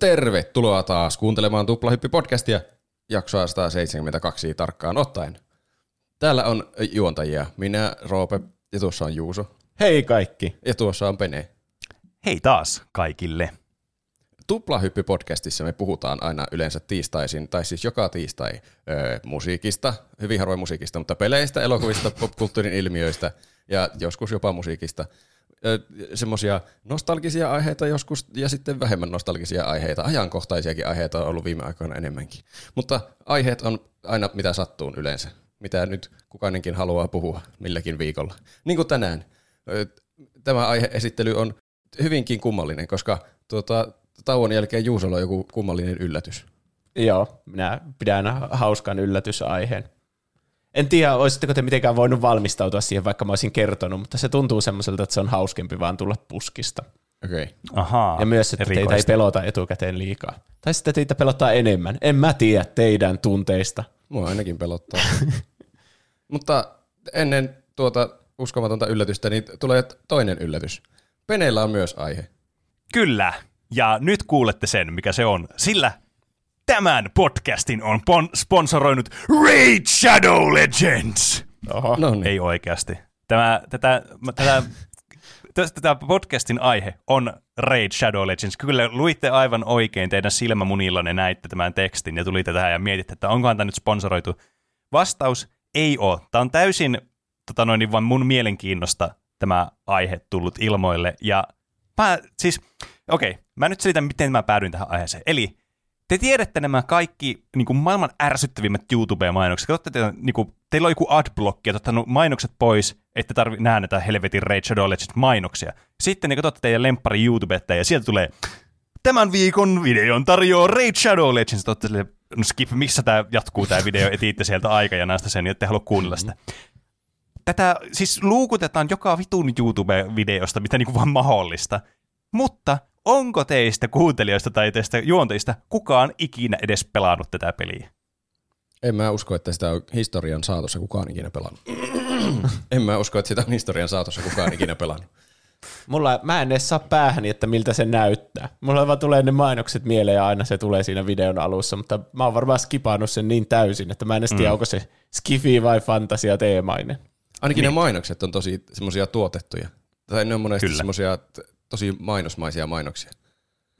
Tervetuloa taas kuuntelemaan Tuplahyppi-podcastia, jaksoa 172 tarkkaan ottaen. Täällä on juontajia, minä, Roope, ja tuossa on Juuso, Hei kaikki. ja tuossa on Pene. Hei taas kaikille. Tuplahyppi-podcastissa me puhutaan aina yleensä tiistaisin, tai siis joka tiistai, öö, musiikista, hyvin harvoin musiikista, mutta peleistä, elokuvista, popkulttuurin ilmiöistä ja joskus jopa musiikista. Semmoisia nostalgisia aiheita joskus ja sitten vähemmän nostalgisia aiheita. Ajankohtaisiakin aiheita on ollut viime aikoina enemmänkin. Mutta aiheet on aina mitä sattuu yleensä. Mitä nyt kukainenkin haluaa puhua milläkin viikolla. Niin kuin tänään. Tämä aiheesittely on hyvinkin kummallinen, koska tuota, tauon jälkeen Juusolla on joku kummallinen yllätys. Joo, minä pidän hauskan yllätysaiheen. En tiedä, olisitteko te mitenkään voinut valmistautua siihen, vaikka mä olisin kertonut, mutta se tuntuu semmoiselta, että se on hauskempi vaan tulla puskista. Okei. Okay. Ahaa. Ja myös, että teitä ei pelota etukäteen liikaa. Tai sitten teitä pelottaa enemmän. En mä tiedä teidän tunteista. Mua ainakin pelottaa. Mutta ennen tuota uskomatonta yllätystä, niin tulee toinen yllätys. Peneillä on myös aihe. Kyllä. Ja nyt kuulette sen, mikä se on. Sillä tämän podcastin on pon- sponsoroinut Raid Shadow Legends. Oho. No niin. Ei oikeasti. Tämä, tätä, tätä, tästä, tätä podcastin aihe on Raid Shadow Legends. Kyllä luitte aivan oikein teidän silmämunillanne näitte tämän tekstin ja tulitte tähän ja mietitte, että onkohan tämä nyt sponsoroitu. Vastaus ei ole. Tämä on täysin tota noin, niin vain mun mielenkiinnosta tämä aihe tullut ilmoille. Ja mä, siis, okei, okay, mä nyt selitän, miten mä päädyin tähän aiheeseen. Eli te tiedätte nämä kaikki niin kuin maailman ärsyttävimmät YouTube-mainokset. Katsotte, te, niin kuin, teillä on joku adblocki, ja ottanut mainokset pois, että tarvitse nähdä näitä helvetin Raid Shadow Legends mainoksia. Sitten niin katsotte teidän lemppari YouTubetta, ja sieltä tulee tämän viikon videon tarjoaa Raid Shadow Legends. Totta sille, no skip, missä tämä jatkuu tämä video, etiitte sieltä aikajanasta sen, ja ette halua kuunnella sitä. Tätä siis luukutetaan joka vitun YouTube-videosta, mitä niinku vaan mahdollista. Mutta onko teistä kuuntelijoista tai teistä juontajista kukaan ikinä edes pelannut tätä peliä? En mä usko, että sitä on historian saatossa kukaan ikinä pelannut. en mä usko, että sitä on historian saatossa kukaan ikinä pelannut. Mulla, mä en edes saa päähäni, että miltä se näyttää. Mulla vaan tulee ne mainokset mieleen ja aina se tulee siinä videon alussa, mutta mä oon varmaan skipannut sen niin täysin, että mä en edes tiedä, Mm. onko se skifi vai fantasia teemainen. Ainakin ne mainokset on tosi semmoisia tuotettuja. Tai ne on monesti semmoisia tosi mainosmaisia mainoksia.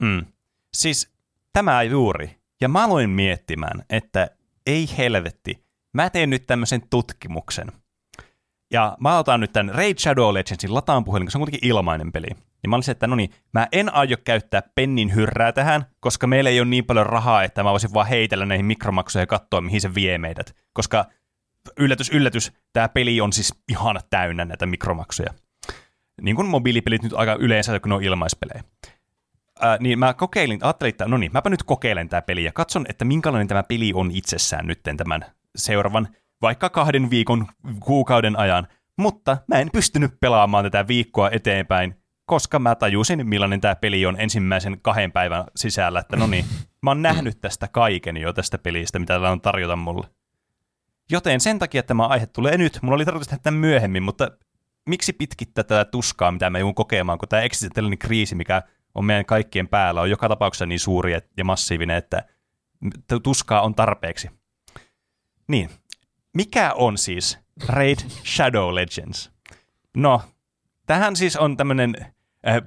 Mm. Siis tämä juuri. Ja mä aloin miettimään, että ei helvetti, mä teen nyt tämmöisen tutkimuksen. Ja mä otan nyt tämän Raid Shadow Legendsin lataan puhelin, koska se on kuitenkin ilmainen peli. Ja mä olisin, että no niin, mä en aio käyttää pennin hyrrää tähän, koska meillä ei ole niin paljon rahaa, että mä voisin vaan heitellä näihin mikromaksuja ja katsoa, mihin se vie meidät. Koska yllätys, yllätys, tämä peli on siis ihan täynnä näitä mikromaksuja. Niin kuin mobiilipelit nyt aika yleensä, kun ne on ilmaispelejä. Ää, niin mä kokeilin, ajattelin, että no niin, mäpä nyt kokeilen tämä peli ja katson, että minkälainen tämä peli on itsessään nytten tämän seuraavan vaikka kahden viikon, kuukauden ajan. Mutta mä en pystynyt pelaamaan tätä viikkoa eteenpäin, koska mä tajusin, millainen tämä peli on ensimmäisen kahden päivän sisällä, että no niin, mä oon nähnyt tästä kaiken jo tästä pelistä, mitä täällä on tarjota mulle. Joten sen takia tämä aihe tulee nyt. Mulla oli tarkoitus tehdä tämän myöhemmin, mutta miksi pitkittää tätä tuskaa, mitä mä joudun kokemaan, kun tämä eksistentiaalinen kriisi, mikä on meidän kaikkien päällä, on joka tapauksessa niin suuri ja massiivinen, että tuskaa on tarpeeksi. Niin, mikä on siis Raid Shadow Legends? No, tähän siis on tämmöinen äh,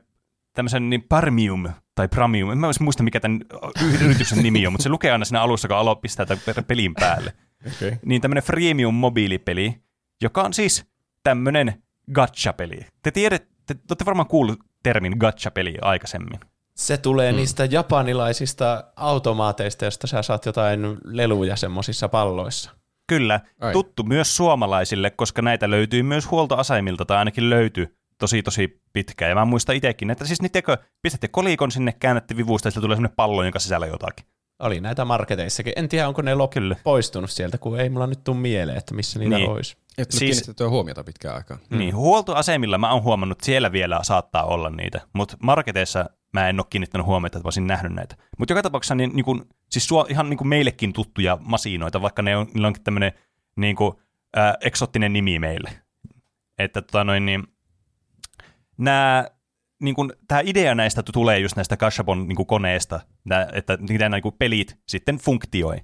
tämmöisen niin Parmium tai Premium, en mä muista mikä tämän yrityksen nimi on, mutta se lukee aina siinä alussa, kun alo pistää tämän pelin päälle Okay. niin tämmöinen freemium mobiilipeli, joka on siis tämmöinen gacha-peli. Te tiedätte, te, te olette varmaan kuullut termin gacha-peli aikaisemmin. Se tulee mm. niistä japanilaisista automaateista, josta sä saat jotain leluja semmoisissa palloissa. Kyllä, Ai. tuttu myös suomalaisille, koska näitä löytyy myös huoltoasemilta, tai ainakin löytyy tosi tosi pitkään. Ja mä muistan itsekin, että siis niitekö, pistätte kolikon sinne, käännätte vivusta, ja sieltä tulee semmoinen pallo, jonka sisällä on jotakin. Oli näitä marketeissakin. En tiedä, onko ne lop- Kyllä. poistunut sieltä, kun ei mulla nyt tule mieleen, että missä niitä Niin. olisi. Et siis... Kiinnitettyä huomiota pitkään aikaan. Mm. Niin, huoltoasemilla mä oon huomannut, että siellä vielä saattaa olla niitä, mutta marketeissa mä en ole kiinnittänyt huomiota, että mä olisin nähnyt näitä. Mutta joka tapauksessa niin, niin kun, siis suo, ihan niin meillekin tuttuja masinoita, vaikka ne on, niillä onkin tämmöinen niin kuin, äh, eksottinen nimi meille. Että tota noin, niin, nämä niin kuin, tämä idea näistä tulee just näistä Gashapon niin kuin koneista, nää, että nämä niin pelit sitten funktioi.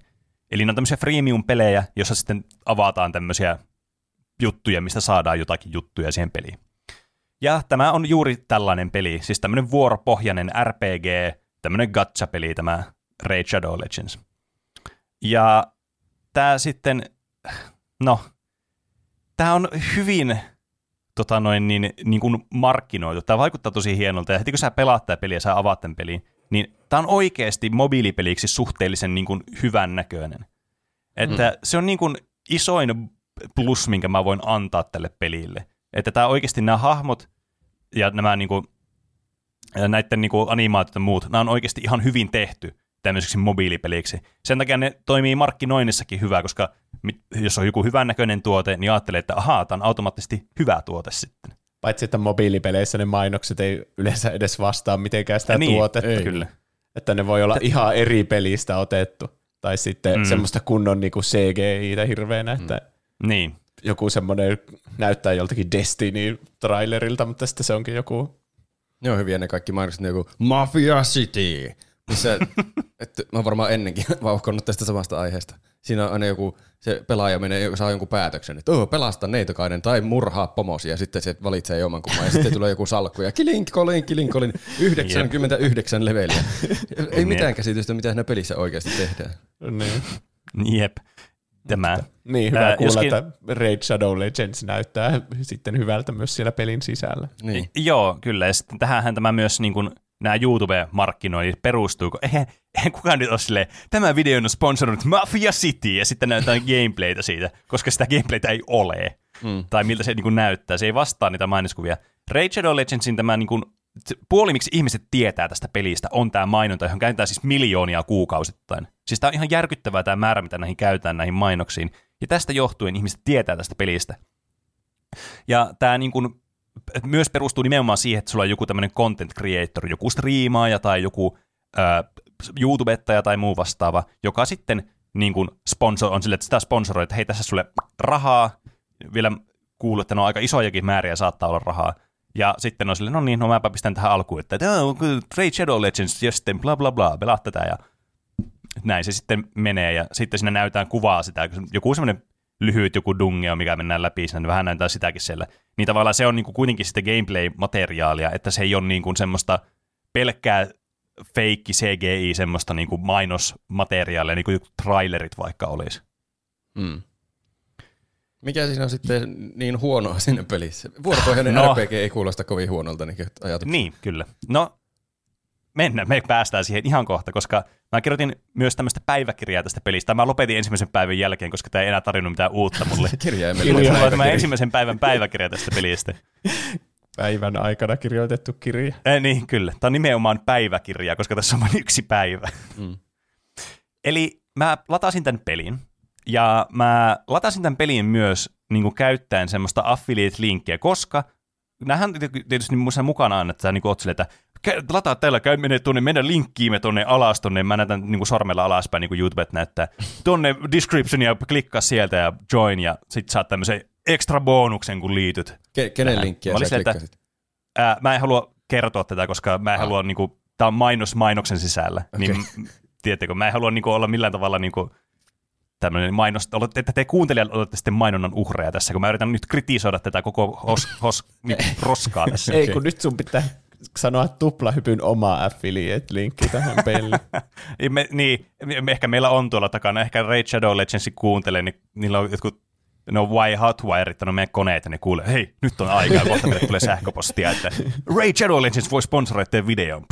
Eli ne on tämmöisiä freemium-pelejä, joissa sitten avataan tämmöisiä juttuja, mistä saadaan jotakin juttuja siihen peliin. Ja tämä on juuri tällainen peli, siis tämmöinen vuoropohjainen RPG, tämmöinen gacha-peli, tämä Raid Shadow Legends. Ja tämä sitten, no, tämä on hyvin tota noin, niin, niin kuin markkinoitu. Tämä vaikuttaa tosi hienolta, ja heti kun sä pelaat tämä peli ja sä avaat tämän pelin, niin tämä on oikeasti mobiilipeliksi suhteellisen niin kuin hyvän näköinen. Että mm. se on niin kuin isoin plus, minkä mä voin antaa tälle pelille. Että tämä oikeasti nämä hahmot ja nämä niin kuin, näiden niin kuin animaatiot ja muut, nämä on oikeasti ihan hyvin tehty tämmöiseksi mobiilipeliksi. Sen takia ne toimii markkinoinnissakin hyvä, koska jos on joku hyvän näköinen tuote, niin ajattelee, että ahaa, tämä on automaattisesti hyvä tuote sitten. Paitsi, että mobiilipeleissä ne mainokset ei yleensä edes vastaa mitenkään sitä niin, tuotetta. Ei. Kyllä. Että ne voi olla ihan eri pelistä otettu. Tai sitten mm. semmoista kunnon niin CGI-tä hirveänä, että mm. niin. joku semmoinen näyttää joltakin Destiny-trailerilta, mutta sitten se onkin joku... Ne on hyviä ne kaikki mainokset, niin joku Mafia City, missä, että mä oon varmaan ennenkin vauhkonnut tästä samasta aiheesta. Siinä on aina joku, se pelaaja menee, saa jonkun päätöksen, että oh, pelasta neitokainen tai murhaa pomosi, ja sitten se valitsee jommankumman, ja sitten tulee joku salkku, ja kilink, kolin, kilink, kolin, 99 leveliä. Ei mitään käsitystä, mitä siinä pelissä oikeasti tehdään. Niin. Jep. Tämä. Niin, hyvä Ää, kuulla, joskin... että Raid Shadow Legends näyttää sitten hyvältä myös siellä pelin sisällä. Niin. Joo, kyllä. Ja sitten tähän tämä myös niin kuin nämä YouTube-markkinoinnit perustuu, kun eihän, eihän kukaan nyt ole silleen, tämä video on sponsoroinut Mafia City, ja sitten näytetään gameplaytä siitä, koska sitä gameplaytä ei ole, mm. tai miltä se niin kuin näyttää, se ei vastaa niitä mainoskuvia. Raid Shadow Legendsin tämä niin kuin, puoli, miksi ihmiset tietää tästä pelistä, on tämä mainonta, johon käytetään siis miljoonia kuukausittain. Siis tämä on ihan järkyttävää tämä määrä, mitä näihin käytetään näihin mainoksiin, ja tästä johtuen ihmiset tietää tästä pelistä. Ja tämä niin kuin myös perustuu nimenomaan siihen, että sulla on joku tämmöinen content creator, joku striimaaja tai joku äh, YouTubettaja tai muu vastaava, joka sitten niin kuin sponsor, on sille, että sitä sponsoroi, että hei tässä sulle rahaa, vielä kuuluu, että ne on aika isojakin määriä saattaa olla rahaa, ja sitten on sille, no niin, no mäpä pistän tähän alkuun, että Trade Shadow Legends, ja sitten bla bla bla, pelaa tätä, ja näin se sitten menee, ja sitten siinä näytetään kuvaa sitä, joku semmoinen lyhyt joku dungeo, mikä mennään läpi, niin vähän näyttää sitäkin siellä. Niin tavallaan se on niin kuin kuitenkin sitten gameplay-materiaalia, että se ei ole niin kuin semmoista pelkkää feikki CGI, semmoista niin kuin mainosmateriaalia, niin kuin trailerit vaikka olisi. Mm. Mikä siinä on sitten niin huonoa siinä pelissä? Vuoropohjainen no, RPG ei kuulosta kovin huonolta niin ajatuksia. Niin, kyllä. No, mennä, me päästään siihen ihan kohta, koska mä kirjoitin myös tämmöistä päiväkirjaa tästä pelistä. Mä lopetin ensimmäisen päivän jälkeen, koska tämä ei enää tarjonnut mitään uutta mulle. Kirjaimellinen tämä ensimmäisen päivän päiväkirja tästä pelistä. Päivän aikana kirjoitettu kirja. Eh, niin, kyllä. Tämä on nimenomaan päiväkirja, koska tässä on vain yksi päivä. Mm. Eli mä latasin tämän pelin, ja mä latasin tämän pelin myös niin kuin käyttäen semmoista affiliate-linkkiä, koska nämähän tietysti mukana, että sä niin oot sille, että lataa täällä, käy menee tuonne, meidän linkkiimme tuonne alas, tuonne, mä näytän niin kuin sormella alaspäin, niin kuin YouTube näyttää, tuonne description ja klikkaa sieltä ja join, ja sit saat tämmöisen extra bonuksen, kun liityt. Ke- kenen linkkiä sä klikkasit? Ää, mä en halua kertoa tätä, koska mä en ah. halua, niin kuin, tää on mainos mainoksen sisällä, okay. niin tiedättekö, mä en halua niin kuin, olla millään tavalla niin kuin, tämmöinen mainos, että te kuuntelijat olette sitten mainonnan uhreja tässä, kun mä yritän nyt kritisoida tätä koko hos, hos, niin, roskaa tässä. Ei, kun nyt sun pitää sanoa tuplahypyn oma affiliate-linkki tähän peliin. me, niin, ehkä meillä on tuolla takana, ehkä Raid Shadow Legendsin kuuntelee, niin niillä on jotkut ne on why hotwireittanut meidän koneet ja ne kuulee, hei, nyt on aikaa, kohta meille tulee sähköpostia, että Raid Shadow Legends voi sponsoroida teidän videon.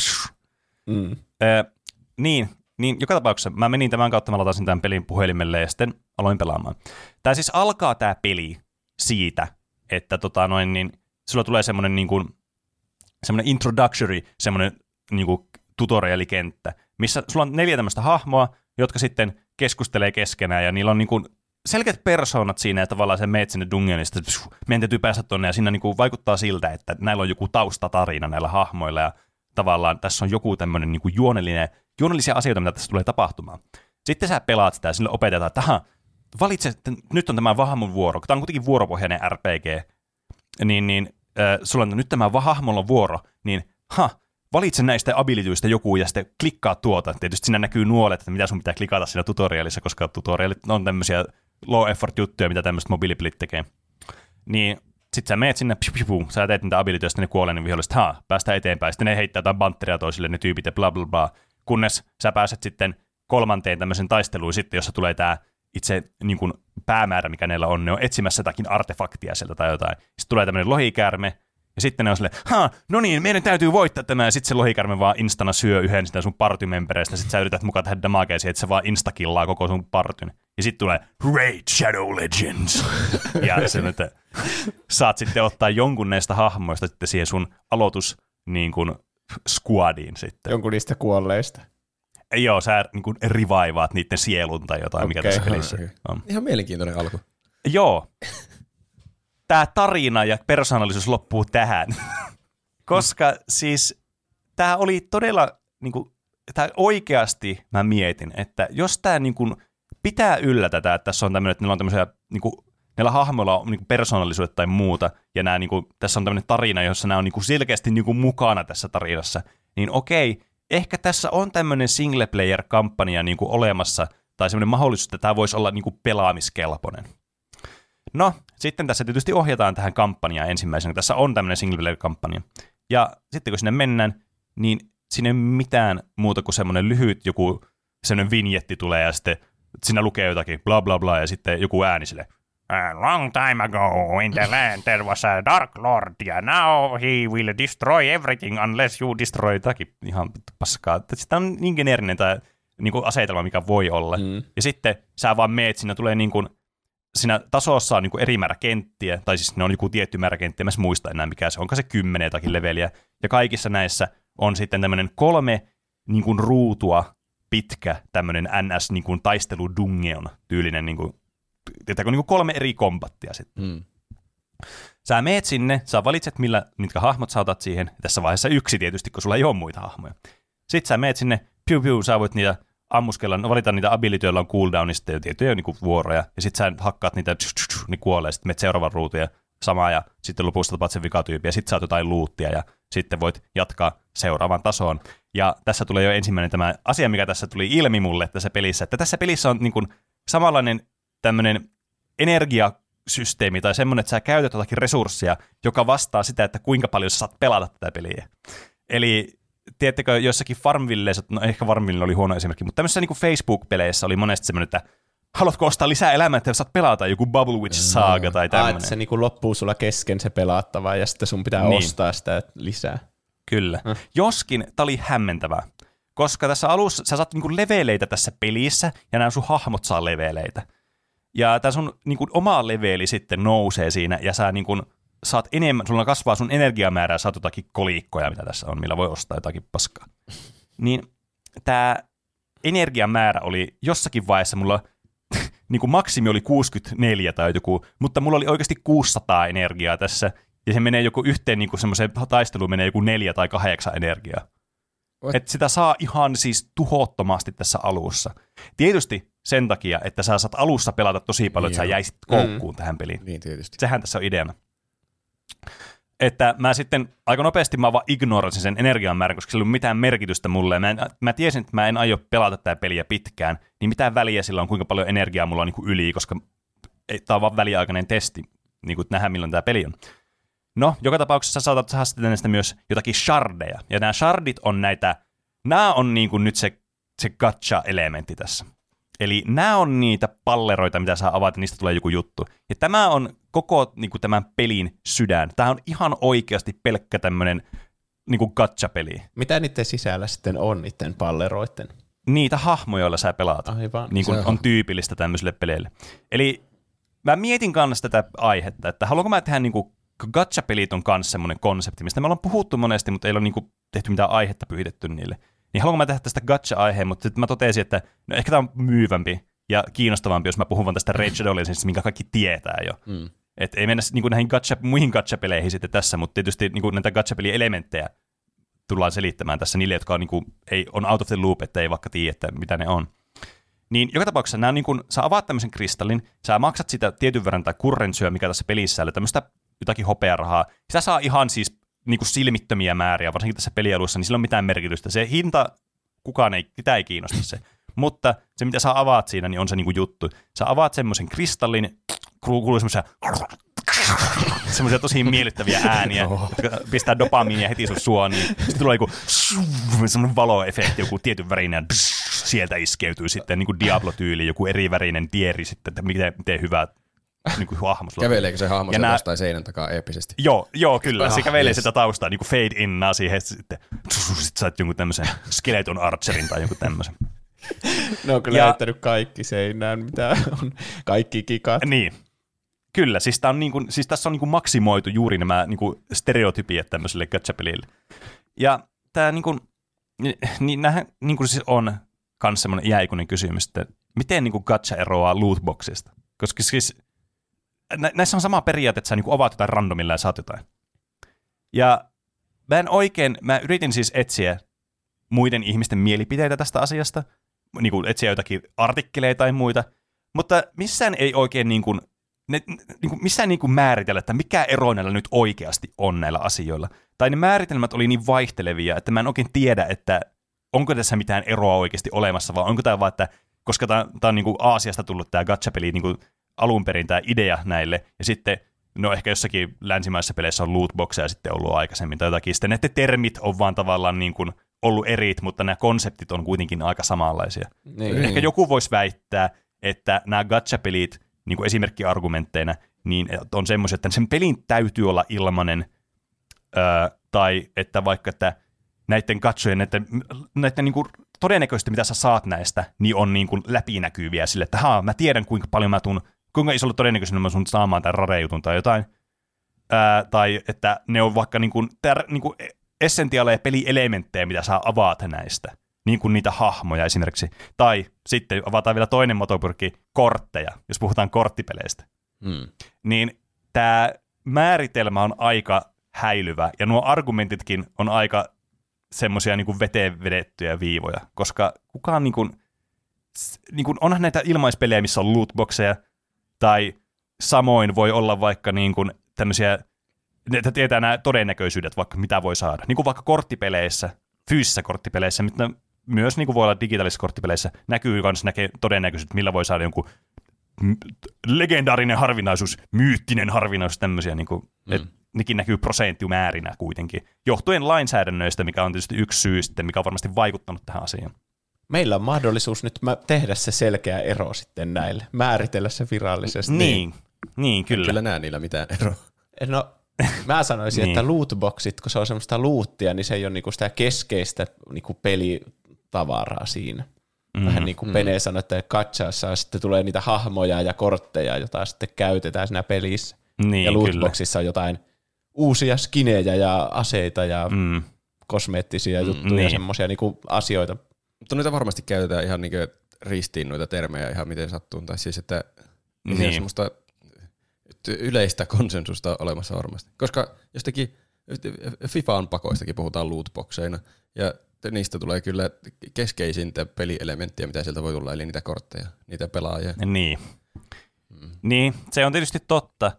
Mm. Äh, niin, niin, joka tapauksessa mä menin tämän kautta, mä latasin tämän pelin puhelimelle ja sitten aloin pelaamaan. Tämä siis alkaa tämä peli siitä, että tota noin, niin, sulla tulee semmoinen niin kuin, semmoinen introductory, semmoinen niin kuin tutorialikenttä, missä sulla on neljä tämmöistä hahmoa, jotka sitten keskustelee keskenään ja niillä on niin kuin selkeät persoonat siinä, että tavallaan se meet sinne dungeonista, meidän täytyy päästä tuonne ja siinä niin kuin vaikuttaa siltä, että näillä on joku taustatarina näillä hahmoilla ja tavallaan tässä on joku tämmöinen niin kuin juonellinen, juonellisia asioita, mitä tässä tulee tapahtumaan. Sitten sä pelaat sitä ja sille opetetaan, että valitse, että nyt on tämä vahmon vuoro, tämä on kuitenkin vuoropohjainen RPG, niin, niin äh, sulla on nyt tämä hahmolla vuoro, niin ha, valitse näistä abilityistä joku ja sitten klikkaa tuota. Tietysti siinä näkyy nuolet, että mitä sun pitää klikata siinä tutorialissa, koska tutorialit on tämmöisiä low effort juttuja, mitä tämmöiset mobiilipelit tekee. Niin sit sä meet sinne, piu, piu, piu, sä teet niitä abilityistä, ne kuolee ne viholliset, ha, päästään eteenpäin. Sitten ne heittää jotain bantteria toisille, ne tyypit ja bla bla bla. Kunnes sä pääset sitten kolmanteen tämmöisen taisteluun sitten, jossa tulee tämä itse niin kuin päämäärä, mikä neillä on. Ne on etsimässä jotakin artefaktia sieltä tai jotain. Sitten tulee tämmöinen lohikäärme, ja sitten ne on silleen, ha, no niin, meidän täytyy voittaa tämä, ja sitten se lohikärme vaan instana syö yhden sitä sun partymempereistä, sitten sä yrität mukaan tehdä damagea että se vaan instakillaa koko sun partyn. Ja sitten tulee Raid Shadow Legends. ja se, että saat sitten ottaa jonkun näistä hahmoista sitten siihen sun aloitus niin kuin, squadiin sitten. Jonkun niistä kuolleista. Joo, sä niin kuin rivaivaat niiden sielun tai jotain, okay. mikä tässä pelissä Okei. on. Ihan mielenkiintoinen alku. Joo. Tämä tarina ja persoonallisuus loppuu tähän. Koska siis tämä oli todella, niin kuin, tää oikeasti mä mietin, että jos tämä niin kuin, pitää yllä tätä, että tässä on tämmöinen, että niillä on tämmöisiä, niin kuin, näillä hahmoilla on niin kuin persoonallisuutta tai muuta, ja nämä, niin kuin, tässä on tämmöinen tarina, jossa nämä on niin kuin, selkeästi niin kuin, mukana tässä tarinassa, niin okei, ehkä tässä on tämmöinen single player kampanja niin kuin, olemassa, tai semmoinen mahdollisuus, että tämä voisi olla niin kuin, pelaamiskelpoinen. No, sitten tässä tietysti ohjataan tähän kampanjaan ensimmäisenä. Tässä on tämmöinen single player-kampanja. Ja sitten kun sinne mennään, niin siinä ei mitään muuta kuin semmoinen lyhyt joku semmoinen vinjetti tulee ja sitten siinä lukee jotakin bla bla bla ja sitten joku ääni sille A long time ago in the land there was a dark lord ja now he will destroy everything unless you destroy jotakin ihan paskaa. Sitä on niin geneerinen tämä niin kuin asetelma, mikä voi olla. Mm. Ja sitten sä vaan meet, siinä tulee niin kuin, siinä tasossa on niin kuin eri määrä kenttiä, tai siis ne on joku tietty määrä kenttiä, mä en muista enää mikä se on, onko se kymmenen jotakin leveliä, ja kaikissa näissä on sitten tämmöinen kolme niin kuin ruutua pitkä tämmöinen NS niin kuin tyylinen, niin kuin, tietääkö, niin kuin kolme eri kombattia sitten. Mm. Sä meet sinne, sä valitset, millä, mitkä hahmot sä otat siihen. Tässä vaiheessa yksi tietysti, kun sulla ei ole muita hahmoja. Sitten sä meet sinne, piu piu, sä voit niitä ammuskella, no valita niitä ability, joilla on cooldownista ja tiettyjä niin vuoroja. Ja sitten sä hakkaat niitä, tsch, tsch, tsch, niin kuolee, sitten meet seuraavan ruutuun ja samaa ja sitten lopussa tapaat sen vikatyypin ja sitten saat jotain luuttia ja sitten voit jatkaa seuraavaan tasoon. Ja tässä tulee jo ensimmäinen tämä asia, mikä tässä tuli ilmi mulle tässä pelissä, että tässä pelissä on niin kuin samanlainen tämmöinen energiasysteemi tai semmoinen, että sä käytät jotakin resurssia, joka vastaa sitä, että kuinka paljon sä saat pelata tätä peliä. Eli tiedättekö, jossakin Farmvilleissä, no ehkä Farmville oli huono esimerkki, mutta tämmöisissä niin Facebook-peleissä oli monesti semmoinen, että haluatko ostaa lisää elämää, että saat pelata joku Bubble Witch Saga tai Ah, tämmöinen. että se niinku loppuu sulla kesken se pelaattava ja sitten sun pitää Niin. niin. ostaa sitä lisää. Kyllä. Mm. Joskin tämä oli hämmentävää, koska tässä alussa sä saat niinku leveleitä tässä pelissä, ja nämä sun hahmot saa leveleitä. Ja tämä sun niinku oma leveli sitten nousee siinä, ja sä niinku saat enemmän, sulla kasvaa sun energiamäärää, saat jotakin kolikkoja, mitä tässä on, millä voi ostaa jotakin paskaa. Niin tämä energiamäärä oli jossakin vaiheessa mulla niin kuin maksimi oli 64 tai joku, mutta mulla oli oikeasti 600 energiaa tässä, ja se menee joku yhteen niin kuin semmoiseen taisteluun menee joku neljä tai kahdeksan energiaa. What? Et sitä saa ihan siis tuhottomasti tässä alussa. Tietysti sen takia, että sä saat alussa pelata tosi paljon, että sä jäisit koukkuun tähän peliin. Niin tietysti. Sehän tässä on ideana. Että mä sitten aika nopeasti mä vaan ignorasin sen energian määrän, koska sillä ei ollut mitään merkitystä mulle. Mä, en, mä tiesin, että mä en aio pelata tätä peliä pitkään, niin mitään väliä sillä on, kuinka paljon energiaa mulla on niin kuin yli, koska tämä on vaan väliaikainen testi, niin kuin nähdään milloin tämä peli on. No, joka tapauksessa saatat saada sitten näistä myös jotakin shardeja. Ja nämä shardit on näitä, nämä on niin kuin nyt se, se gacha-elementti tässä. Eli nämä on niitä palleroita, mitä saa avata, niistä tulee joku juttu. Ja tämä on koko niin kuin tämän pelin sydän. Tämä on ihan oikeasti pelkkä tämmöinen niin kuin gacha-peli. Mitä niiden sisällä sitten on, niiden palleroiden? Niitä hahmoja, joilla sä pelaat. Aivan. niin kuin on. tyypillistä tämmöisille peleille. Eli mä mietin kanssa tätä aihetta, että haluanko mä tehdä niin kuin gacha-pelit on kanssa semmoinen konsepti, mistä me ollaan puhuttu monesti, mutta ei ole niin kuin tehty mitään aihetta pyhitetty niille. Niin haluanko mä tehdä tästä gacha-aiheen, mutta sitten mä totesin, että no ehkä tämä on myyvämpi ja kiinnostavampi, jos mä puhun vaan tästä Rage Legendsista, minkä kaikki tietää jo. Mm. Et ei mennä niin kuin näihin gacha, muihin gacha-peleihin sitten tässä, mutta tietysti niin kuin näitä gacha-peli-elementtejä tullaan selittämään tässä niille, jotka on, niin kuin, ei, on out of the loop, että ei vaikka tiedä, että mitä ne on. Niin joka tapauksessa nämä niin kuin, sä avaat tämmöisen kristallin, sä maksat sitä tietyn verran tai kurrensyä, mikä tässä pelissä on, tämmöistä jotakin hopearahaa. Sitä saa ihan siis niin kuin silmittömiä määriä, varsinkin tässä pelialueessa, niin sillä on mitään merkitystä. Se hinta, kukaan ei, sitä ei kiinnosta se. Mutta se, mitä sä avaat siinä, niin on se niin kuin juttu. Sä avaat semmoisen kristallin, kuuluu semmoisia semmoisia tosi miellyttäviä ääniä, jotka pistää dopamiinia heti sun suoniin. Sitten tulee joku semmoinen valoefekti, joku tietyn värinen, sieltä iskeytyy sitten niin kuin Diablo-tyyli, joku eri värinen dieri sitten, että miten, miten hyvä niin kuin hahmo sulla on. Käveleekö se hahmo Ja sen nää- jostain seinän takaa eeppisesti? Joo, joo, kyllä. Se Ah, kävelee yes. sitä taustaa, niin kuin fade innaa siihen, sitten sit saat jonkun tämmöisen skeleton archerin tai jonkun tämmöisen. Ne on kyllä Ja- heittänyt kaikki seinään, mitä on. Kaikki kikat. Niin. Kyllä, siis, on niin kuin, siis tässä on niin kuin maksimoitu juuri nämä niin kuin stereotypiat tämmöiselle gacha-pelille. Ja tämä niin kuin, niin nämähän niin kuin siis on myös semmoinen iäikuinen kysymys, että miten niin kuin gacha eroaa lootboxista? Koska siis nä- näissä on sama periaate, että sä niin avaat jotain randomilla ja saat jotain. Ja mä en oikein, mä yritin siis etsiä muiden ihmisten mielipiteitä tästä asiasta, niin kuin etsiä jotakin artikkeleita tai muita, mutta missään ei oikein niin kuin, ne, niin kuin missään niin kuin määritellä, että mikä ero näillä nyt oikeasti on näillä asioilla. Tai ne määritelmät oli niin vaihtelevia, että mä en oikein tiedä, että onko tässä mitään eroa oikeasti olemassa, vai onko tämä vaan, että koska tämä on niin kuin Aasiasta tullut tämä gacha-peli niin kuin alun perin tämä idea näille, ja sitten no ehkä jossakin länsimaisissa peleissä on lootboxeja sitten ollut aikaisemmin tai jotakin. Sitten näiden termit on vaan tavallaan niin kuin ollut erit, mutta nämä konseptit on kuitenkin aika samanlaisia. Niin. Ehkä joku voisi väittää, että nämä gacha-pelit niin kuin esimerkkiargumentteina niin on semmoisia, että sen pelin täytyy olla ilmanen, öö, tai että vaikka, että näiden katsojen, näiden, näiden niin kuin todennäköisesti, mitä sä saat näistä, niin on niin kuin läpinäkyviä sille, että haa, mä tiedän kuinka paljon mä tuun, kuinka isolla todennäköisyydellä mä sun saamaan tämän rare-jutun tai jotain. Ää, tai että ne on vaikka niin kuin, tär, niin kuin essentiaaleja pelielementtejä, mitä sä avaat näistä. Niin kuin niitä hahmoja esimerkiksi. Tai sitten avataan vielä toinen motopyrkki, kortteja, jos puhutaan korttipeleistä Hmm. niin tämä määritelmä on aika häilyvä, ja nuo argumentitkin on aika semmoisia niin veteen vedettyjä viivoja, koska kukaan niin kuin, niin kuin, onhan näitä ilmaispelejä, missä on lootboxeja, tai samoin voi olla vaikka niin kuin tämmöisiä, että tietää nämä todennäköisyydet, vaikka mitä voi saada. Niin kuin vaikka korttipeleissä, fyysisissä korttipeleissä, mutta myös niin kuin voi olla digitaalisissa korttipeleissä, näkyy myös näkee todennäköisyydet, millä voi saada jonkun legendaarinen harvinaisuus, myyttinen harvinaisuus, tämmöisiä, niin kuin, mm. et, nekin näkyy prosenttimäärinä kuitenkin, johtuen lainsäädännöistä, mikä on tietysti yksi syy sitten, mikä on varmasti vaikuttanut tähän asiaan. Meillä on mahdollisuus nyt mä- tehdä se selkeä ero sitten näille, määritellä se virallisesti. Niin, niin kyllä. Kyllä näe niillä mitään eroa. No, mä sanoisin, Niin. että lootboxit, kun se on semmoista loottia, niin se ei ole niinku sitä keskeistä niinku pelitavaraa siinä. Mhm. Vähän niin kuin Pene sanoi, että katsaassa sitten tulee niitä hahmoja ja kortteja, joita sitten käytetään siinä pelissä. Niin, ja kyllä. lootboxissa on jotain uusia skinejä ja aseita ja Mm. kosmeettisia juttuja niin. ja semmoisia niinku asioita. Mutta noita varmasti käytetään ihan niin ristiin noita termejä ihan miten sattuu. Tai siis, että ei niin. Niin. semmoista yleistä konsensusta olemassa varmasti. Koska jostakin FIFAn pakoistakin puhutaan lootboxeina, ja niistä tulee kyllä keskeisintä pelielementtiä, mitä sieltä voi tulla, eli niitä kortteja, niitä pelaajia. Niin. Niin, se on tietysti totta,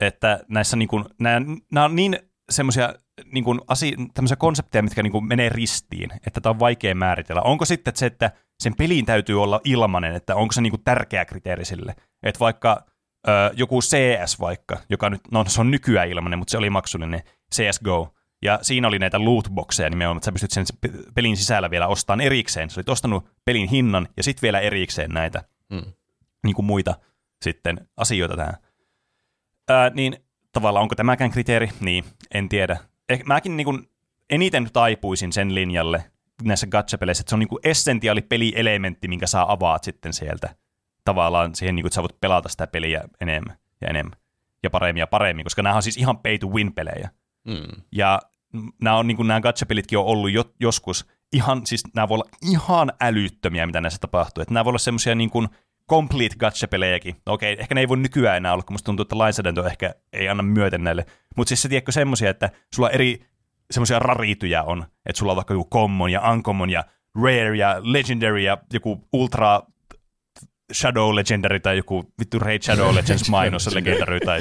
että näissä niin kuin, nämä, nämä on niin semmoisia niin kuin asi, tämmöisiä konsepteja, mitkä niin kuin menee ristiin, että tämä on vaikea määritellä. Onko sitten että se, että sen peliin täytyy olla ilmanen, että onko se niin kuin tärkeä kriteeri sille, että vaikka ö, joku CS vaikka, joka nyt, no se on nykyään ilmanen, mutta se oli maksullinen, CSGO, ja siinä oli näitä lootboxeja nimenomaan, että sä pystyt sen pelin sisällä vielä ostamaan erikseen. Sä olit ostanut pelin hinnan ja sitten vielä erikseen näitä Mm. niin kuin muita sitten asioita tähän. Ää, niin tavallaan onko tämäkään kriteeri? Niin, en tiedä. Eh, mäkin niin kuin eniten taipuisin sen linjalle näissä gacha-peleissä, että se on niin kuin essentiaali pelielementti, minkä saa avaat sitten sieltä tavallaan siihen, niin kuin, että sä voit pelata sitä peliä enemmän ja enemmän ja paremmin ja paremmin, koska nämä on siis ihan pay to win pelejä. Mm. Ja nämä, on, niin kuin nämä gacha-pelitkin on ollut jo, joskus ihan, siis nämä voi olla ihan älyttömiä, mitä näissä tapahtuu. Että nämä voi olla semmoisia niin kuin complete gacha-pelejäkin. No Okei, ehkä ne ei voi nykyään enää olla, kun musta tuntuu, että lainsäädäntö ehkä ei anna myöten näille. Mutta siis se tiedätkö semmoisia, että sulla eri semmoisia rarityjä on, että sulla on vaikka joku common ja uncommon ja rare ja legendary ja joku ultra Shadow Legendary tai joku vittu Raid Shadow Legends mainos legendary tai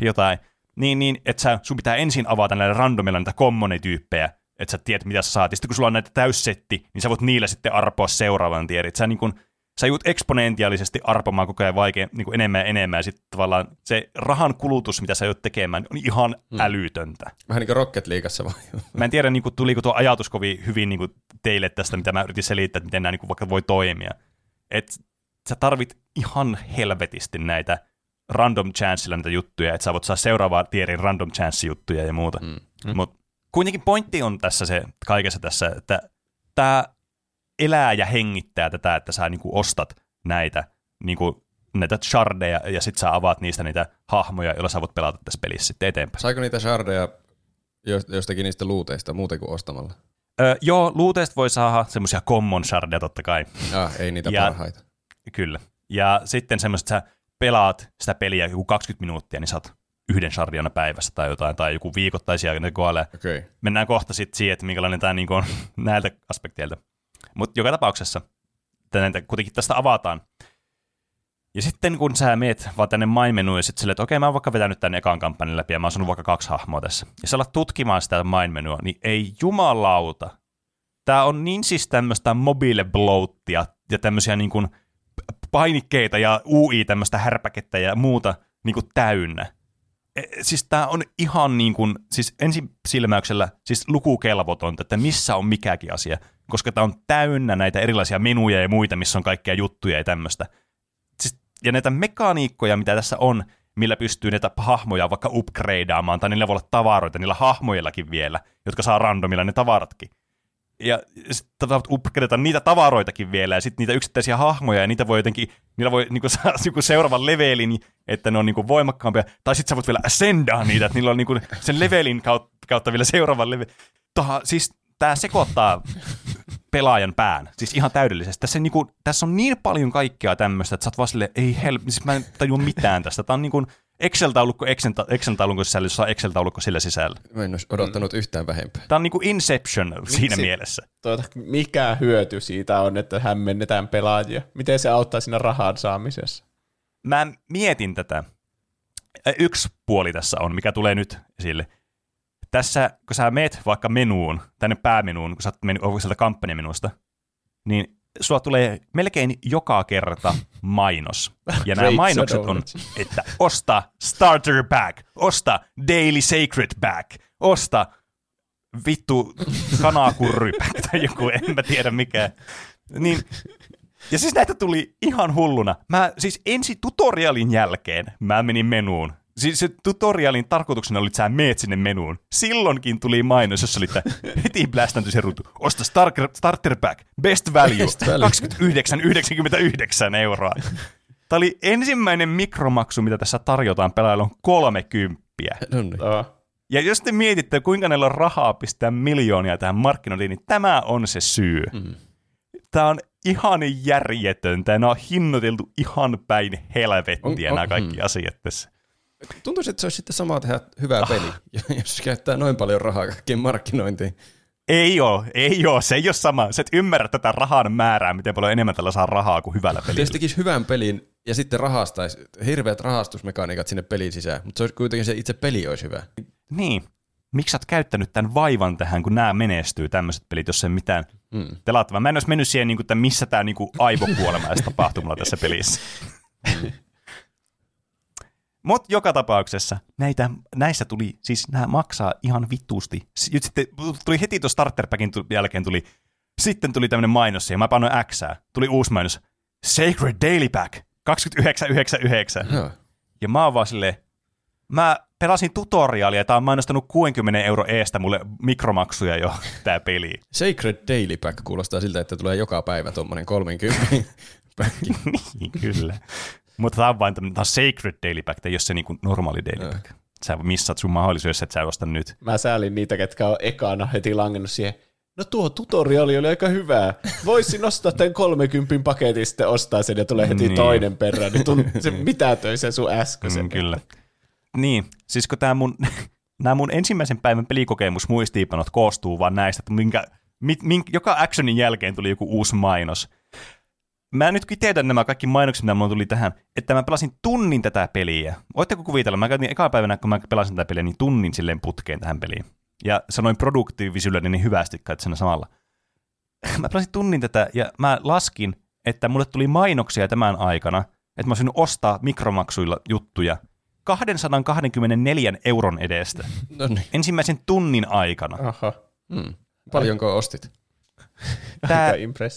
jotain. niin, niin että sä, sun pitää ensin avata näillä randomilla näitä commonityyppejä, että sä tiedät, mitä sä saat. Ja sitten kun sulla on näitä täyssetti, niin sä voit niillä sitten arpoa seuraavan tiedon. Sä niin kun, sä joudut eksponentiaalisesti arpomaan koko ajan vaikea, niin kuin enemmän ja enemmän, ja sitten tavallaan se rahan kulutus, mitä sä joudut tekemään, on ihan hmm. älytöntä. Vähän niin kuin Rocket Leagueassa vai? Mä en tiedä, niin kuin, tuliko tuo ajatus kovin hyvin niin kuin teille tästä, mitä mä yritin selittää, että miten nämä niin kuin, vaikka voi toimia. Et sä tarvit ihan helvetisti näitä random chanceilla näitä juttuja, että sä voit saa seuraavaa tierin random chance-juttuja ja muuta. Mm. Mm. Mutta kuitenkin pointti on tässä se kaikessa tässä, että tämä elää ja hengittää tätä, että sä niinku ostat näitä, niinku, näitä shardeja ja sitten sä avaat niistä niitä hahmoja, joilla sä voit pelata tässä pelissä sitten eteenpäin. Saiko niitä shardeja jostakin niistä luuteista muuten kuin ostamalla? Öö, joo, luuteista voi saada semmoisia common shardeja totta kai. Ah, ei niitä ja, parhaita. Kyllä. Ja sitten semmoiset, sä pelaat sitä peliä joku 20 minuuttia, niin saat yhden sardiana päivässä tai jotain, tai joku viikoittaisia ne koalee. Okay. Mennään kohta sitten siihen, että minkälainen tämä niin on näiltä aspekteilta. Mutta joka tapauksessa näitä kuitenkin tästä avataan. Ja sitten kun sä meet vaan tänne main ja sitten silleen, että okei, mä oon vaikka vetänyt tänne ekan kampanjan läpi ja mä oon vaikka kaksi hahmoa tässä. Ja sä alat tutkimaan sitä main niin ei jumalauta. Tää on niin siis tämmöistä mobile bloattia ja tämmöisiä niin painikkeita ja UI tämmöistä härpäkettä ja muuta niin kuin täynnä. E, siis tämä on ihan niin kuin, siis ensin silmäyksellä siis lukukelvotonta, että missä on mikäkin asia, koska tämä on täynnä näitä erilaisia menuja ja muita, missä on kaikkea juttuja ja tämmöistä. Siis, ja näitä mekaniikkoja, mitä tässä on, millä pystyy näitä hahmoja vaikka upgradeaamaan, tai niillä voi olla tavaroita, niillä hahmoillakin vielä, jotka saa randomilla ne tavaratkin ja sitten upgradata niitä tavaroitakin vielä, ja sitten niitä yksittäisiä hahmoja, ja niitä voi jotenkin, niillä voi niinku saada niinku seuraavan levelin, että ne on niinku voimakkaampia, tai sitten sä voit vielä ascendaa niitä, että niillä on niinku sen levelin kautta, kautta vielä seuraavan levelin. Taha, siis tämä sekoittaa pelaajan pään, siis ihan täydellisesti. Tässä, niinku, tässä on niin paljon kaikkea tämmöistä, että sä oot vaan silleen, ei hel, siis mä en tajua mitään tästä. Tämä on niinku, Excel-taulukko Excel-taulukon sisällä, jossa on Excel-taulukko sillä sisällä. Mä en olisi odottanut mm. yhtään vähempää. Tämä on niin kuin Inception Miksi, siinä mielessä. Tuota, mikä hyöty siitä on, että hämmennetään pelaajia? Miten se auttaa siinä rahan saamisessa? Mä mietin tätä. Yksi puoli tässä on, mikä tulee nyt esille. Tässä, kun sä meet vaikka menuun, tänne päämenuun, kun sä oot mennyt sieltä kampanjamenusta, niin sulla tulee melkein joka kerta mainos. Ja nämä mainokset on, että osta starter pack, osta daily sacred pack, osta vittu kanakurry pack tai joku, en mä tiedä mikä. Niin, ja siis näitä tuli ihan hulluna. Mä siis ensi tutorialin jälkeen mä menin menuun Siis se tutorialin tarkoituksena oli, että sä meet sinne menuun. Silloinkin tuli mainos, jossa oli, että heti blästäntyi se ruutu. Osta starter, starter pack, best value, best value. 29,99 euroa. Tämä oli ensimmäinen mikromaksu, mitä tässä tarjotaan pelaajille, on 30. No niin. Ja jos te mietitte, kuinka näillä on rahaa pistää miljoonia tähän markkinointiin, niin tämä on se syy. Mm. Tämä on ihan järjetöntä. Nämä on hinnoiteltu ihan päin helvettiä on, on, nämä kaikki mm. asiat tässä. Tuntuisi, että se olisi sitten sama tehdä hyvää ah. peli, jos käyttää noin paljon rahaa kaikkien markkinointiin. Ei ole, ei ole, se ei ole sama. Se et ymmärrä tätä rahan määrää, miten paljon enemmän tällä saa rahaa kuin hyvällä pelillä. Jos tekisi hyvän pelin ja sitten rahastaisi, hirveät rahastusmekaniikat sinne pelin sisään, mutta se olisi kuitenkin se itse peli olisi hyvä. Niin. Miksi sä oot käyttänyt tämän vaivan tähän, kun nämä menestyy, tämmöiset pelit, jos ei mitään mm. Mä en olisi mennyt siihen, niin kuin, että missä tämä niin aivokuolema tapahtuu mulla tässä pelissä. Mutta joka tapauksessa näitä, näissä tuli, siis nämä maksaa ihan vitusti. Sitten tuli heti tuon starter packin jälkeen tuli, sitten tuli tämmöinen mainos ja mä panoin X, tuli uusi mainos. Sacred Daily Pack, 29,99. Joo. Ja mä oon vaan silleen, mä pelasin tutoriaalia, tää on mainostanut 60 euro eestä mulle mikromaksuja jo tää peli. Sacred Daily Pack kuulostaa siltä, että tulee joka päivä tuommoinen 30 päkki. niin, kyllä. Mutta tämä on vain tämä sacred daily pack, ei ole se niinku normaali daily pack. Sä missat sun mahdollisuus, että sä osta nyt. Mä säälin niitä, ketkä on ekana heti langennut siihen. No tuo tutoriali oli aika hyvä. Voisin nostaa tämän 30 paketin, sitten ostaa sen ja tulee heti niin. toinen perään. Niin tunt- se töi sen sun äskeisen. Mm, kyllä. Niin, siis kun tämä mun, nämä mun ensimmäisen päivän pelikokemus muistiinpanot koostuu vaan näistä, että minkä, mit, minkä, joka actionin jälkeen tuli joku uusi mainos mä nyt kiteytän nämä kaikki mainokset, mitä mulla tuli tähän, että mä pelasin tunnin tätä peliä. Voitteko kuvitella, mä käytin eka päivänä, kun mä pelasin tätä peliä, niin tunnin silleen putkeen tähän peliin. Ja sanoin produktiivisuudelle niin hyvästi kai sen samalla. mä pelasin tunnin tätä ja mä laskin, että mulle tuli mainoksia tämän aikana, että mä olisin ostaa mikromaksuilla juttuja 224 euron edestä. No niin. Ensimmäisen tunnin aikana. Aha. Hmm. Paljonko ostit? Tämä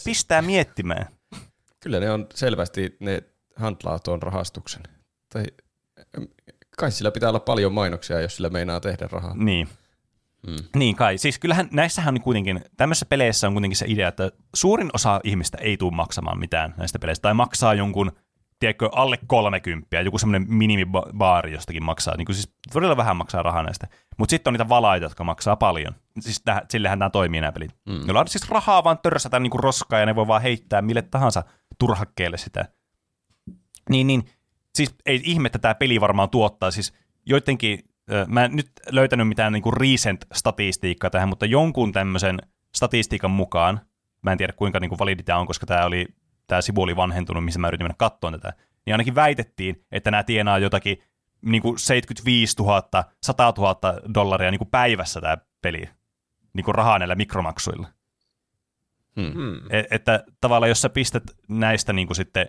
pistää miettimään. Kyllä ne on selvästi, ne handlaa tuon rahastuksen. Tai kai sillä pitää olla paljon mainoksia, jos sillä meinaa tehdä rahaa. Niin. Hmm. Niin kai. Siis kyllähän näissähän on kuitenkin, tämmöisissä peleissä on kuitenkin se idea, että suurin osa ihmistä ei tule maksamaan mitään näistä peleistä, tai maksaa jonkun, tiedätkö, alle 30, joku semmoinen minimibaari jostakin maksaa, niin kuin siis todella vähän maksaa rahaa näistä. Mutta sitten on niitä valaita, jotka maksaa paljon. Siis täh, sillehän nämä toimii nämä pelit. Mm. Joilla on siis rahaa vaan törsätä niin kuin roskaa, ja ne voi vaan heittää mille tahansa turhakkeelle sitä. Niin, niin, siis ei ihme, että tämä peli varmaan tuottaa, siis joidenkin Mä en nyt löytänyt mitään niinku recent-statistiikkaa tähän, mutta jonkun tämmöisen statistiikan mukaan, mä en tiedä kuinka niinku validi tämä on, koska tämä oli tämä sivu oli vanhentunut, missä mä yritin mennä katsomaan tätä, niin ainakin väitettiin, että nämä tienaa jotakin niinku 75 000, 100 000 dollaria niinku päivässä tämä peli, niinku rahaa näillä mikromaksuilla. Hmm. E- että tavallaan jos sä pistät näistä niinku sitten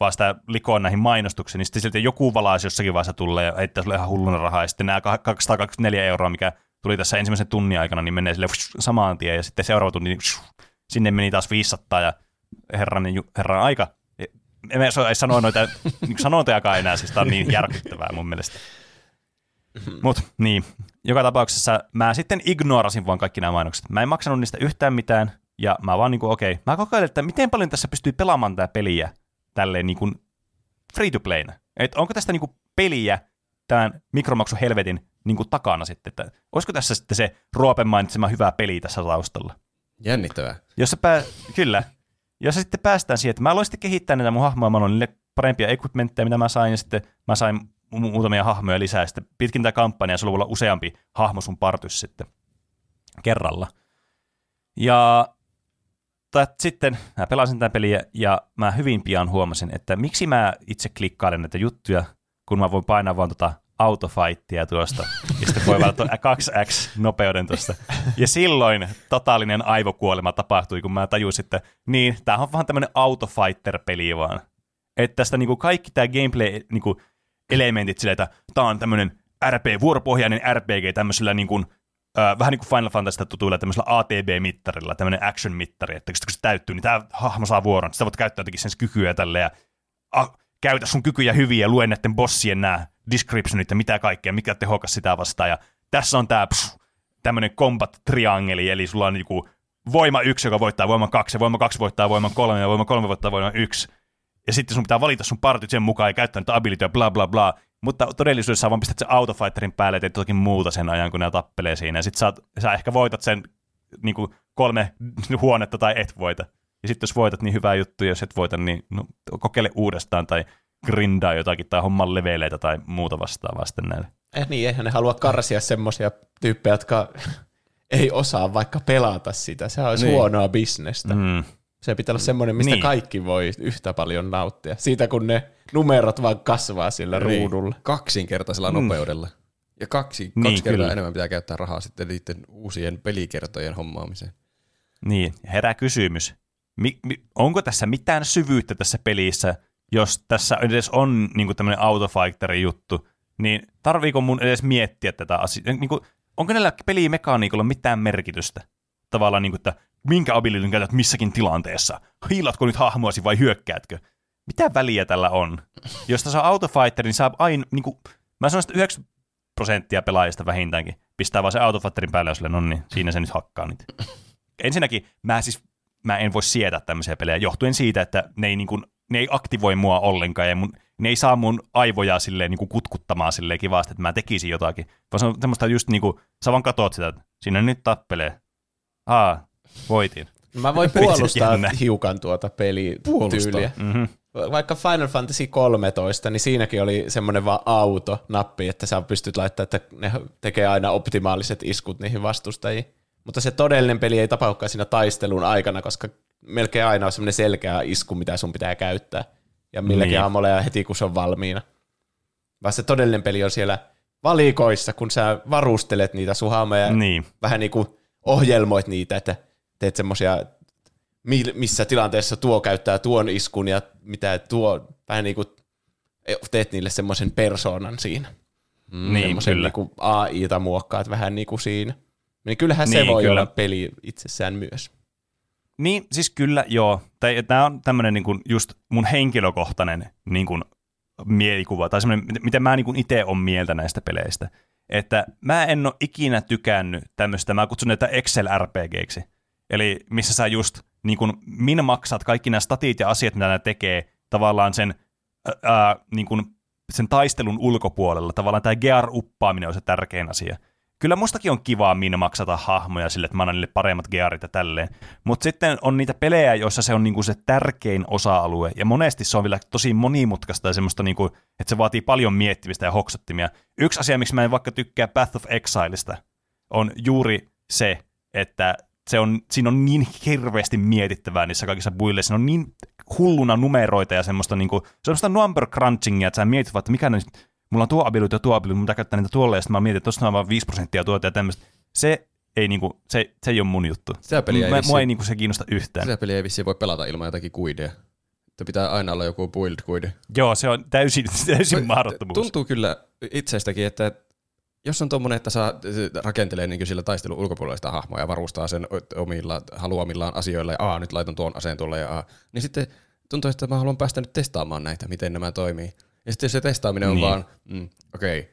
vaan sitä likoon näihin mainostuksiin, niin sitten silti joku valaisi jossakin vaiheessa tulee ja heittää sulle ihan hulluna rahaa, ja sitten nämä 224 euroa, mikä tuli tässä ensimmäisen tunnin aikana, niin menee sille samaan tien, ja sitten seuraava tunti, niin sinne meni taas 500, ja herran, herran aika. Emme ei sanoa noita niin sanontojakaan enää, siis tämä on niin järkyttävää mun mielestä. Mutta niin, joka tapauksessa mä sitten ignorasin vaan kaikki nämä mainokset. Mä en maksanut niistä yhtään mitään, ja mä vaan niinku, okei, okay. mä kokeilin, että miten paljon tässä pystyy pelaamaan tätä peliä tälleen niinku free to playna. Et onko tästä niinku peliä tämän mikromaksu helvetin niinku takana sitten, että olisiko tässä sitten se Ruopen mainitsema hyvä peli tässä taustalla? Jännittävää. Jos pää, kyllä. Jos se sitten päästään siihen, että mä aloin sitten kehittää näitä mun hahmoja, mä niille parempia equipmentteja, mitä mä sain, ja sitten mä sain mu- muutamia hahmoja lisää, ja sitten pitkin tätä kampanjaa sulla voi olla useampi hahmo sun partys sitten kerralla. Ja tai sitten mä pelasin tätä peliä, ja mä hyvin pian huomasin, että miksi mä itse klikkailen näitä juttuja, kun mä voin painaa vaan tota autofightia tuosta, ja sitten voi valita 2x nopeuden tuosta. Ja silloin totaalinen aivokuolema tapahtui, kun mä tajusin, että niin, tää on vaan tämmönen autofighter-peli vaan. Että tästä niinku kaikki tämä gameplay niinku elementit että tää on tämmönen RP, vuoropohjainen RPG tämmöisellä niinku, vähän niin kuin Final Fantasy tutuilla tämmöisellä ATB-mittarilla, tämmöinen action-mittari, että kun se täyttyy, niin tämä hahmo saa vuoron. Sitten voit käyttää jotenkin sen kykyä tälle ja ah, käytä sun kykyjä hyviä ja lue näiden bossien nämä descriptionit ja mitä kaikkea, mikä tehokas sitä vastaan. Ja tässä on tämä tämmöinen combat triangeli, eli sulla on joku voima yksi, joka voittaa voiman kaksi, ja voima kaksi voittaa voiman kolme, ja voima kolme voittaa voiman yksi. Ja sitten sun pitää valita sun partit sen mukaan ja käyttää niitä abilityä, bla bla bla. Mutta todellisuudessa vaan pistät sen autofighterin päälle ja teet jotakin muuta sen ajan, kun ne tappelee siinä. Ja sitten sä, sä ehkä voitat sen niin kuin kolme huonetta tai et voita. Ja sitten jos voitat, niin hyvää juttu, ja jos et voita, niin no, kokeile uudestaan tai grindaa jotakin tai homman leveleitä tai muuta vastaavaa sitten näille. Eh niin, eihän ne halua karsia semmoisia tyyppejä, jotka ei osaa vaikka pelata sitä. Se olisi niin. huonoa bisnestä. Mm. Se pitää olla semmoinen, mistä Niin. niin. kaikki voi yhtä paljon nauttia. Siitä, kun ne numerot vaan kasvaa sillä Niin. ruudulla. Kaksinkertaisella Mm. nopeudella. Ja kaksi, Niin, kaksi kertaa kyllä. enemmän pitää käyttää rahaa sitten niiden uusien pelikertojen hommaamiseen. Niin, herää kysymys. Mi- mi- onko tässä mitään syvyyttä tässä pelissä, jos tässä edes on niin tämmöinen autofighterin juttu, niin tarviiko mun edes miettiä tätä asiaa? Niin kuin, onko näillä pelimekaniikolla mitään merkitystä? Tavallaan, niin kuin, että minkä abilityn käytät missäkin tilanteessa? Hiilatko nyt hahmoasi vai hyökkäätkö? Mitä väliä tällä on? Jos tässä on autofighter, niin saa aina, niin kuin, mä sanoisin, että 9 prosenttia pelaajista vähintäänkin pistää vaan se autofighterin päälle, jos sille, no niin, siinä se nyt hakkaa nyt ensinnäkin mä siis mä en voi sietää tämmöisiä pelejä johtuen siitä, että ne ei, niin kuin, ne ei aktivoi mua ollenkaan ja mun, ne ei saa mun aivoja silleen niin kuin kutkuttamaan silleen kivasti, että mä tekisin jotakin. Vaan se on semmoista just niin kuin, sä vaan katot sitä, että siinä nyt tappelee. Aa, voitin. Mä voin puolustaa jännä. hiukan tuota pelityyliä. Mm-hmm. Vaikka Final Fantasy 13, niin siinäkin oli semmoinen vaan auto-nappi, että sä pystyt laittamaan, että ne tekee aina optimaaliset iskut niihin vastustajiin. Mutta se todellinen peli ei tapahdukaan siinä taistelun aikana, koska melkein aina on semmoinen selkeä isku, mitä sun pitää käyttää. Ja milläkin Niin. aamulla ja heti, kun se on valmiina. Vaan se todellinen peli on siellä valikoissa, kun sä varustelet niitä sun hahmoja. Niin. Vähän niin kuin ohjelmoit niitä, että teet semmoisia, missä tilanteessa tuo käyttää tuon iskun ja mitä tuo, vähän niin kuin teet niille semmoisen persoonan siinä. niin, semmoisen kyllä. niin AI-ta muokkaat vähän niin kuin siinä. Niin kyllähän se Niin, voi kyllä. olla peli itsessään myös. Niin, siis kyllä, joo. Tämä on tämmöinen niin kuin just mun henkilökohtainen niin kuin mielikuva, tai semmoinen, mit- miten mä niin itse on mieltä näistä peleistä. Että mä en ole ikinä tykännyt tämmöistä, mä kutsun näitä Excel-RPGiksi. Eli missä sä just niin kuin min maksat kaikki nämä statit ja asiat, mitä nämä tekee, tavallaan sen, ää, niin kuin sen taistelun ulkopuolella. Tavallaan tämä gear-uppaaminen on se tärkein asia. Kyllä mustakin on kivaa min maksata hahmoja sille, että mä annan niille paremmat gearit ja tälleen. Mutta sitten on niitä pelejä, joissa se on niinku se tärkein osa-alue, ja monesti se on vielä tosi monimutkaista ja semmoista, niinku, että se vaatii paljon miettimistä ja hoksottimia. Yksi asia, miksi mä en vaikka tykkää Path of Exileista, on juuri se, että se on, siinä on niin hirveästi mietittävää niissä kaikissa builleissa. Siinä on niin hulluna numeroita ja semmoista, niinku, semmoista number crunchingia, että sä mietit vaan, että mikä ne, mulla on tuo ability ja tuo ability, pitää käyttää niitä tuolle, ja sitten mä mietin, että tuossa on vaan 5 prosenttia tuota ja tämmöistä. Se ei, niinku, se, se ei ole mun juttu. Sitä peliä ei Mä, vissiin- mua ei niinku, se kiinnosta yhtään. Sitä peliä ei vissiin voi pelata ilman jotakin kuideja. Että pitää aina olla joku build kuide. Joo, se on täysin, täysin mahdottomuus. Tuntuu kyllä itsestäkin, että jos on tommonen, että saa rakentelee niin sillä taistelun ulkopuolella sitä hahmoa ja varustaa sen omilla haluamillaan asioilla ja aa, nyt laitan tuon aseen tuolle ja aa, niin sitten tuntuu, että mä haluan päästä nyt testaamaan näitä, miten nämä toimii. Ja sitten se testaaminen on Niin. vaan, mm, okei, okay,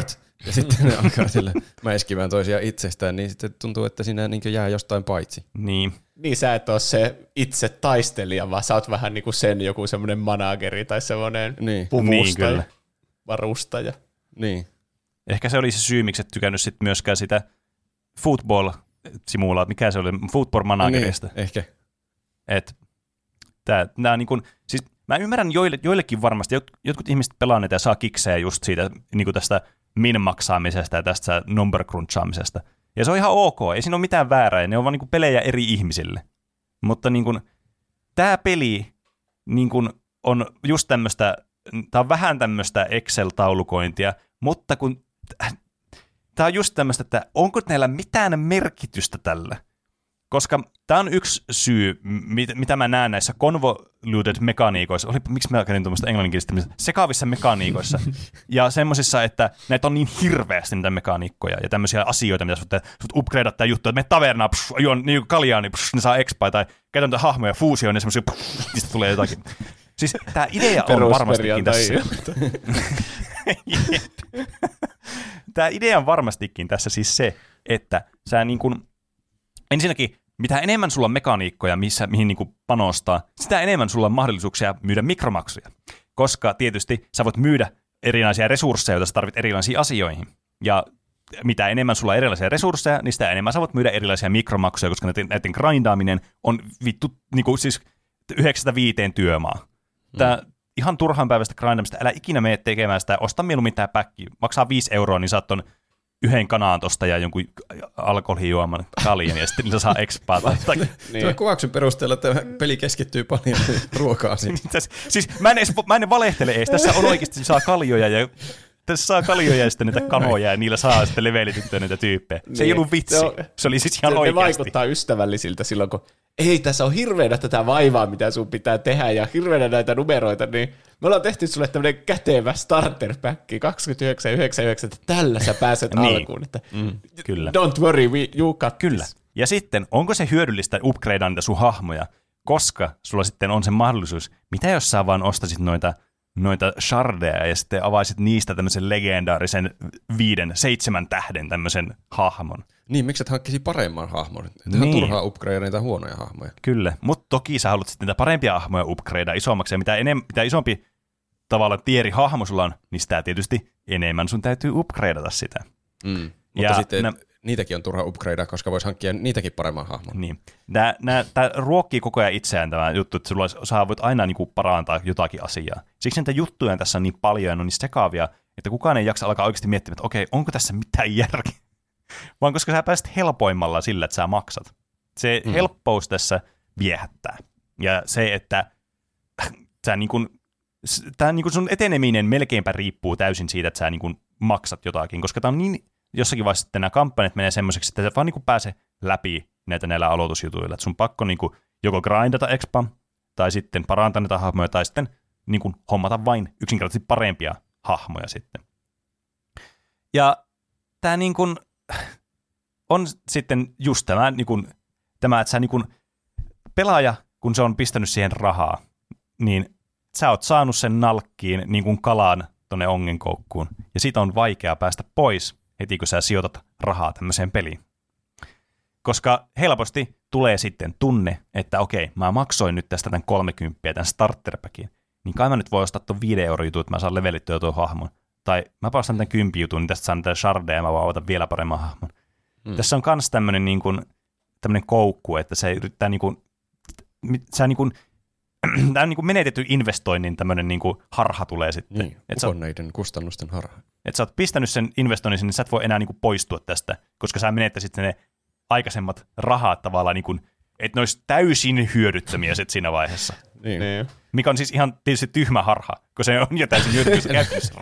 fight! Ja sitten ne alkaa sillä mäiskimään toisia itsestään, niin sitten tuntuu, että siinä niin jää jostain paitsi. Niin. Niin sä et ole se itse taistelija, vaan sä oot vähän niin kuin sen joku semmoinen manageri tai semmoinen Niin, Niin, puvustaja, kyllä. varustaja. niin. Ehkä se oli se syy, miksi et tykännyt sit myöskään sitä football-simulaat, mikä se oli, football managerista. Niin, ehkä. Et, tää, nää niin kun, siis mä ymmärrän joille, joillekin varmasti, jot, jotkut ihmiset pelaa niitä ja saa kiksejä just siitä niin tästä min-maksaamisesta ja tästä number crunchaamisesta. Ja se on ihan ok, ei siinä ole mitään väärää, ja ne on vaan niin pelejä eri ihmisille. Mutta niin kuin, tämä peli niin kuin, on just tämmöistä, tämä on vähän tämmöistä Excel-taulukointia, mutta kun tämä on just tämmöistä, että onko näillä mitään merkitystä tällä? Koska tämä on yksi syy, mit, mitä mä näen näissä convoluted mekaniikoissa, oli, miksi mä kävin tuommoista englanninkielistä, sekaavissa mekaniikoissa, ja semmoisissa, että näitä on niin hirveästi niitä mekaniikkoja ja tämmöisiä asioita, mitä sut, sut upgradeat tämä juttu, että me tavernaa, psh, juon niin kaljaa, niin psh, ne saa expaa, tai käytän niitä hahmoja, fuusioon, ja semmoisia, psh, niistä tulee jotakin. Siis tämä idea on varmastikin tässä. Tämä idea on varmastikin tässä siis se, että sä niin kuin, ensinnäkin mitä enemmän sulla on mekaniikkoja, missä, mihin niin kuin panostaa, sitä enemmän sulla on mahdollisuuksia myydä mikromaksuja. Koska tietysti sä voit myydä erilaisia resursseja, joita sä tarvit erilaisiin asioihin. Ja mitä enemmän sulla on erilaisia resursseja, niin sitä enemmän sä voit myydä erilaisia mikromaksuja, koska näiden, näiden grindaaminen on vittu niin kuin siis yhdeksästä viiteen työmaa. Tää, ihan turhan päivästä grindamista, älä ikinä mene tekemään sitä, osta mieluummin tämä päkki, maksaa 5 euroa, niin saat ton yhden kanaan tosta ja jonkun alkoholijuoman kaljan, ja sitten niillä saa expaa. Tai, tai, Niin. Kuvauksen perusteella että peli keskittyy paljon ruokaasiin. Täs- siis mä en, edes, mä en valehtele edes, tässä on oikeasti saa kaljoja ja tässä saa kaljoja ja sitten niitä kanoja ja niillä saa sitten levelityttyä niitä tyyppejä. Se ei Niin. ollut vitsi, Se se, on- se oli siis ihan Se, ne oikeasti. vaikuttaa ystävällisiltä silloin, kun ei tässä on hirveänä tätä vaivaa, mitä sun pitää tehdä ja hirveänä näitä numeroita, niin me ollaan tehty sulle tämmöinen kätevä starter pack 29,99, että tällä sä pääset Niin. alkuun. Että Mm, kyllä. Don't worry, we, you got Kyllä. this. Ja sitten, onko se hyödyllistä upgradea niitä sun hahmoja, koska sulla sitten on se mahdollisuus, mitä jos sä vaan ostasit noita, noita shardeja ja sitten avaisit niistä tämmöisen legendaarisen viiden, seitsemän tähden tämmöisen hahmon. Niin, miksi et hankkisi paremman hahmon? Että Niin. turhaa upgradea niitä huonoja hahmoja. Kyllä, mutta toki sä haluat sitten niitä parempia hahmoja upgradea isommaksi, ja mitä, enem, mitä isompi tavallaan tieri hahmo sulla on, niin sitä tietysti enemmän sun täytyy upgradeata sitä. Mm. Mutta Ja sitten nä- niitäkin on turha upgradea, koska voisi hankkia niitäkin paremman hahmon. Niin. Tämä, tämä ruokkii koko ajan itseään tämä juttu, että sulla, sä voit aina niin kuin parantaa jotakin asiaa. Siksi niitä juttuja tässä on niin paljon ja ne on niin sekaavia, että kukaan ei jaksa alkaa oikeasti miettiä, että okei, onko tässä mitään järkeä. Vaan koska sä pääset helpoimmalla sillä, että sä maksat. Se mm. helppous tässä viehättää. Ja se, että sä niin kuin, tää niin kuin sun eteneminen melkeinpä riippuu täysin siitä, että sä niin kuin maksat jotakin, koska tämä on niin, jossakin vaiheessa sitten nämä kampanjat menee semmoiseksi, että sä vaan niin pääse läpi näitä näillä aloitusjutuilla. Että sun pakko niin kuin joko grindata expa, tai sitten parantaa näitä hahmoja, tai sitten niin kuin hommata vain yksinkertaisesti parempia hahmoja sitten. Ja tämä niin kuin, on sitten just tämä, niin kuin, tämä että sä niin kuin, pelaaja, kun se on pistänyt siihen rahaa, niin sä oot saanut sen nalkkiin niin kuin kalaan tonne ongenkoukkuun, ja siitä on vaikea päästä pois heti, kun sä sijoitat rahaa tämmöiseen peliin. Koska helposti tulee sitten tunne, että okei, mä maksoin nyt tästä tämän 30 tämän starterpackin, niin kai mä nyt voi ostaa tuon 5 euro jutun, että mä saan levelittyä tuon hahmon. Tai mä ostan tämän 10 jutun, niin tästä saan tätä shardeja ja mä voin vielä paremman hahmon. Mm. Tässä on myös tämmöinen niin kuin, tämmöinen koukku, että se yrittää niin kuin, se niin kuin, tämä on niin kuin menetetty investoinnin tämmöinen niin kuin harha tulee sitten. Niin, sä, kustannusten harha. Että sä oot pistänyt sen investoinnin sinne, niin sä et voi enää niin kuin poistua tästä, koska sä menettäisit ne aikaisemmat rahat tavallaan, niin kuin, että ne olisi täysin hyödyttömiä sitten siinä vaiheessa. Niin. niin. Mikä on siis ihan tietysti tyhmä harha, kun se on jo täysin hyödyttömiä käytössä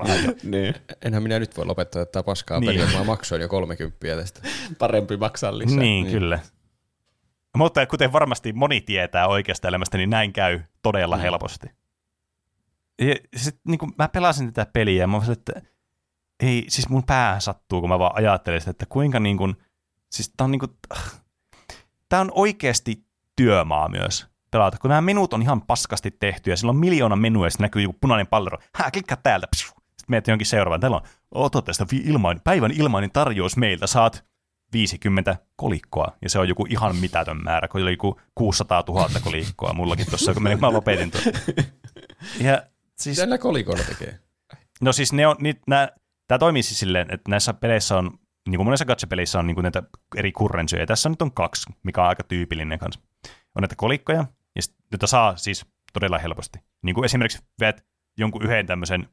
niin. Enhän minä nyt voi lopettaa tätä paskaa niin. peliä, mä maksoin jo 30 tästä. Parempi maksaa lisää. Niin, niin. kyllä. Mutta kuten varmasti moni tietää oikeasta elämästä, niin näin käy todella mm. helposti. Ja sit, niin kun mä pelasin tätä peliä ja mä olisin, että ei, siis mun pää sattuu, kun mä vaan ajattelen sitä, että kuinka niin kun, siis tää on niin kun, tää on oikeasti työmaa myös pelata, kun nämä menut on ihan paskasti tehty ja sillä on miljoona menua ja näkyy joku punainen pallero. Hää, klikkaa täältä. Sitten menet johonkin seuraavaan. Täällä on, ota tästä ilmain, päivän ilmainen tarjous meiltä. Saat 50 kolikkoa, ja se on joku ihan mitätön määrä, kun oli joku 600 000 kolikkoa mullakin tuossa, kun mä lopetin tuon. Ja siis... Mitä kolikoilla tekee? No siis ne on, niin, nää, tämä toimii siis silleen, että näissä peleissä on, niin kuin monessa gacha-peleissä on niin kuin näitä eri kurrensyjä, ja tässä nyt on kaksi, mikä on aika tyypillinen kanssa. On näitä kolikkoja, ja sit, jota saa siis todella helposti. Niin kuin esimerkiksi veet jonkun yhden tämmöisen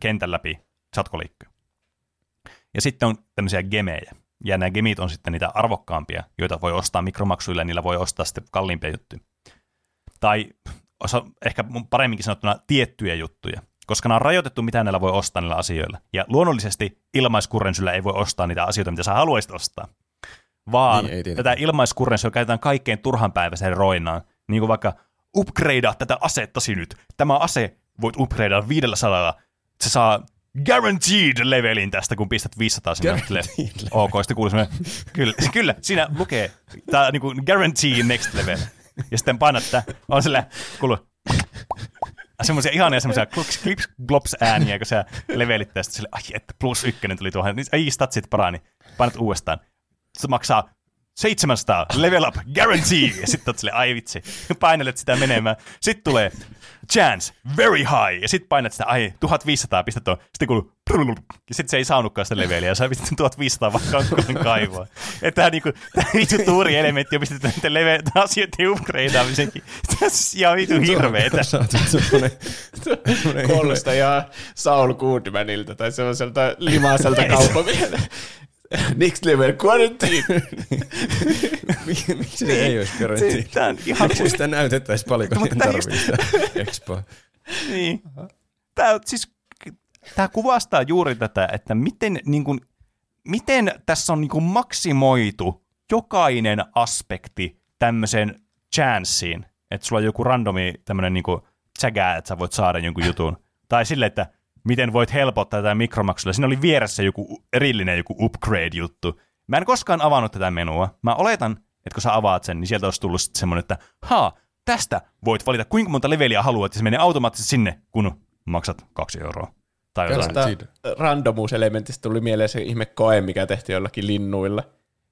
kentän läpi, saat kolikkoja. Ja sitten on tämmöisiä gemejä. Ja nämä gemit on sitten niitä arvokkaampia, joita voi ostaa mikromaksuilla, ja niillä voi ostaa sitten kalliimpia juttuja. Tai osa, ehkä paremminkin sanottuna tiettyjä juttuja, koska nämä on rajoitettu, mitä näillä voi ostaa niillä asioilla. Ja luonnollisesti ilmaiskurrensyllä ei voi ostaa niitä asioita, mitä sä haluaisit ostaa. Vaan niin, tätä ilmaiskurrensyä käytetään kaikkein turhanpäiväiseen roinaan. Niin kuin vaikka upgradea tätä asettasi nyt. Tämä ase voit upgradea 500. Se saa guaranteed levelin tästä, kun pistät 500 sinne. Ok, sitten kuuluu kyllä, kyllä, siinä lukee, tämä on niinku guarantee next level. Ja sitten painat tätä, on sillä, kuuluu, semmoisia ihania semmoisia klips, klips, ääniä, kun sä levelit tästä sille, ai että plus ykkönen tuli tuohon, niin ai statsit parani, painat uudestaan. Se maksaa 700, level up, guarantee, ja sitten oot sille, ai vitsi, painelet sitä menemään. Sitten tulee chance, very high, ja sitten painat sitä, ai, 1500, pistät tuon, sitten kuuluu, ja sitten se ei saanutkaan sitä leveliä, ja sä pistät 1500 vaikka kankkulen kaivoa. Että tämä niinku, vitu tuuri elementti on pistetty näiden leve- asioiden upgradeaamisenkin. Siis ihan vitu hirveetä. Kuulostaa ihan Saul Goodmanilta tai semmoiselta limaiselta kauppamieheltä. Next level quarantine. Miksi se ei olisi quarantine? Tämä on ihan... Miksi sitä näytettäisiin paljon, kun tarvitsee sitä expoa? Niin. Tämä, siis, tämä kuvastaa juuri tätä, että miten, niin kuin, miten tässä on niin kuin maksimoitu jokainen aspekti tämmöiseen chanceen, että sulla on joku randomi tämmöinen niin kuin että sä voit saada jonkun jutun. Tai sille, että miten voit helpottaa tätä mikromaksulla. Siinä oli vieressä joku erillinen joku upgrade-juttu. Mä en koskaan avannut tätä menua. Mä oletan, että kun sä avaat sen, niin sieltä olisi tullut sitten semmoinen, että haa, tästä voit valita kuinka monta leveliä haluat, ja se menee automaattisesti sinne, kun maksat kaksi euroa. Tai jotain. randomuuselementistä tuli mieleen se ihme koe, mikä tehtiin jollakin linnuilla.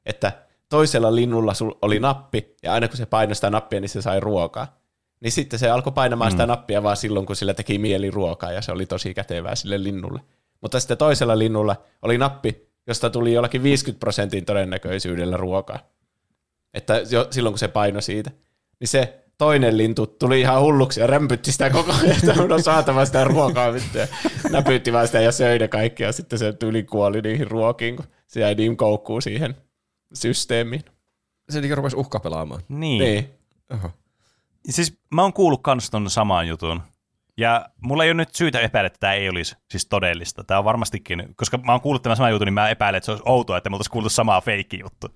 Että toisella linnulla oli nappi, ja aina kun se painoi sitä nappia, niin se sai ruokaa. Niin sitten se alkoi painamaan mm. sitä nappia vaan silloin, kun sillä teki mieli ruokaa, ja se oli tosi kätevää sille linnulle. Mutta sitten toisella linnulla oli nappi, josta tuli jollakin 50 prosentin todennäköisyydellä ruokaa. Että jo, silloin, kun se painoi siitä. Niin se toinen lintu tuli ihan hulluksi ja rämpytti sitä koko ajan, että on saatava sitä ruokaa vittu. näpytti vaan sitä ja söi ne kaikki ja sitten se tuli kuoli niihin ruokiin, kun se jäi niin koukkuun siihen systeemiin. Se rupesi uhkapelaamaan. Niin. niin. Oho. Siis mä oon kuullut kans ton saman jutun. Ja mulla ei ole nyt syytä epäillä, että tämä ei olisi siis todellista. Tämä on varmastikin, koska mä oon kuullut tämän saman jutun, niin mä epäilen, että se olisi outoa, että me oltaisiin kuultu samaa feikki juttu.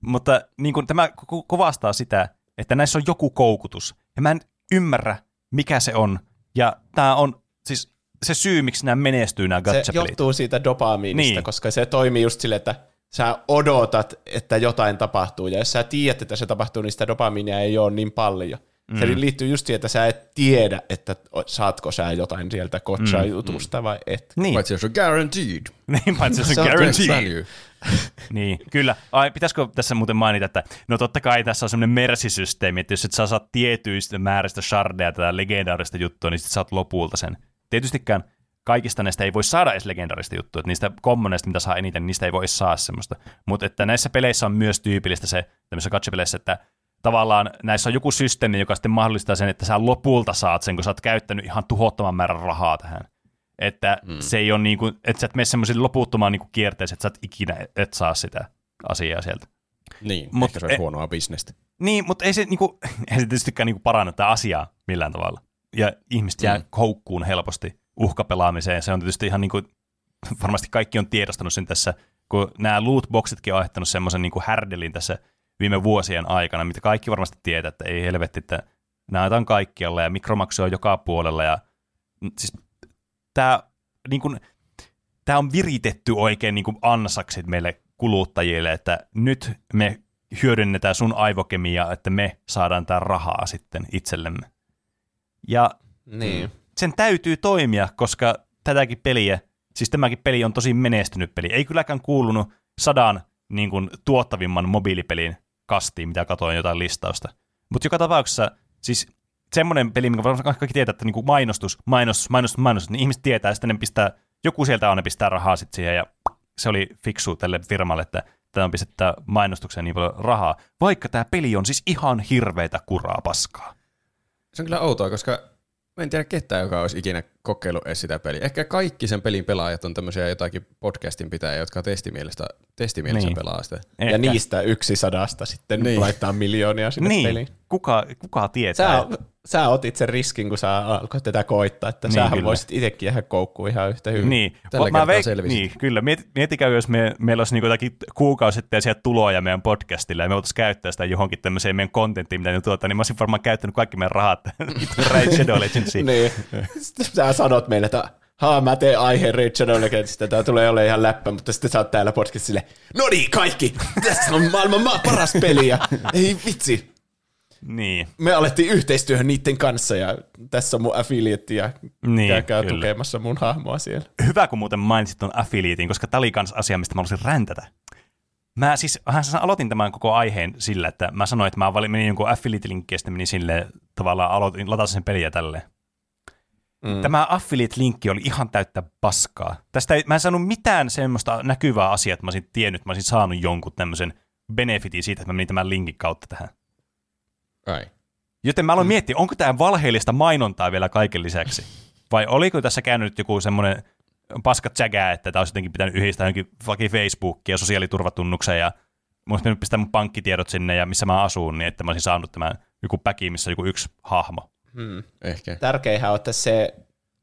Mutta niin kun, tämä kuvastaa sitä, että näissä on joku koukutus. Ja mä en ymmärrä, mikä se on. Ja tämä on siis se syy, miksi nämä menestyy, nämä Se johtuu siitä dopamiinista, Niin. koska se toimii just silleen, että sä odotat, että jotain tapahtuu, ja jos sä tiedät, että se tapahtuu, niin sitä dopamiinia ei ole niin paljon. Mm. Se liittyy just siihen, että sä et tiedä, että saatko sä jotain sieltä kotsa-jutusta vai et. Niin, Paitsi jos on guaranteed. niin paitsi se on guaranteed. Niin, kyllä. Ai, pitäisikö tässä muuten mainita, että no totta kai tässä on semmoinen mersisysteemi, että jos et sä saat tietyistä määristä shardeja tätä legendaarista juttua, niin sit saat lopulta sen. Tietystikään kaikista näistä ei voi saada edes legendaarista juttua, että niistä kommoneista, mitä saa eniten, niistä ei voi saa semmoista. Mutta että näissä peleissä on myös tyypillistä se, tämmöisissä gacha-peleissä, että tavallaan näissä on joku systeemi, joka sitten mahdollistaa sen, että sä lopulta saat sen, kun sä oot käyttänyt ihan tuhottoman määrän rahaa tähän. Että mm. se ei ole niin kuin, että sä et mene semmoisen loputtomaan niin kuin kierteeseen, että sä et ikinä et saa sitä asiaa sieltä. Niin, Mut ehkä se olisi e- huonoa bisnestä. Niin, mutta ei se, niinku, ei se tietystikään niinku paranna tätä asiaa millään tavalla. Ja ihmiset jää mm. koukkuun helposti uhkapelaamiseen. Se on tietysti ihan niinku, varmasti kaikki on tiedostanut sen tässä, kun nämä lootboxitkin on aiheuttanut semmoisen niinku härdelin tässä viime vuosien aikana, mitä kaikki varmasti tietää, että ei helvetti, että näitä on kaikkialla ja mikromaksu on joka puolella. Ja, mm, siis tämä niinku, tää on viritetty oikein niinku ansaksit meille kuluttajille, että nyt me hyödynnetään sun aivokemiaa, että me saadaan tää rahaa sitten itsellemme. Ja Niin. sen täytyy toimia, koska tätäkin peliä, siis tämäkin peli on tosi menestynyt peli. Ei kylläkään kuulunut sadan niin kuin, tuottavimman mobiilipelin kastiin, mitä katoin jotain listausta. Mutta joka tapauksessa, siis semmoinen peli, minkä varmaan kaikki tietää, että niin kuin mainostus, mainostus, mainostus, mainostus, niin ihmiset tietää, ja sitten ne pistää, joku sieltä on, ne pistää rahaa sitten siihen, ja se oli fiksu tälle firmalle, että tämä on pistettä mainostukseen niin paljon rahaa, vaikka tämä peli on siis ihan hirveitä kuraa paskaa. Se on kyllä outoa, koska mä en tiedä ketään, joka olisi ikinä kokeillut edes sitä peliä. Ehkä kaikki sen pelin pelaajat on tämmöisiä jotakin podcastin pitäjiä, jotka testimielestä, testimielessä Niin. pelaa sitä. Ja Ehkä. niistä yksi sadasta sitten. Niin. laittaa miljoonia sinne niin, peliin. kuka, kuka tietää? Sä, sä otit sen riskin, kun sä alkoit tätä koittaa, että Niin, niin, sähän kyllä. kyllä. voisit itsekin jäädä koukkuun ihan yhtä hyvin. Niin, Tällä mä selvisit. niin, kyllä. Miet, miettikää, jos me, meillä olisi niinku jotakin kuukausittaisia tuloja meidän podcastilla ja me voitaisiin käyttää sitä johonkin tämmöiseen meidän kontenttiin, mitä ne tuota, niin mä olisin varmaan käyttänyt kaikki meidän rahat Raid Shadow Legendsiin. niin. Sitten sä sanot meille, että haa, mä teen aiheen Raid Shadow Legendsista, tää tulee olemaan ihan läppä, mutta sitten sä oot täällä podcastille, no niin, kaikki, tässä on maailman ma- paras peli, ja ei vitsi, niin, me alettiin yhteistyöhön niiden kanssa, ja tässä on mun affiliate, ja Niin, käykää kyllä. tukemassa mun hahmoa siellä. hyvä kun muuten mainitsit ton affiliatein, koska tämä oli kans asia, mistä mä haluaisin räntätä. Mä siis vähän aloitin tämän koko aiheen sillä, että mä sanoin, että mä valin, menin jonkun sitten menin silleen, tavallaan aloitin, latasin sen peliä tälleen. Mm. Tämä affiliate-linkki oli ihan täyttä paskaa. Tästä ei, mä en saanut mitään semmoista näkyvää asiaa, että mä olisin tiennyt, että mä olisin saanut jonkun tämmöisen benefitin siitä, että mä menin tämän linkin kautta tähän. Ai. Joten mä aloin mm. miettiä, onko tämä valheellista mainontaa vielä kaiken lisäksi? Vai oliko tässä käynyt joku semmoinen paska tsägää, että tämä olisi jotenkin pitänyt yhdistää johonkin fucking Facebookia ja sosiaaliturvatunnuksen ja mä olisin pistää mun pankkitiedot sinne ja missä mä asun, niin että mä olisin saanut tämän joku päki, missä joku yksi hahmo. Hmm. Ehkä. Tärkeinhän on, että se,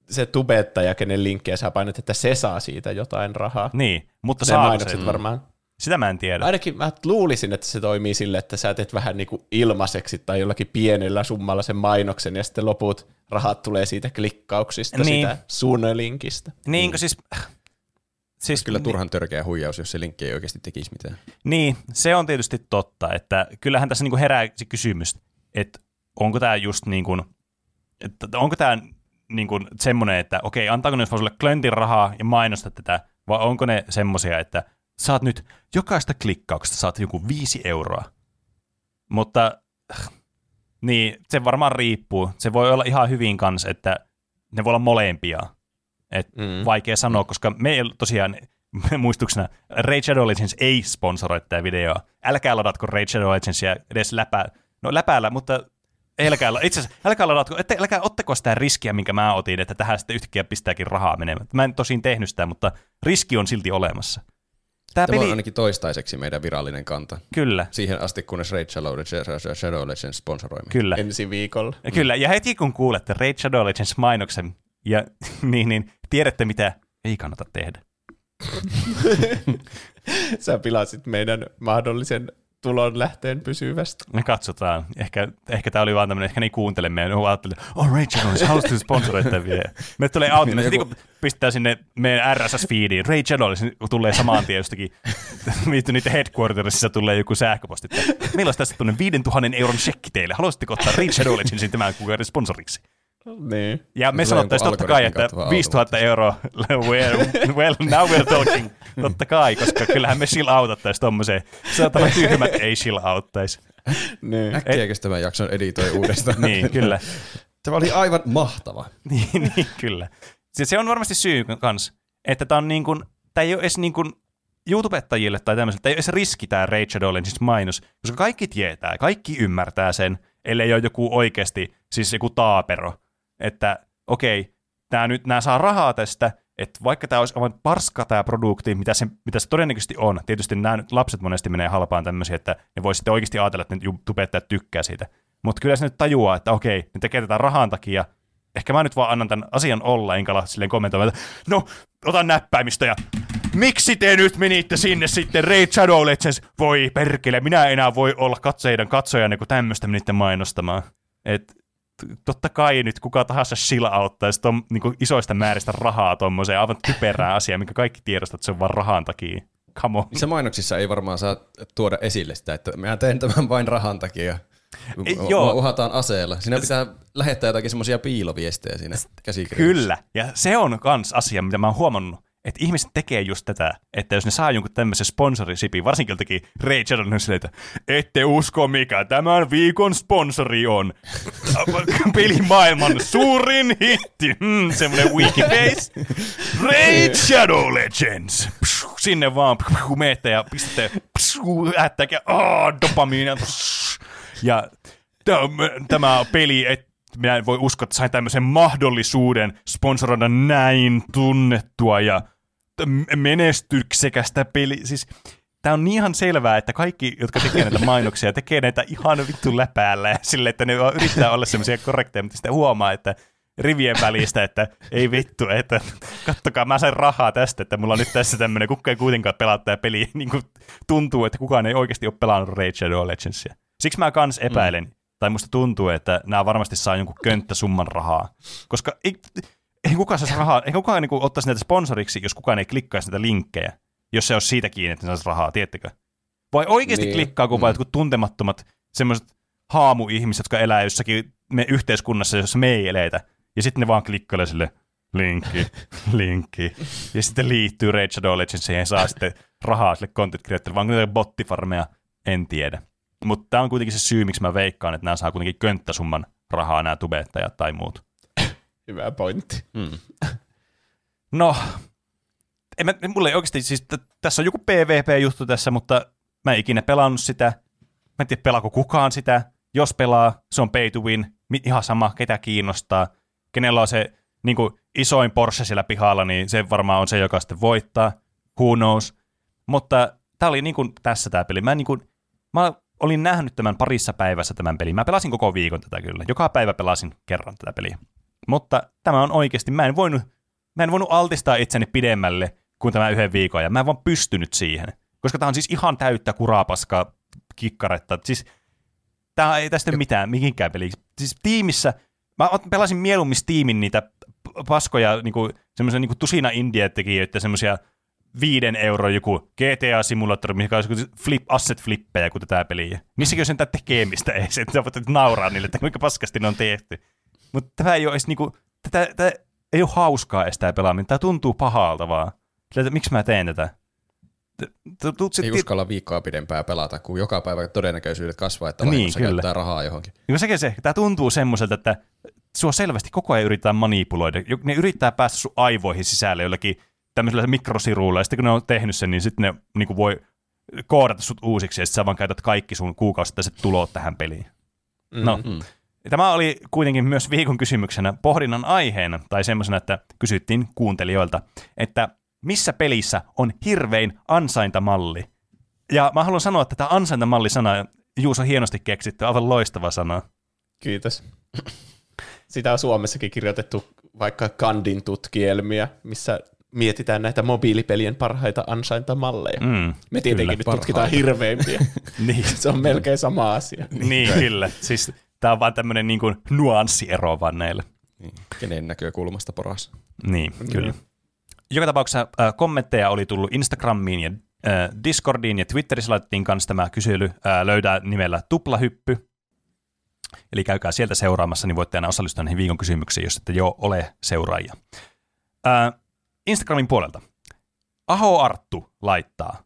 se tubettaja, kenen linkkiä sä painat, että se saa siitä jotain rahaa. Niin, mutta saako mainokset se? varmaan. Sitä mä en tiedä. Ainakin mä luulisin, että se toimii sille, että sä teet vähän niin kuin ilmaiseksi tai jollakin pienellä summalla sen mainoksen ja sitten loput rahat tulee siitä klikkauksista, Niin. sitä sun linkistä. Niin, kun siis... Siis Kyllä turhan törkeä huijaus, jos se linkki ei oikeasti tekisi mitään. Niin, se on tietysti totta, että kyllähän tässä niinku herää se kysymys, että onko tämä just niin kuin, että onko tämä niin kuin semmoinen, että okei, antaako ne sulle klöntin rahaa ja mainosta tätä, vai onko ne semmoisia, että saat nyt jokaista klikkauksesta saat joku viisi euroa. Mutta niin, se varmaan riippuu. Se voi olla ihan hyvin kanssa, että ne voi olla molempia. Et mm. Vaikea sanoa, koska me ei tosiaan muistuksena, Raid Shadow Legends ei sponsoroi tätä videoa. Älkää ladatko Raid Shadow Legendsia edes läpää. No läpäällä, mutta älkää, itse asiassa, älkää ladatko, ette, älkää ottako sitä riskiä, minkä mä otin, että tähän sitten yhtäkkiä pistääkin rahaa menemään. Mä en tosin tehnyt sitä, mutta riski on silti olemassa. Tämä Tämä peli, on ainakin toistaiseksi meidän virallinen kanta. kyllä, Siihen asti, kunnes Raid Shadow, Shadow Legends sponsoroi meitä. kyllä. Ensi viikolla. Ja Kyllä, ja heti kun kuulette Raid Shadow Legends mainoksen, ja, niin, niin tiedätte mitä ei kannata tehdä. Sä pilasit meidän mahdollisen tulon lähteen pysyvästi. Me katsotaan. Ehkä, ehkä tämä oli vaan tämmöinen, ehkä ne ei kuuntele meidän. Ne ajattelee, oh Shadow Legends, haluaisi sponsoroida tämän video. Me tulee auto, me Joku- kun pistää sinne meidän RSS-feediin, Shadow Legends tulee samaan tien jostakin, vittu niiden headquartersissa tulee joku sähköposti, että meillä olisi tässä tuonne 5000 euron shekki teille. Haluaisitteko ottaa Shadow Legendsin tämän kuukauden sponsoriksi? Niin. Ja me sanottaisiin totta kai, että kautta vaan 5000 euroa, well, well, now we're talking. Totta kai, koska kyllähän me chill outattaisiin tommoseen. Saatana tyhmät ei chill outtaisi. niin. Äkkiäkös tämän jakson editoi uudestaan? Niin, kyllä. Tämä oli aivan mahtava. niin, niin, kyllä. Se, se on varmasti syy kans, että tämä on niin kuin, tämä ei ole edes niin kuin YouTubettajille tai tämmöiselle, tämä ei ole edes riski tämä Raid Shadow Legends mainos, koska kaikki tietää, kaikki ymmärtää sen, ellei ole joku oikeasti, siis joku taapero, että okei, tämä nyt, nämä saa rahaa tästä, että vaikka tämä olisi aivan parska tämä produkti, mitä se, mitä se todennäköisesti on, tietysti nämä lapset monesti menee halpaan tämmöisiä, että ne voi sitten oikeasti ajatella, että ne tubettajat tykkää siitä, mutta kyllä se nyt tajuaa, että okei, ne tekee tätä rahan takia, ehkä mä nyt vaan annan tämän asian olla, enkä ala silleen kommentoimaan, että no, otan näppäimistä ja miksi te nyt menitte sinne sitten Raid Shadow Legends? Voi perkele, minä enää voi olla katseiden katsojanne, kun tämmöistä menitte mainostamaan. Et, totta kai nyt kuka tahansa chill auttaisi tom, niin isoista määristä rahaa tommoseen aivan typerää asiaa, minkä kaikki tiedostat, että se on vaan rahan takia. Come on. Niissä mainoksissa ei varmaan saa tuoda esille sitä, että mä teen tämän vain rahan takia. Ei, joo. uhataan aseella. Siinä pitää lähettää jotakin semmoisia piiloviestejä siinä käsikirjoissa. Kyllä, ja se on kans asia, mitä mä oon huomannut, että ihmiset tekee just tätä, että jos ne saa jonkun tämmöisen sponsorisipin, varsinkin joltakin Ray Jordan on silleen, että ette usko mikä tämän viikon sponsori on. Pelimaailman suurin hitti, mm, semmoinen wikiface. Raid Shadow Legends. Pshu, Sinne vaan pshu, meette ja pistätte ättäkä, oh, dopamiinia. Ja täm- tämä peli, et, minä en voi uskoa, että sain tämmöisen mahdollisuuden sponsoroida näin tunnettua ja menestyksekästä peli. Siis Tämä on niin ihan selvää, että kaikki, jotka tekee näitä mainoksia, tekee näitä ihan vittu läpäällä sille, että ne yrittää olla semmoisia korrekteja, mutta sitten huomaa, että rivien välistä, että ei vittu, että kattokaa, mä sain rahaa tästä, että mulla on nyt tässä tämmöinen, kukaan ei kuitenkaan pelaa tämä peli, niin kuin tuntuu, että kukaan ei oikeasti ole pelannut Raid Shadow Legendsia. Siksi mä kans epäilen, mm. tai musta tuntuu, että nämä varmasti saa jonkun könttäsumman rahaa, koska ei, ei kukaan saisi rahaa, ei kukaan niin ottaisi näitä sponsoriksi, jos kukaan ei klikkaisi näitä linkkejä, jos se olisi siitä kiinni, että ne saisi rahaa, tiedättekö? Vai oikeasti niin. Klikkaa, kun mm. jotkut tuntemattomat semmoiset haamuihmiset, jotka elää jossakin me yhteiskunnassa, jossa me ei eletä, ja sitten ne vaan klikkailee sille linkki, linkki, ja sitten liittyy Raid Shadow Legendsiin ja saa sitten rahaa sille content creatorille, vaan niitä bottifarmeja, en tiedä. Mutta tämä on kuitenkin se syy, miksi mä veikkaan, että nämä saa kuitenkin könttäsumman rahaa, nämä tubettajat tai muut. Hyvä pointti. Mm. No, en mä, mulle ei oikeasti, siis t- tässä on joku PvP-juttu tässä, mutta mä en ikinä pelannut sitä. Mä en tiedä, pelaako kukaan sitä. Jos pelaa, se on pay to win. Ihan sama, ketä kiinnostaa. Kenellä on se niin kuin, isoin Porsche siellä pihalla, niin se varmaan on se, joka sitten voittaa. Who knows. Mutta tämä oli niin kuin tässä tämä peli. Mä, niin kuin, mä olin nähnyt tämän parissa päivässä tämän pelin. Mä pelasin koko viikon tätä kyllä. Joka päivä pelasin kerran tätä peliä. Mutta tämä on oikeasti, mä en voinut, mä en voinut altistaa itseni pidemmälle kuin tämä yhden viikon, ja mä en vaan pystynyt siihen. Koska tämä on siis ihan täyttä kurapaskaa kikkaretta. Siis tämä ei tästä mitään, mihinkään peli. Siis tiimissä, mä pelasin mieluummin tiimin niitä paskoja, niinku, semmoisia niinku tusina indie-tekijöitä, semmoisia viiden euron joku GTA-simulaattori, mikä olisi joku flip, asset flippejä kuin tätä peliä. Nissäkin on sen tekemistä, ei se, että voit nauraa niille, että kuinka paskasti ne on tehty. Mutta tämä ei ole edes niinku, tätä, tätä ei ole hauskaa edes tämä pelaaminen. Tämä tuntuu pahalta vaan. Sillä, että miksi mä teen tätä? Ei uskalla viikkoa pidempään pelata, kun joka päivä todennäköisyydet kasvaa, että Niin, kyllä. käyttää rahaa johonkin. Niin sekin se, tämä tuntuu semmoiselta, että sua selvästi koko ajan yritetään manipuloida. Ne yrittää päästä sun aivoihin sisälle jollakin tämmöisellä mikrosiruilla, ja sitten kun ne on tehnyt sen, niin sitten ne niin kuin voi koodata sut uusiksi, ja sitten sä vaan käytät kaikki sun kuukausittaiset tulot tähän peliin. Mm. No, Mm. Tämä oli kuitenkin myös viikon kysymyksenä pohdinnan aiheena, tai semmoisena, että kysyttiin kuuntelijoilta, että missä pelissä on hirvein ansaintamalli. Ja mä haluan sanoa, että tämä ansaintamalli-sana, Juuso hienosti keksitty, aivan loistava sana. Kiitos. Sitä on Suomessakin kirjoitettu vaikka Kandin tutkielmia, missä mietitään näitä mobiilipelien parhaita ansaintamalleja. Mm, Me tietenkin kyllä, nyt tutkitaan hirveimpiä. niin, Se on melkein sama asia. niin, kyllä. Siis tämä on vaan tämmöinen niin kuin nuanssiero vaan näille. Niin. Kenen näkökulmasta paras? Niin, kyllä. Joka tapauksessa äh, kommentteja oli tullut Instagramiin ja äh, Discordiin ja Twitterissä laitettiin kanssa tämä kysely äh, löydää nimellä tuplahyppy. Eli käykää sieltä seuraamassa, niin voitte aina osallistua näihin viikon kysymyksiin, jos ette jo ole seuraajia. Äh, Instagramin puolelta. Aho Arttu laittaa.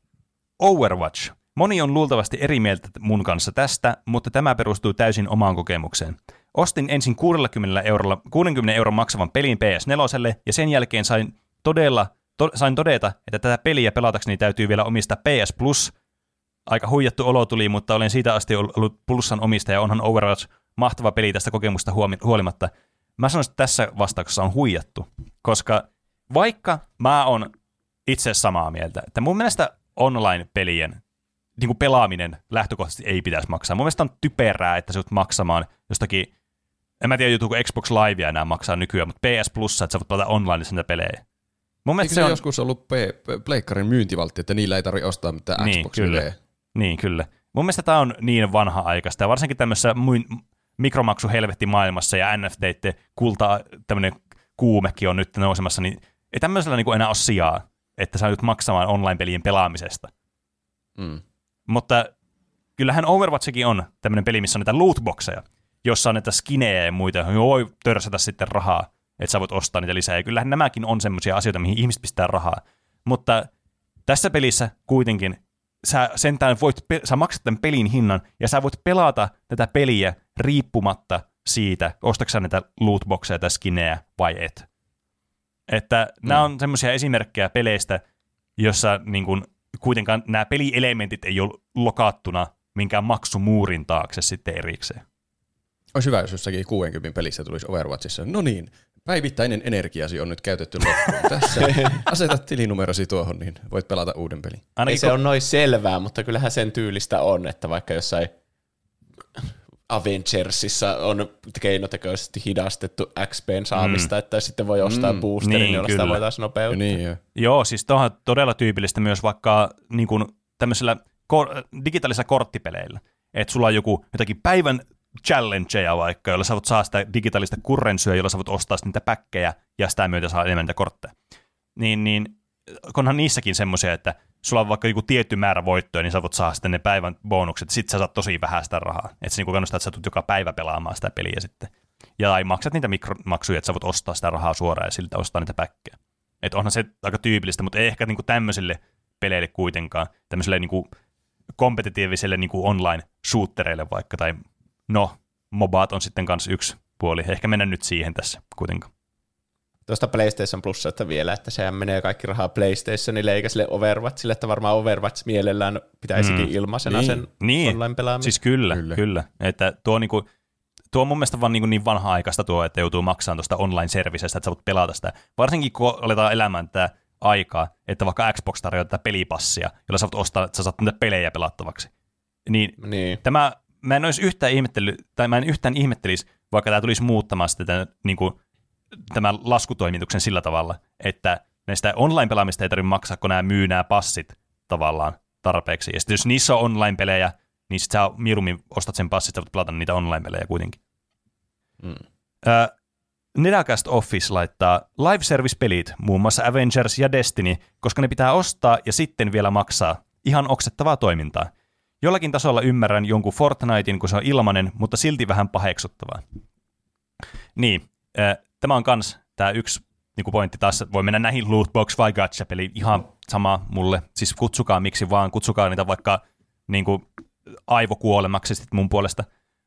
Overwatch. Moni on luultavasti eri mieltä mun kanssa tästä, mutta tämä perustuu täysin omaan kokemukseen. Ostin ensin 60 eurolla, 60 euron maksavan pelin PS4 ja sen jälkeen sain todella to, sain todeta, että tätä peliä pelatakseni täytyy vielä omistaa PS Plus. Aika huijattu olo tuli, mutta olen siitä asti ollut Plussan omistaja, onhan Overwatch mahtava peli tästä kokemusta huolimatta. Mä sanoisin, että tässä vastauksessa on huijattu, koska vaikka mä oon itse samaa mieltä, että mun mielestä online-pelien niin kuin pelaaminen lähtökohtaisesti ei pitäisi maksaa. Mun mielestä on typerää, että sä maksamaan jostakin, en mä tiedä joutuuko Xbox Livea enää maksaa nykyään, mutta PS Plus, että sä voit pelata online niitä pelejä. Mun mielestä Eikö se, on... joskus ollut P- Pleikkarin myyntivaltti, että niillä ei tarvitse ostaa mitään niin, Xbox kyllä. Niin, kyllä. Mun mielestä tämä on niin vanha-aikaista, ja varsinkin tämmöisessä muin mikromaksu helvetti maailmassa ja NFT kulta tämmöinen kuumekin on nyt nousemassa, niin ei tämmöisellä niin enää ole sijaa, että sä nyt maksamaan online-pelien pelaamisesta. Mm. Mutta kyllähän Overwatchikin on tämmöinen peli, missä on näitä lootboxeja, jossa on näitä skinejä ja muita, joihin voi törsätä sitten rahaa, että sä voit ostaa niitä lisää. Ja kyllähän nämäkin on semmoisia asioita, mihin ihmiset pistää rahaa. Mutta tässä pelissä kuitenkin sä sentään voit, sä maksat tämän pelin hinnan, ja sä voit pelata tätä peliä riippumatta siitä, ostatko näitä lootboxeja tai skinejä vai et. Että mm. nämä on semmoisia esimerkkejä peleistä, jossa niin kun, kuitenkaan nämä pelielementit ei ole lokattuna minkään maksumuurin taakse sitten erikseen. Olisi hyvä, jos jossakin 60 pelissä tulisi Overwatchissa. No niin, päivittäinen energiasi on nyt käytetty loppuun. Tässä asetat tilinumerosi tuohon, niin voit pelata uuden pelin. Ainakin Ei se ko- on noin selvää, mutta kyllähän sen tyylistä on, että vaikka jossain Avengersissa on keinotekoisesti hidastettu XPn saamista, mm. että sitten voi ostaa mm. boosterin, niin, jolla sitä voitaisiin nopeuttaa. Niin, jo. Joo, siis tuohon todella tyypillistä myös vaikka niin kuin tämmöisellä kor- digitaalisilla korttipeleillä. Että sulla on joku jotakin päivän challengeja vaikka, jolla sä voit saa sitä digitaalista kurrensyä, jolla sä voit ostaa niitä päkkejä ja sitä myötä saa enemmän niitä kortteja. Niin, niin onhan niissäkin semmoisia, että sulla on vaikka joku tietty määrä voittoja, niin sä voit saada sitten ne päivän bonukset, sit sä saat tosi vähän sitä rahaa. Että se niin kannustaa, että sä tulet joka päivä pelaamaan sitä peliä sitten. Ja tai maksat niitä mikromaksuja, että sä voit ostaa sitä rahaa suoraan ja siltä ostaa niitä päkkejä. Että onhan se aika tyypillistä, mutta ei ehkä niin kuin tämmöisille peleille kuitenkaan, tämmöiselle niin kuin kompetitiiviselle niin kuin online-shootereille vaikka, tai no, mobaat on sitten kanssa yksi puoli. Ehkä mennä nyt siihen tässä kuitenkaan. Tuosta PlayStation Plusasta vielä, että sehän menee kaikki rahaa PlayStationille eikä sille Overwatchille, että varmaan Overwatch mielellään pitäisikin mm. ilmaisena niin. sen niin. online-pelaamisen. Siis kyllä, kyllä. kyllä. Että tuo, niinku, tuo on mun mielestä vaan niinku niin vanha-aikaista tuo, että joutuu maksamaan tuosta online-servisestä, että sä voit pelata sitä. Varsinkin kun aletaan elämään tätä aikaa, että vaikka Xbox tarjoaa tätä pelipassia, jolla sä voit ostaa, että sä saat niitä pelejä pelattavaksi. Niin, niin. tämä, mä en olisi yhtään ihmettely, tai mä en yhtään ihmettelisi, vaikka tämä tulisi muuttamaan sitä niin kuin, tämän laskutoimituksen sillä tavalla, että näistä online-pelaamista ei tarvitse maksaa, kun nämä myy nämä passit tavallaan tarpeeksi. Ja sitten jos niissä on online-pelejä, niin sitten sä mieluummin ostat sen passit, sä voit pelata niitä online-pelejä kuitenkin. Mm. Äh, Nedacast Office laittaa live service-pelit, muun muassa Avengers ja Destiny, koska ne pitää ostaa ja sitten vielä maksaa. Ihan oksettavaa toimintaa. Jollakin tasolla ymmärrän jonkun Fortnitein, kun se on ilmanen, mutta silti vähän paheksuttavaa. Niin, äh, tämä on kans tämä yksi niin kuin pointti taas, voi mennä näihin lootbox vai gacha peli ihan sama mulle. Siis kutsukaa miksi vaan, kutsukaa niitä vaikka niin kuin, aivokuolemaksi sit mun puolesta.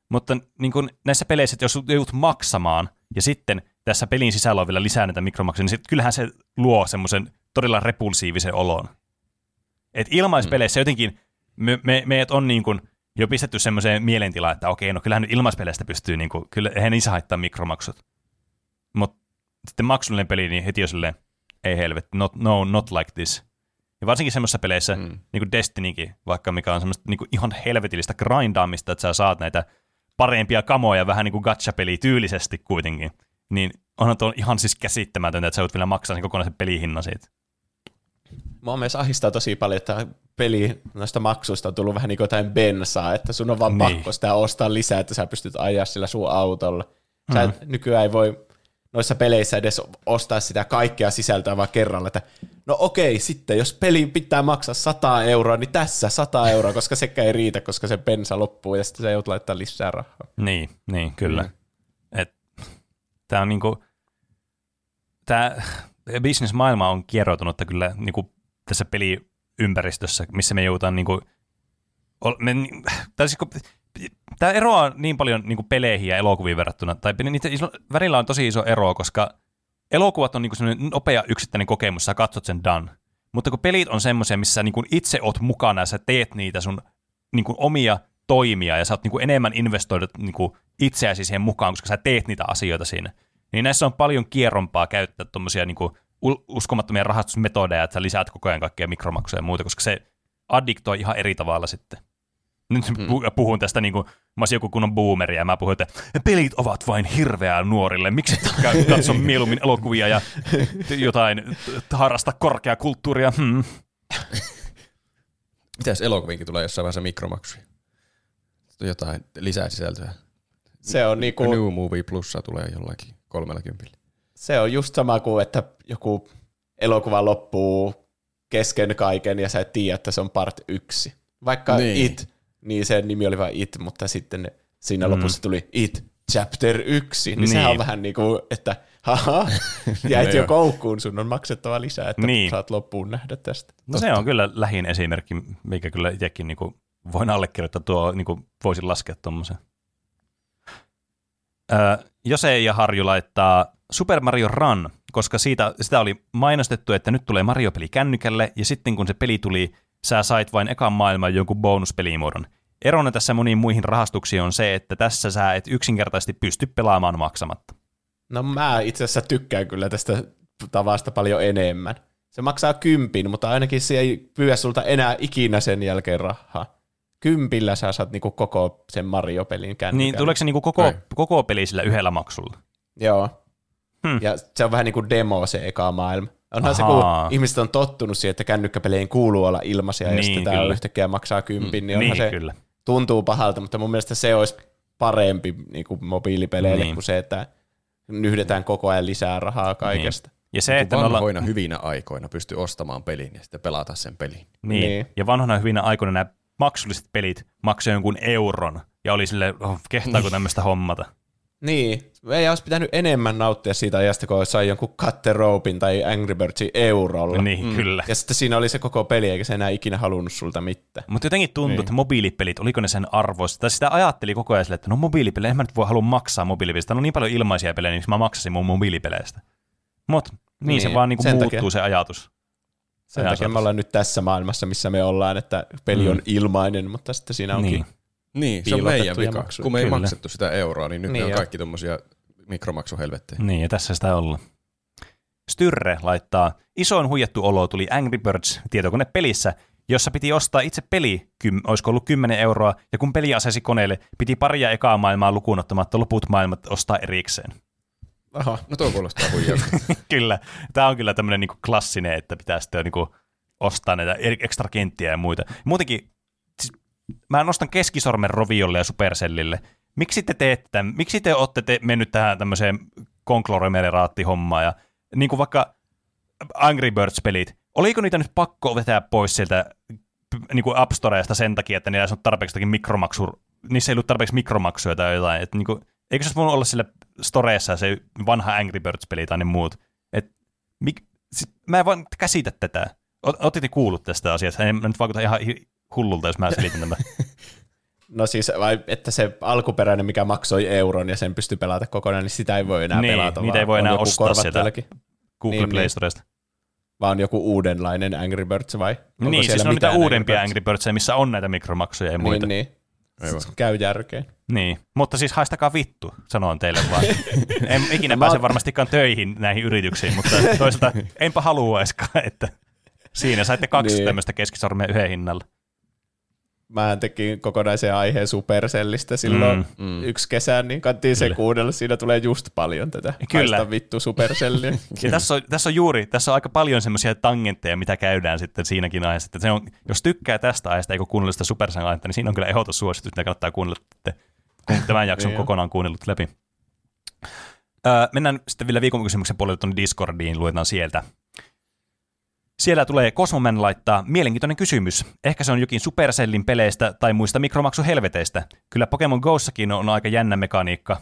Mutta niin kuin näissä peleissä, että jos joudut maksamaan ja sitten tässä pelin sisällä on vielä lisää näitä mikromaksuja, niin sit, kyllähän se luo semmoisen todella repulsiivisen olon. Et ilmaispeleissä mm. jotenkin me, me, meidät on niin kuin jo pistetty semmoiseen mielentilaan, että okei, no kyllähän nyt ilmaispeleistä pystyy, niin kuin, kyllä eihän niissä haittaa mikromaksut. Mutta sitten maksullinen peli, niin heti jo silleen, ei helvetti, not, no, not like this. Ja varsinkin semmoisissa peleissä, mm. niin kuin Destinykin, vaikka mikä on semmoista niin kuin ihan helvetillistä grindaamista, että sä saat näitä parempia kamoja vähän niin kuin gacha-peli tyylisesti kuitenkin, niin onhan tuo ihan siis käsittämätöntä, että sä voit vielä maksaa sen kokonaisen pelihinnan siitä. Mua myös ahistaa tosi paljon, että peli noista maksuista on tullut vähän niin kuin jotain bensaa, että sun on vaan niin. pakko sitä ostaa lisää, että sä pystyt ajaa sillä sun autolla. Sä et, mm. nykyään ei voi noissa peleissä edes ostaa sitä kaikkea sisältöä vaan kerralla, että no okei, sitten jos peli pitää maksaa 100 euroa, niin tässä 100 euroa, koska sekä ei riitä, koska se bensa loppuu ja sitten se joudut laittaa lisää rahaa. Niin, niin kyllä. Mm. Et, tää on niinku, tää bisnesmaailma on kieroutunutta kyllä niinku tässä peliympäristössä, missä me joudutaan niinku, me, tai siis, tämä eroaa niin paljon niin kuin peleihin ja elokuviin verrattuna, tai niitä iso, välillä on tosi iso ero, koska elokuvat on niin kuin nopea yksittäinen kokemus, sä katsot sen done. Mutta kun pelit on semmoisia, missä niin kuin itse oot mukana ja sä teet niitä sun niin kuin omia toimia ja sä oot niin kuin enemmän investoidut niin kuin itseäsi siihen mukaan, koska sä teet niitä asioita siinä. Niin näissä on paljon kierrompaa käyttää tuommoisia niin uskomattomia rahastusmetodeja, että sä lisäät koko ajan kaikkia mikromaksuja ja muuta, koska se addiktoi ihan eri tavalla sitten. Nyt mm. puhun tästä niin kuin, mä olisin joku kunnon boomeri ja mä puhun, että pelit ovat vain hirveää nuorille. Miksi katso mieluummin elokuvia ja jotain, harrasta korkeakulttuuria? Hmm. Mitäs elokuvinkin tulee jossain vaiheessa mikromaksuja? Jotain lisää sisältöä. Se on niinku... New Movie Plussa tulee jollakin kolmella kympillä. Se on just sama kuin, että joku elokuva loppuu kesken kaiken ja sä et tiedä, että se on part yksi. Vaikka niin. It niin sen nimi oli vain It, mutta sitten siinä mm. lopussa tuli It Chapter 1, niin, niin. sehän on vähän niin kuin, että haha, jäit jo koukkuun, sun on maksettava lisää, että niin. saat loppuun nähdä tästä. No Totta. se on kyllä lähin esimerkki, mikä kyllä itsekin niin kuin voin allekirjoittaa, tuo niin kuin voisin laskea tuommoisen. Öö, Jose ja Harju laittaa Super Mario Run, koska siitä, sitä oli mainostettu, että nyt tulee Mario-peli kännykälle, ja sitten kun se peli tuli, sä sait vain ekan maailman jonkun bonuspelimuodon. Erona tässä moniin muihin rahastuksiin on se, että tässä sä et yksinkertaisesti pysty pelaamaan maksamatta. No mä itse asiassa tykkään kyllä tästä tavasta paljon enemmän. Se maksaa kympin, mutta ainakin se ei pyydä sulta enää ikinä sen jälkeen rahaa. Kympillä sä saat niinku koko sen Mario-pelin kännykän. Niin, tuleeko se niinku koko, koko peli sillä yhdellä maksulla? Joo. Hmm. Ja se on vähän niin kuin demo se eka maailma. Onhan Ahaa. se, kun ihmiset on tottunut siihen, että kännykkäpeleihin kuuluu olla ilmaisia, niin, ja sitten tämä yhtäkkiä maksaa kympin, mm, niin onhan niin, se kyllä. Tuntuu pahalta, mutta mun mielestä se olisi parempi niin kuin mobiilipeleille niin. kuin se, että nyhdetään koko ajan lisää rahaa kaikesta. Niin. Ja se, että vanhoina olla... hyvinä aikoina pystyy ostamaan pelin ja sitten pelata sen pelin. Niin. niin. Ja vanhoina hyvinä aikoina nämä maksulliset pelit maksoivat jonkun euron ja oli sille, oh, kehtaako niin. tämmöistä hommata. Niin, ei olisi pitänyt enemmän nauttia siitä ajasta, kun sai jonkun Cut Ropein tai Angry Birdsin eurolla. Niin, mm. kyllä. Ja sitten siinä oli se koko peli, eikä se enää ikinä halunnut sulta mitään. Mutta jotenkin tuntuu, niin. että mobiilipelit, oliko ne sen arvoista? Tai sitä ajatteli koko ajan sille, että no mobiilipelejä, en mä nyt voi halua maksaa mobiilipeleistä. On niin paljon ilmaisia pelejä, niin mä maksasin mun mobiilipeleistä. Mutta niin, niin, se vaan niinku muuttuu takia. se ajatus. Sen ajatus. takia me ollaan nyt tässä maailmassa, missä me ollaan, että peli mm. on ilmainen, mutta sitten siinä onkin niin. Niin, se on meidän vika. Maksuja. Kun me ei Kyllä. maksettu sitä euroa, niin nyt niin on jo. kaikki tuommoisia mikromaksuhelvettejä. Niin, ja tässä sitä ollaan. Styrre laittaa, isoin huijattu olo tuli Angry Birds tietokonepelissä, jossa piti ostaa itse peli, kym, olisiko ollut 10 euroa, ja kun peli asesi koneelle, piti paria ekaa maailmaa lukuun ottamatta loput maailmat ostaa erikseen. Aha, no tuo kuulostaa huijalta. kyllä, tämä on kyllä tämmöinen niinku klassinen, että pitää sitten niinku ostaa näitä ekstra kenttiä ja muita. Muutenkin, mä nostan keskisormen Roviolle ja Supercellille, miksi te teette tämän, miksi te olette te mennyt tähän tämmöiseen konglomeraatti-hommaan ja niin kuin vaikka Angry Birds-pelit, oliko niitä nyt pakko vetää pois sieltä niin kuin App Storeista sen takia, että niillä ei ole tarpeeksi mikromaksu, niissä ei ollut tarpeeksi mikromaksuja tai jotain, että niin kuin, eikö se voinut olla sille Storeessa se vanha Angry Birds-peli tai ne muut, että mik, siis, mä en vaan käsitä tätä. Otitte kuullut tästä asiasta, en nyt vaikuta ihan hullulta, jos mä selitän tämän. No siis, vai että se alkuperäinen, mikä maksoi euron ja sen pystyi pelata kokonaan, niin sitä ei voi enää niin, pelata. Niitä ei voi enää ostaa sieltä Google niin, Play niin. Storesta. Vaan joku uudenlainen Angry Birds vai? Onko niin, siis on niitä uudempia Angry Birds, missä on näitä mikromaksuja ja muita. Niin, niin. Käy järkeen. Niin, mutta siis haistakaa vittu, sanon teille vaan. En ikinä pääse varmastikaan töihin näihin yrityksiin, mutta toisaalta enpä haluaiskaan, että siinä saitte kaksi niin. tämmöistä keskisormea yhden hinnalla. Mä tekin kokonaisen aiheen Supercellistä silloin mm, mm. yksi kesä, niin kannattiin se kuunnella. Siinä tulee just paljon tätä Kyllä. Haista vittu Supercellia. ja tässä, on, tässä on juuri, tässä on aika paljon semmoisia tangentteja, mitä käydään sitten siinäkin aiheessa. Että se on, jos tykkää tästä aiheesta, eikö kuunnella sitä Supercell aihetta, niin siinä on kyllä ehdotus suositus, mitä kannattaa kuunnella, kun tämän jakson kokonaan kuunnellut läpi. Öö, mennään sitten vielä viikon kysymyksen puolelle tuonne Discordiin, luetaan sieltä. Siellä tulee Cosmoman laittaa mielenkiintoinen kysymys. Ehkä se on jokin Supercellin peleistä tai muista mikromaksuhelveteistä. Kyllä Pokemon Go'ssakin on aika jännä mekaniikka.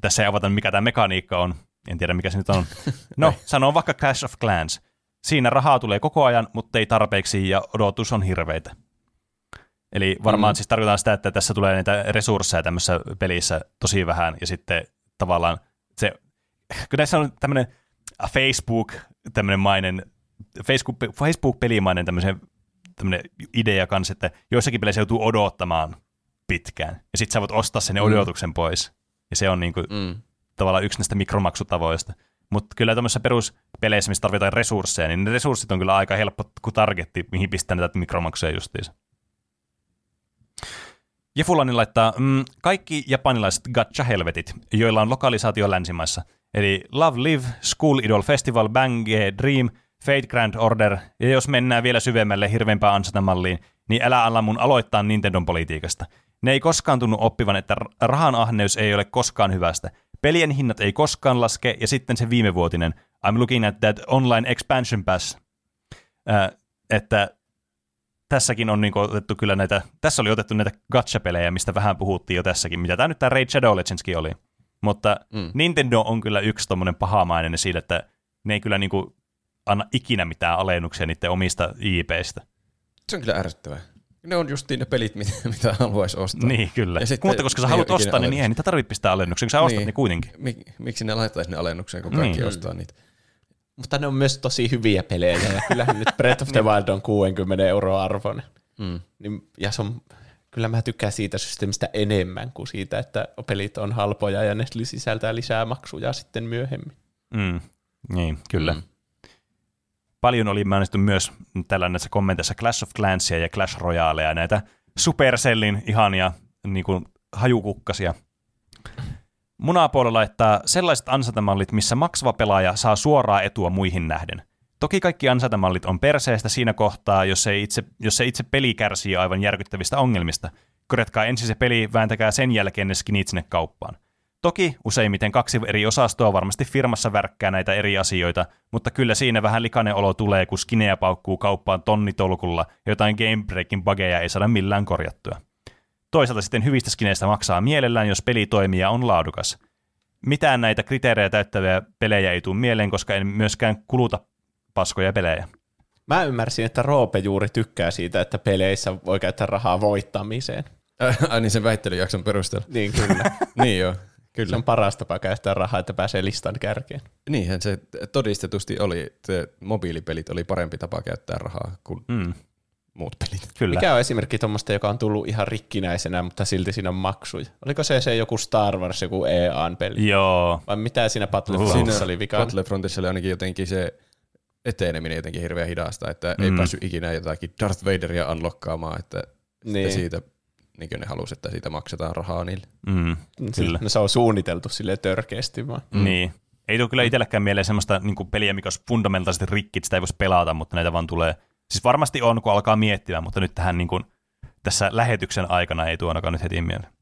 Tässä ei avata, mikä tämä mekaniikka on. En tiedä, mikä se nyt on. No, sanon vaikka Clash of Clans. Siinä rahaa tulee koko ajan, mutta ei tarpeeksi ja odotus on hirveitä. Eli varmaan mm. siis tarkoitaan sitä, että tässä tulee näitä resursseja tämmöisessä pelissä tosi vähän ja sitten tavallaan se, kun näissä on tämmöinen Facebook, tämmöinen mainen Facebook, Facebook-pelimainen tämmöisen, tämmöinen idea kanssa, että joissakin peleissä joutuu odottamaan pitkään, ja sitten sä voit ostaa sen mm. odotuksen pois. Ja se on niinku mm. tavallaan yksi näistä mikromaksutavoista. Mutta kyllä tämmöisissä peruspeleissä, missä tarvitaan resursseja, niin ne resurssit on kyllä aika helppo kuin targetti, mihin pistää näitä mikromaksuja justiinsa. Jefulani laittaa, mm, kaikki japanilaiset gacha-helvetit, joilla on lokalisaatio länsimaissa, eli Love Live, School Idol Festival, Bang Dream – Fate Grand Order, ja jos mennään vielä syvemmälle hirveämpään ansatamalliin, niin älä alla mun aloittaa Nintendon politiikasta. Ne ei koskaan tunnu oppivan, että rahan ahneus ei ole koskaan hyvästä. Pelien hinnat ei koskaan laske, ja sitten se viimevuotinen I'm looking at that online expansion pass. Äh, että tässäkin on niinku otettu kyllä näitä, tässä oli otettu näitä gacha-pelejä, mistä vähän puhuttiin jo tässäkin, mitä tämä nyt tämä Raid Shadow Legendskin oli. Mutta mm. Nintendo on kyllä yksi tommonen pahamainen siitä, että ne ei kyllä niinku anna ikinä mitään alennuksia niiden omista IPistä. Se on kyllä ärsyttävää. Ne on just ne pelit, mitä, mitä haluaisi ostaa. Niin, kyllä. Ja sitten, Mutta koska sä haluat ostaa, niin ei niitä tarvitse pistää alennuksia, kun sä ostat niin. ne kuitenkin. Mik, miksi ne laittaisi ne alennukseen, kun kaikki niin. ostaa niitä? Mutta ne on myös tosi hyviä pelejä, ja kyllähän nyt Breath of the niin. Wild on 60 euroa arvoinen. Mm. Niin, ja se on, kyllä mä tykkään siitä systeemistä enemmän kuin siitä, että pelit on halpoja ja ne sisältää lisää maksuja sitten myöhemmin. Mm. Niin, kyllä. Mm paljon oli mainittu myös tällä näissä kommenteissa Clash of Clansia ja Clash Royaleja, näitä Supercellin ihania niin kuin, hajukukkasia. Munapuolella laittaa sellaiset ansatamallit, missä maksava pelaaja saa suoraa etua muihin nähden. Toki kaikki ansatamallit on perseestä siinä kohtaa, jos se itse, jos se itse peli kärsii aivan järkyttävistä ongelmista. Korjatkaa ensin se peli, vääntäkää sen jälkeen ne skinit sinne kauppaan. Toki useimmiten kaksi eri osastoa varmasti firmassa värkkää näitä eri asioita, mutta kyllä siinä vähän likainen olo tulee, kun skinejä paukkuu kauppaan tonnitolkulla ja jotain gamebreakin bageja ei saada millään korjattua. Toisaalta sitten hyvistä skineistä maksaa mielellään, jos peli toimii ja on laadukas. Mitään näitä kriteerejä täyttäviä pelejä ei tule mieleen, koska en myöskään kuluta paskoja pelejä. Mä ymmärsin, että Roope juuri tykkää siitä, että peleissä voi käyttää rahaa voittamiseen. Ai niin sen väittelyjakson perusteella. Niin kyllä. niin joo. Kyllä. Se on paras tapa käyttää rahaa, että pääsee listan kärkeen. Niinhän se todistetusti oli, että mobiilipelit oli parempi tapa käyttää rahaa kuin mm. muut pelit. Kyllä. Mikä on esimerkki tuommoista, joka on tullut ihan rikkinäisenä, mutta silti siinä on maksuja? Oliko se se joku Star Wars, joku EA-peli? Joo. Vai mitä siinä Battlefrontissa oli vika? Battlefrontissa oli ainakin jotenkin se eteneminen jotenkin hirveän hidasta, että mm. ei päässyt ikinä jotakin Darth Vaderia unlockkaamaan, että niin. siitä niin kuin ne halusi, että siitä maksetaan rahaa niille. Mm, kyllä. No, se on suunniteltu sille törkeästi vaan. Mm. Niin. Ei tule kyllä itsellekään mieleen sellaista niin kuin peliä, mikä olisi fundamentaalisesti rikki, että sitä ei voisi pelata, mutta näitä vaan tulee. Siis varmasti on, kun alkaa miettimään, mutta nyt tähän niin kuin, tässä lähetyksen aikana ei tuo ainakaan nyt heti mieleen.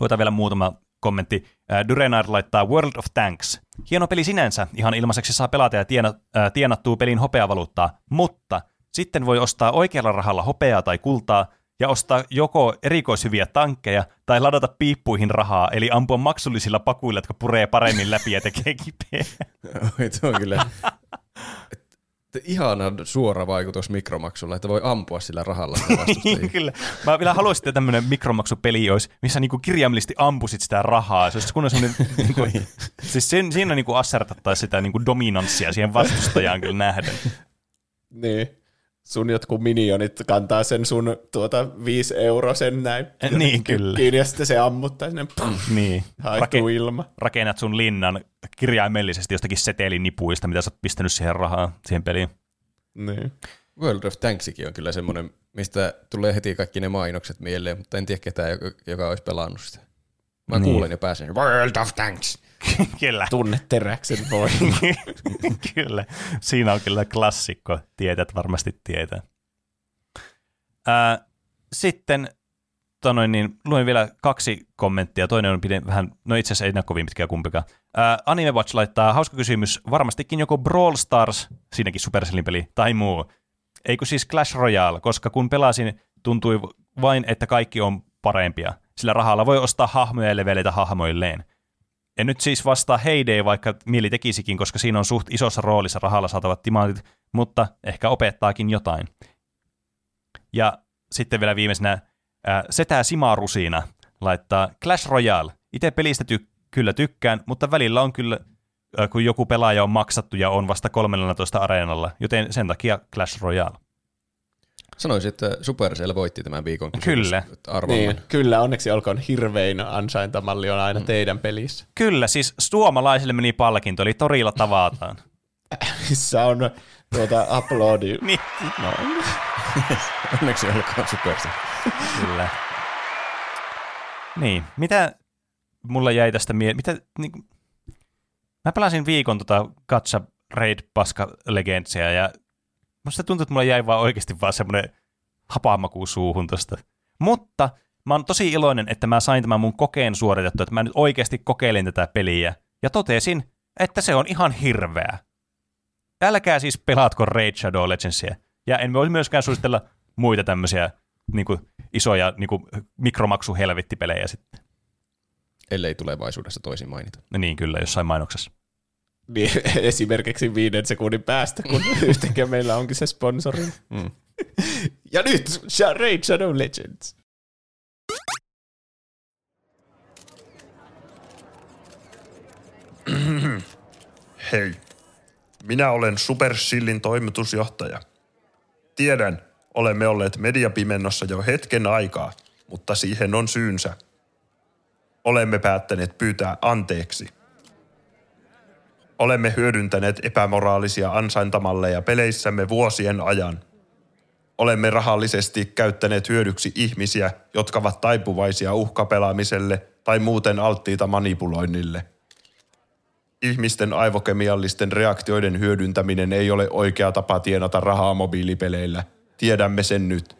Luetaan vielä muutama kommentti. Durenar laittaa World of Tanks. Hieno peli sinänsä, ihan ilmaiseksi saa pelata ja tiena, äh, tienattuu pelin hopeavaluuttaa, mutta sitten voi ostaa oikealla rahalla hopeaa tai kultaa, ja ostaa joko erikoishyviä tankkeja tai ladata piippuihin rahaa, eli ampua maksullisilla pakuilla, jotka puree paremmin läpi ja tekee kipeä. Oi, on kyllä ihana suora vaikutus mikromaksulla, että voi ampua sillä rahalla niin, kyllä. Mä vielä haluaisin, että tämmöinen mikromaksupeli olisi, missä niinku kirjaimellisesti ampusit sitä rahaa. Se olisi kun niinku, niin. siis sen, siinä niinku assertattaisiin sitä niinku dominanssia siihen vastustajaan kyllä nähden. Niin. Sun jotkut minionit kantaa sen sun tuota viisi euro sen näin. Niin, kyllä. Kiinni ja sitten se ammuttaa sinne. Niin. Haihtuu ilma. Rakennat sun linnan kirjaimellisesti jostakin setelinipuista, mitä sä oot pistänyt siihen rahaa, siihen peliin. Niin. World of Tanksikin on kyllä semmoinen, mistä tulee heti kaikki ne mainokset mieleen, mutta en tiedä ketään, joka, joka olisi pelannut sitä. Mä Niin. kuulen ja pääsen. World of Tanks! kyllä. Tunne teräksen voi. kyllä. Siinä on kyllä klassikko. Tietät varmasti tietää. Ää, sitten tonoin, niin, luen vielä kaksi kommenttia. Toinen on pide, vähän, no itse asiassa ei näy kovin pitkä kumpikaan. Ää, Anime Watch laittaa, hauska kysymys, varmastikin joko Brawl Stars, siinäkin Supercellin peli, tai muu. Eikö siis Clash Royale, koska kun pelasin, tuntui vain, että kaikki on parempia. Sillä rahalla voi ostaa hahmoja ja leveleitä hahmoilleen. En nyt siis vastaa Heyday, vaikka mieli tekisikin, koska siinä on suht isossa roolissa rahalla saatavat timantit, mutta ehkä opettaakin jotain. Ja sitten vielä viimeisenä ää, Setää Simarusina laittaa Clash Royale. Itse pelistä ty- kyllä tykkään, mutta välillä on kyllä, ää, kun joku pelaaja on maksattu ja on vasta 13 areenalla, joten sen takia Clash Royale. Sanoisin, että Supercell voitti tämän viikon Kyllä. Arvomme. niin, kyllä, onneksi olkoon hirvein ansaintamalli on aina teidän pelissä. Kyllä, siis suomalaisille meni palkinto, eli torilla tavataan. Missä on tuota uploadi. niin, No, Onneksi olkoon Supercell. Kyllä. Niin, mitä mulla jäi tästä mieleen? Mitä, niin, mä pelasin viikon tota Katsa Raid Paska Legendsia ja musta tuntuu, että mulla jäi vaan oikeasti vaan semmoinen hapamaku suuhun tosta. Mutta mä oon tosi iloinen, että mä sain tämän mun kokeen suoritettua, että mä nyt oikeasti kokeilin tätä peliä ja totesin, että se on ihan hirveä. Älkää siis pelatko Raid Shadow Legendsia. Ja en voi myöskään suositella muita tämmöisiä niin kuin, isoja niin kuin, mikromaksuhelvettipelejä sitten. Ellei tulevaisuudessa toisin mainita. No niin, kyllä, jossain mainoksessa. Niin, esimerkiksi viiden sekunnin päästä, kun yhtäkkiä meillä onkin se sponsori. Mm. Ja nyt Raid Shadow Legends. Hei, minä olen Supercellin toimitusjohtaja. Tiedän, olemme olleet mediapimennossa jo hetken aikaa, mutta siihen on syynsä. Olemme päättäneet pyytää anteeksi. Olemme hyödyntäneet epämoraalisia ansaintamalleja peleissämme vuosien ajan. Olemme rahallisesti käyttäneet hyödyksi ihmisiä, jotka ovat taipuvaisia uhkapelaamiselle tai muuten alttiita manipuloinnille – ihmisten aivokemiallisten reaktioiden hyödyntäminen ei ole oikea tapa tienata rahaa mobiilipeleillä. Tiedämme sen nyt.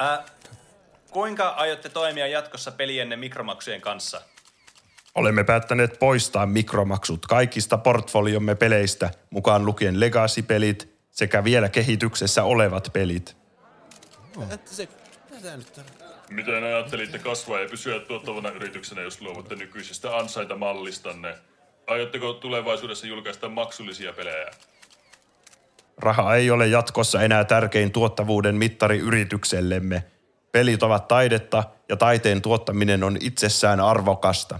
Äh, kuinka aiotte toimia jatkossa pelienne mikromaksujen kanssa? Olemme päättäneet poistaa mikromaksut kaikista portfoliomme peleistä, mukaan lukien Legacy-pelit sekä vielä kehityksessä olevat pelit. Miten ajattelitte kasvaa ja pysyä tuottavana yrityksenä, jos luovutte nykyisestä ansaintamallistanne? Aiotteko tulevaisuudessa julkaista maksullisia pelejä? Raha ei ole jatkossa enää tärkein tuottavuuden mittari yrityksellemme. Pelit ovat taidetta ja taiteen tuottaminen on itsessään arvokasta.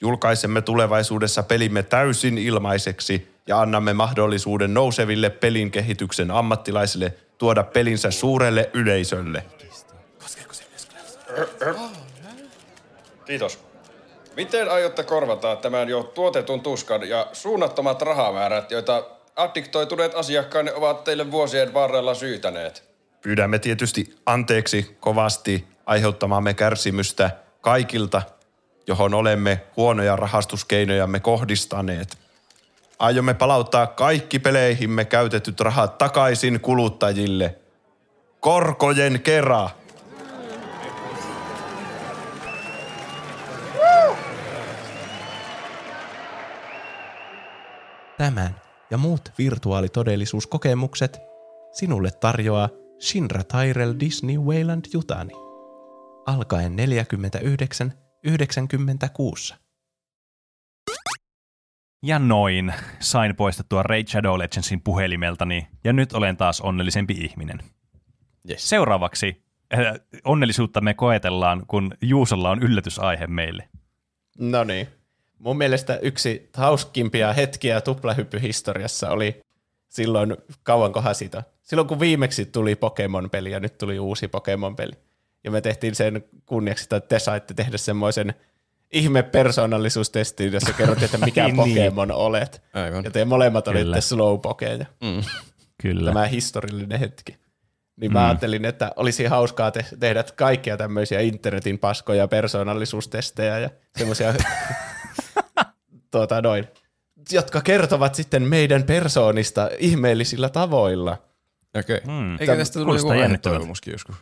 Julkaisemme tulevaisuudessa pelimme täysin ilmaiseksi ja annamme mahdollisuuden nouseville pelin kehityksen ammattilaisille tuoda pelinsä suurelle yleisölle. Kiitos. Miten aiotte korvata tämän jo tuotetun tuskan ja suunnattomat rahamäärät, joita addiktoituneet asiakkaanne ovat teille vuosien varrella syytäneet? Pyydämme tietysti anteeksi kovasti aiheuttamamme kärsimystä kaikilta, johon olemme huonoja rahastuskeinojamme kohdistaneet. Aiomme palauttaa kaikki peleihimme käytetyt rahat takaisin kuluttajille. Korkojen kera. Tämän ja muut virtuaalitodellisuuskokemukset sinulle tarjoaa Shinra Tyrell Disney Wayland Jutani. Alkaen 49,96. Ja noin, sain poistettua Raid Shadow Legendsin puhelimeltani, ja nyt olen taas onnellisempi ihminen. Yes. Seuraavaksi äh, onnellisuutta me koetellaan, kun Juusolla on yllätysaihe meille. No niin. mun mielestä yksi hauskimpia hetkiä tuplahyppyhistoriassa oli silloin, kauankohan siitä, silloin kun viimeksi tuli Pokemon-peli ja nyt tuli uusi Pokemon-peli. Ja me tehtiin sen kunniaksi, että te saitte tehdä semmoisen ihme persoonallisuustestin, jossa kerrottiin, että mikä Niin. Pokemon olet. Aivan. Ja te molemmat Kyllä. olitte Slowpokeja. Kyllä. Tämä historiallinen hetki. Niin mä ajattelin, että olisi hauskaa te- tehdä kaikkia tämmöisiä internetin paskoja persoonallisuustestejä ja semmoisia, tuota noin, jotka kertovat sitten meidän persoonista ihmeellisillä tavoilla. Okei. Mm. Eikä tästä tullut joku aihetoivomuskin joskus?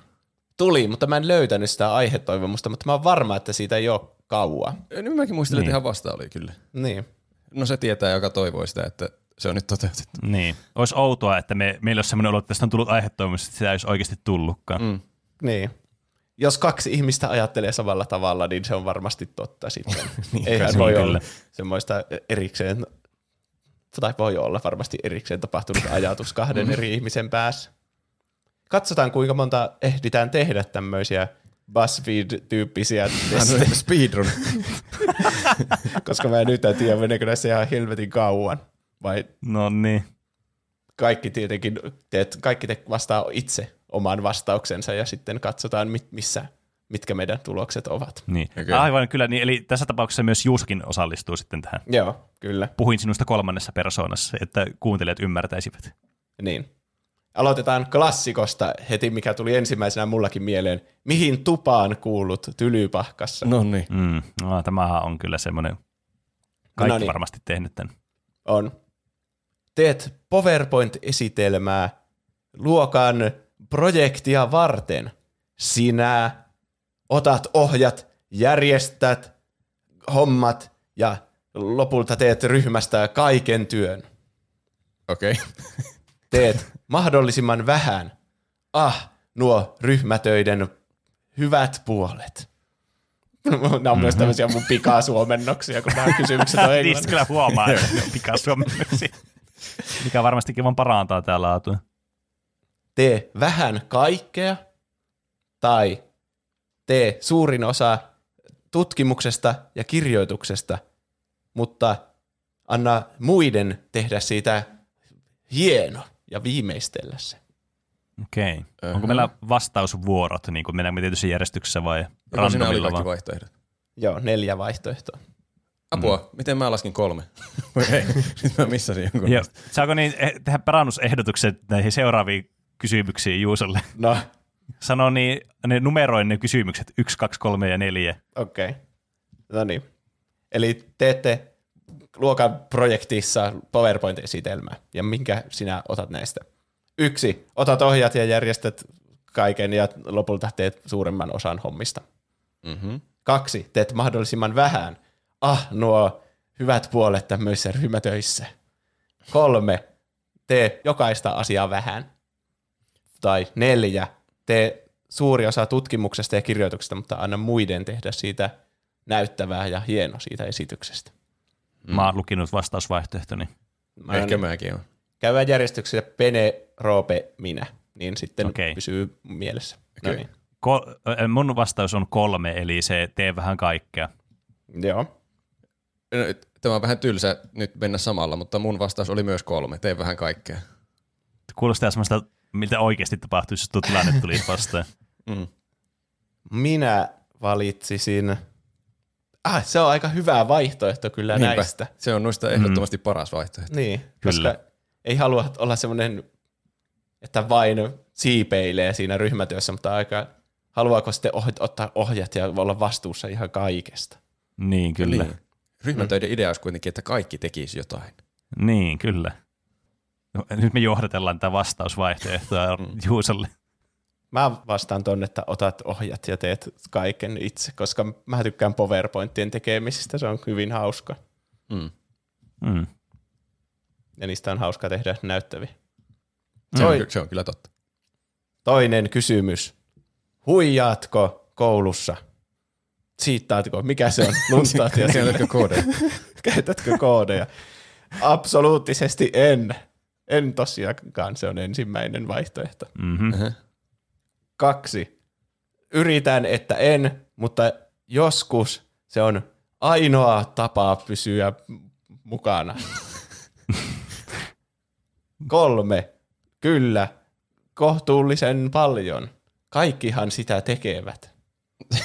Tuli, mutta mä en löytänyt sitä aihetoivomusta, mutta mä oon varma, että siitä ei ole kauaa. Nyt mäkin muistelin, Niin. että ihan vasta oli kyllä. Niin. No se tietää, joka toivoi sitä, että se on nyt toteutettu. Niin. Olisi outoa, että me, meillä olisi sellainen olo, että tästä on tullut aihetoimus, että sitä ei olisi oikeasti tullutkaan. Mm. Niin. Jos kaksi ihmistä ajattelee samalla tavalla, niin se on varmasti totta sitten. Niin, Eihän voi Niin, olla kyllä. semmoista erikseen, tai voi olla varmasti erikseen tapahtunut ajatus kahden eri ihmisen päässä. Katsotaan, kuinka monta ehditään tehdä tämmöisiä BuzzFeed-tyyppisiä testejä, Speedrun. koska mä en nyt tiedä, meneekö näissä ihan helvetin kauan. Vai No niin. kaikki tietenkin, teet, kaikki te vastaa itse oman vastauksensa ja sitten katsotaan, mit, missä, mitkä meidän tulokset ovat. niin. Okei. Aivan kyllä. Niin, eli tässä tapauksessa myös Juskin osallistuu sitten tähän. Joo, kyllä. Puhuin sinusta kolmannessa persoonassa, että kuuntelijat ymmärtäisivät. Niin. Aloitetaan klassikosta heti, mikä tuli ensimmäisenä mullakin mieleen. Mihin tupaan kuulut tylypahkassa? No niin. Mm. No, tämähän on kyllä semmoinen, kaikki No niin. varmasti tehnyt tämän. On. Teet PowerPoint-esitelmää luokan projektia varten. Sinä otat ohjat, järjestät hommat ja lopulta teet ryhmästä kaiken työn. Okei. teet mahdollisimman vähän. Ah, nuo ryhmätöiden hyvät puolet. Nämä on myös tämmöisiä mun pikasuomennoksia, kun nämä kysymykset on Niistä englanniksi. kyllä huomaa, että ne on pikasuomennuksia. Mikä varmastikin vaan parantaa tää laatua. Tee vähän kaikkea tai tee suurin osa tutkimuksesta ja kirjoituksesta, mutta anna muiden tehdä siitä hieno ja viimeistellä se. Okei. Okay. Onko meillä vastausvuorot, niin kuin mennäänkö me tietyssä järjestyksessä vai Joko siinä oli kaikki vaihtoehdot? Joo, neljä vaihtoehtoa. Apua, mm. miten mä laskin kolme? Voi ei, nyt mä missasin jonkun. Joo. Saako niin eh- tehdä parannusehdotukset näihin seuraaviin kysymyksiin Juusolle? No, Sano niin, ne numeroin ne kysymykset, 1, 2, 3 ja 4. Okei. Okay. No niin. Eli teette luokan projektissa PowerPoint-esitelmää. Ja minkä sinä otat näistä? Yksi. Otat ohjat ja järjestät kaiken ja lopulta teet suuremman osan hommista. Mm-hmm. Kaksi. Teet mahdollisimman vähän. Ah, nuo hyvät puolet tämmöisissä ryhmätöissä. Kolme. Tee jokaista asiaa vähän. Tai neljä. Tee suuri osa tutkimuksesta ja kirjoituksesta, mutta anna muiden tehdä siitä näyttävää ja hieno siitä esityksestä. Mm. Mä oon lukinut vastausvaihtoehtoni. Mä Ehkä en- mäkin on. Käydään järjestyksessä Pene, Roope, minä, niin sitten Okei. pysyy mielessä. No Okei. niin. Ko- äh, mun vastaus on kolme, eli se tee vähän kaikkea. Joo. No, Tämä on vähän tylsä nyt mennä samalla, mutta mun vastaus oli myös kolme. Tee vähän kaikkea. Kuulostaa semmoista, mitä oikeasti tapahtuisi, jos tuo tilanne tulisi vastaan. Mm. Minä valitsisin... Ah, se on aika hyvä vaihtoehto kyllä Niinpä. näistä. Se on noista ehdottomasti paras vaihtoehto. Niin, Kyllä. koska ei halua olla semmoinen, että vain siipeilee siinä ryhmätyössä, mutta aika haluaako sitten oh- ottaa ohjat ja olla vastuussa ihan kaikesta. Niin, kyllä. Niin. Ryhmätöiden idea olisi kuitenkin, että kaikki tekisi jotain. Niin, kyllä. No, nyt me johdatellaan tätä vastausvaihtoehtoa Juusolle. Mä vastaan tonne, että otat ohjat ja teet kaiken itse, koska mä tykkään PowerPointien tekemisistä, se on hyvin hauska. Mm. Mm. Ja niistä on hauska tehdä näyttäviä. Se, on, ky- se on kyllä totta. Toinen kysymys. Huijaatko koulussa? Siittaatko? Mikä se on? Luntaat ja Käytätkö koodeja? Käytätkö koodeja? Absoluuttisesti en. En tosiaankaan, se on ensimmäinen vaihtoehto. Mm-hmm. Uh-huh. Kaksi. Yritän, että en, mutta joskus se on ainoa tapa pysyä mukana. Kolme. Kyllä. Kohtuullisen paljon. Kaikkihan sitä tekevät.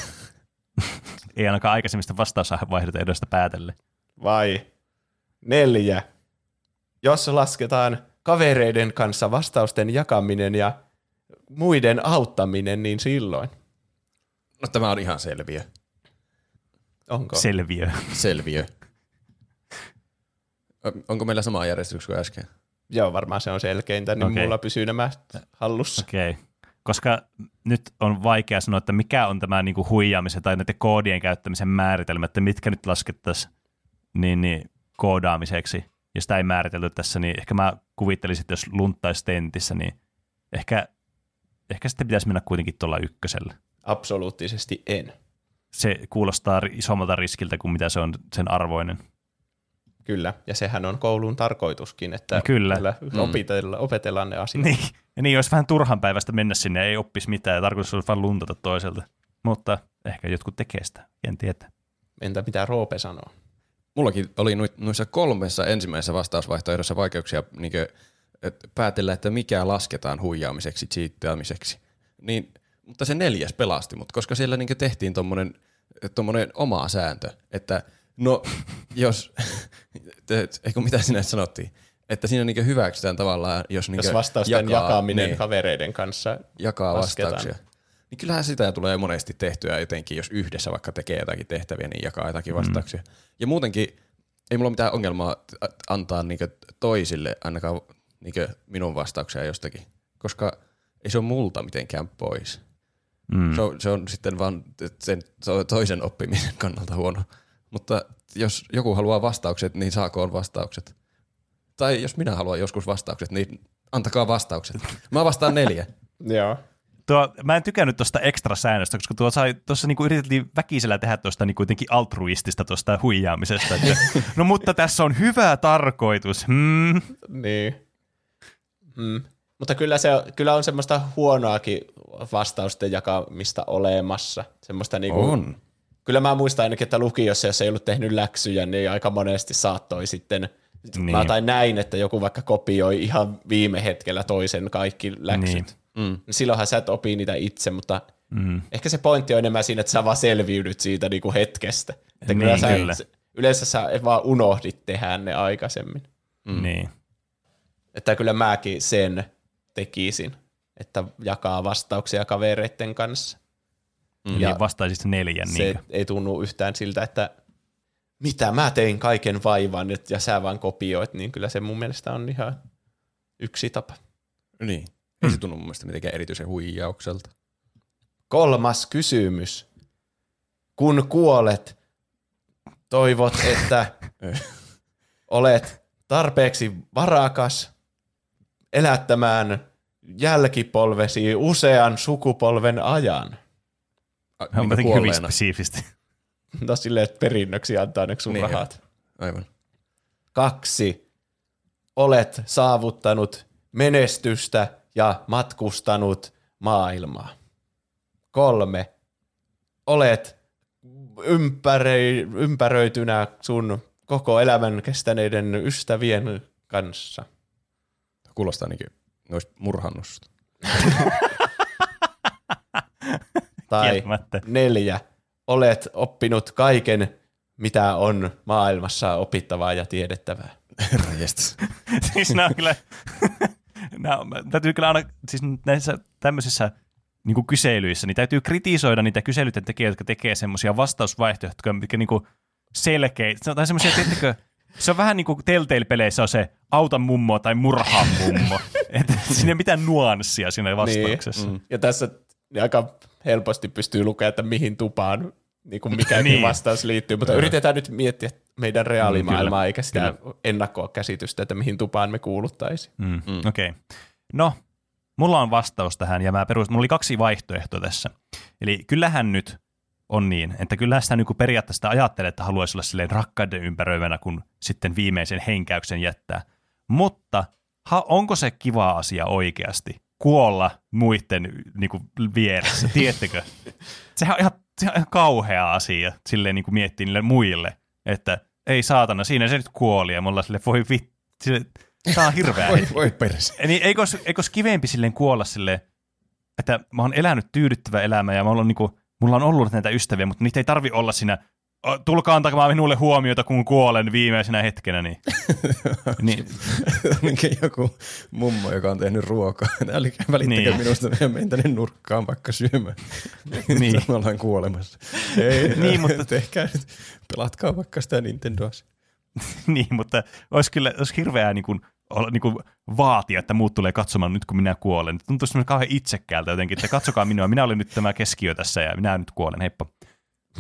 Ei ainakaan aikaisemmista vastausvaiheita päätelle. Vai neljä. Jos lasketaan kavereiden kanssa vastausten jakaminen ja muiden auttaminen, niin silloin. No tämä on ihan selviö. Onko? Selviö. Selviö. Onko meillä sama järjestys kuin äsken? Joo, varmaan se on selkeintä, niin Okei. mulla pysyy nämä hallussa. Okei. Okay. Koska nyt on vaikea sanoa, että mikä on tämä niinku huijaamisen tai näiden koodien käyttämisen määritelmä, että mitkä nyt laskettaisiin niin, niin, koodaamiseksi. Ja sitä ei määritelty tässä, niin ehkä mä kuvittelisin, että jos lunttaisi tentissä, niin ehkä, ehkä sitten pitäisi mennä kuitenkin tuolla ykkösellä. Absoluuttisesti en. Se kuulostaa isommalta riskiltä kuin mitä se on sen arvoinen. Kyllä, ja sehän on koulun tarkoituskin, että Kyllä. täällä opetella, opetellaan ne asiat. Niin, ja niin olisi vähän turhan päivästä mennä sinne, ei oppisi mitään, ja tarkoitus olisi vain luntata toiselta. Mutta ehkä jotkut tekee sitä, en tiedä. Entä mitä Roope sanoo? Mullakin oli noissa kolmessa ensimmäisessä vastausvaihtoehdossa vaikeuksia niin että päätellä, että mikä lasketaan huijaamiseksi, cheattaamiseksi. Niin, mutta se neljäs pelasti mut, koska siellä niin tehtiin tommonen, tommonen oma sääntö, että no jos, eikö mitä sinä sanottiin, että siinä niin hyväksytään tavallaan, jos, niin Jos vastausten jakaa, jakaminen niin, kavereiden kanssa jakaa lasketaan. vastauksia. Niin kyllähän sitä tulee monesti tehtyä jotenkin, jos yhdessä vaikka tekee jotakin tehtäviä, niin jakaa jotakin vastauksia. Mm. Ja muutenkin ei mulla ole mitään ongelmaa antaa niinku toisille ainakaan niinku minun vastauksia jostakin, koska ei se ole multa mitenkään pois. Mm. Se, on, se on sitten vaan sen to- toisen oppimisen kannalta huono. Mutta jos joku haluaa vastaukset, niin saakoon vastaukset. Tai jos minä haluan joskus vastaukset, niin antakaa vastaukset. Mä vastaan neljä. Joo. Tuo, mä en tykännyt tuosta ekstra säännöstä, koska tuo sai, tuossa niinku yritettiin väkisellä tehdä tuosta niinku jotenkin altruistista tuosta huijaamisesta. Että, no mutta tässä on hyvä tarkoitus. Hmm. Niin. Mm. Mutta kyllä, se, kyllä on semmoista huonoakin vastausten jakamista olemassa. Semmoista niinku, On. Kyllä mä muistan ainakin, että lukiossa, jos ei ollut tehnyt läksyjä, niin aika monesti saattoi sitten Niin. Mä tai näin, että joku vaikka kopioi ihan viime hetkellä toisen kaikki läksyt. Mm. Niin. Silloinhan sä et opi niitä itse, mutta mm. ehkä se pointti on enemmän siinä, että sä vaan selviydyt siitä niinku hetkestä. Että Niin, kyllä sä, kyllä. Yleensä sä vaan unohdit tehdä ne aikaisemmin. Mm. Niin. Että kyllä mäkin sen tekisin, että jakaa vastauksia kavereiden kanssa. Mm. Ja Ja vastaisit neljän. Se Niin ei tunnu yhtään siltä, että mitä mä tein kaiken vaivan nyt ja sä vaan kopioit, niin kyllä se mun mielestä on ihan yksi tapa. Niin. Ei se tunnu mun mielestä mitenkään erityisen huijaukselta. Kolmas kysymys. Kun kuolet, toivot, että olet tarpeeksi varakas elättämään jälkipolvesi usean sukupolven ajan. A, on niin jotenkin hyvin spesifisti. No silleen, että perinnöksi antaa ne sun Niin, rahat. Aivan. Kaksi. Olet saavuttanut menestystä ja matkustanut maailmaa. Kolme. Olet ympäröi, ympäröitynä sun koko elämän kestäneiden ystävien kanssa. Kuulostaa niin kuin ne olisi murhannut. Tai Kieltämättä. neljä. Olet oppinut kaiken, mitä on maailmassa opittavaa ja tiedettävää. Siis nämä on kyllä, nämä, täytyy kyllä aina, siis näissä tämmöisissä niin kuin kyselyissä, niin täytyy kritisoida niitä kyselyiden tekijöitä, jotka tekee semmoisia vastausvaihtoehtoja, mitkä niin kuin selkeitä. Tai semmoisia, tiettäkö, se on vähän niin kuin Telltale-peleissä on se auta mummo tai murhaa mummo. Että siinä ei mitään nuanssia siinä vastauksessa. Niin. Mm. Ja tässä niin aika helposti pystyy lukemaan, että mihin tupaan niin kuin mikäkin Niin. vastaus liittyy, mutta yritetään nyt miettiä meidän reaalimaailmaa, Mm, eikä sitä ennakkoa käsitystä, että mihin tupaan me kuuluttaisiin. Mm. Mm. Okei. Okay. No, mulla on vastaus tähän, ja mä perus, mulla oli kaksi vaihtoehtoa tässä. Eli kyllähän nyt on niin, että kyllähän sitä niin periaatteessa ajattelee, että haluaisi olla silleen rakkauden ympäröivänä, kun sitten viimeisen henkäyksen jättää. Mutta ha, onko se kiva asia oikeasti? Kuolla muiden niin kuin, vieressä, tiedättekö? Sehän on ihan ihan kauhea asia silleen niin kuin miettii niille muille, että ei saatana, siinä se nyt kuoli ja mulla sille voi vittu, tämä on hirveä. Voi, voi perse. Niin eikö, eikö kivempi silleen kuolla silleen, että mä oon elänyt tyydyttävä elämä ja mä oon niinku, mulla on ollut näitä ystäviä, mutta niitä ei tarvi olla siinä, "O, tulkaa antamaan minulle huomiota, kun kuolen viimeisenä hetkenä. Niin, niin, Onkin joku mummo, joka on tehnyt ruokaa. Älkää välittäkö Niin. minusta, minä menen tänne nurkkaan vaikka syömään. Niin. Me ollaan kuolemassa. Ei, Niin, mutta- mutta... tehkää nyt, pelatkaa vaikka sitä Nintendoa. niin, mutta olisi kyllä olisi hirveää niin kuin, olla, niin kuin vaatia, että muut tulee katsomaan nyt, kun minä kuolen. Tuntuu semmoinen kauhean itsekkäältä jotenkin, että katsokaa minua, minä olen nyt tämä keskiö tässä ja minä nyt kuolen, heippa.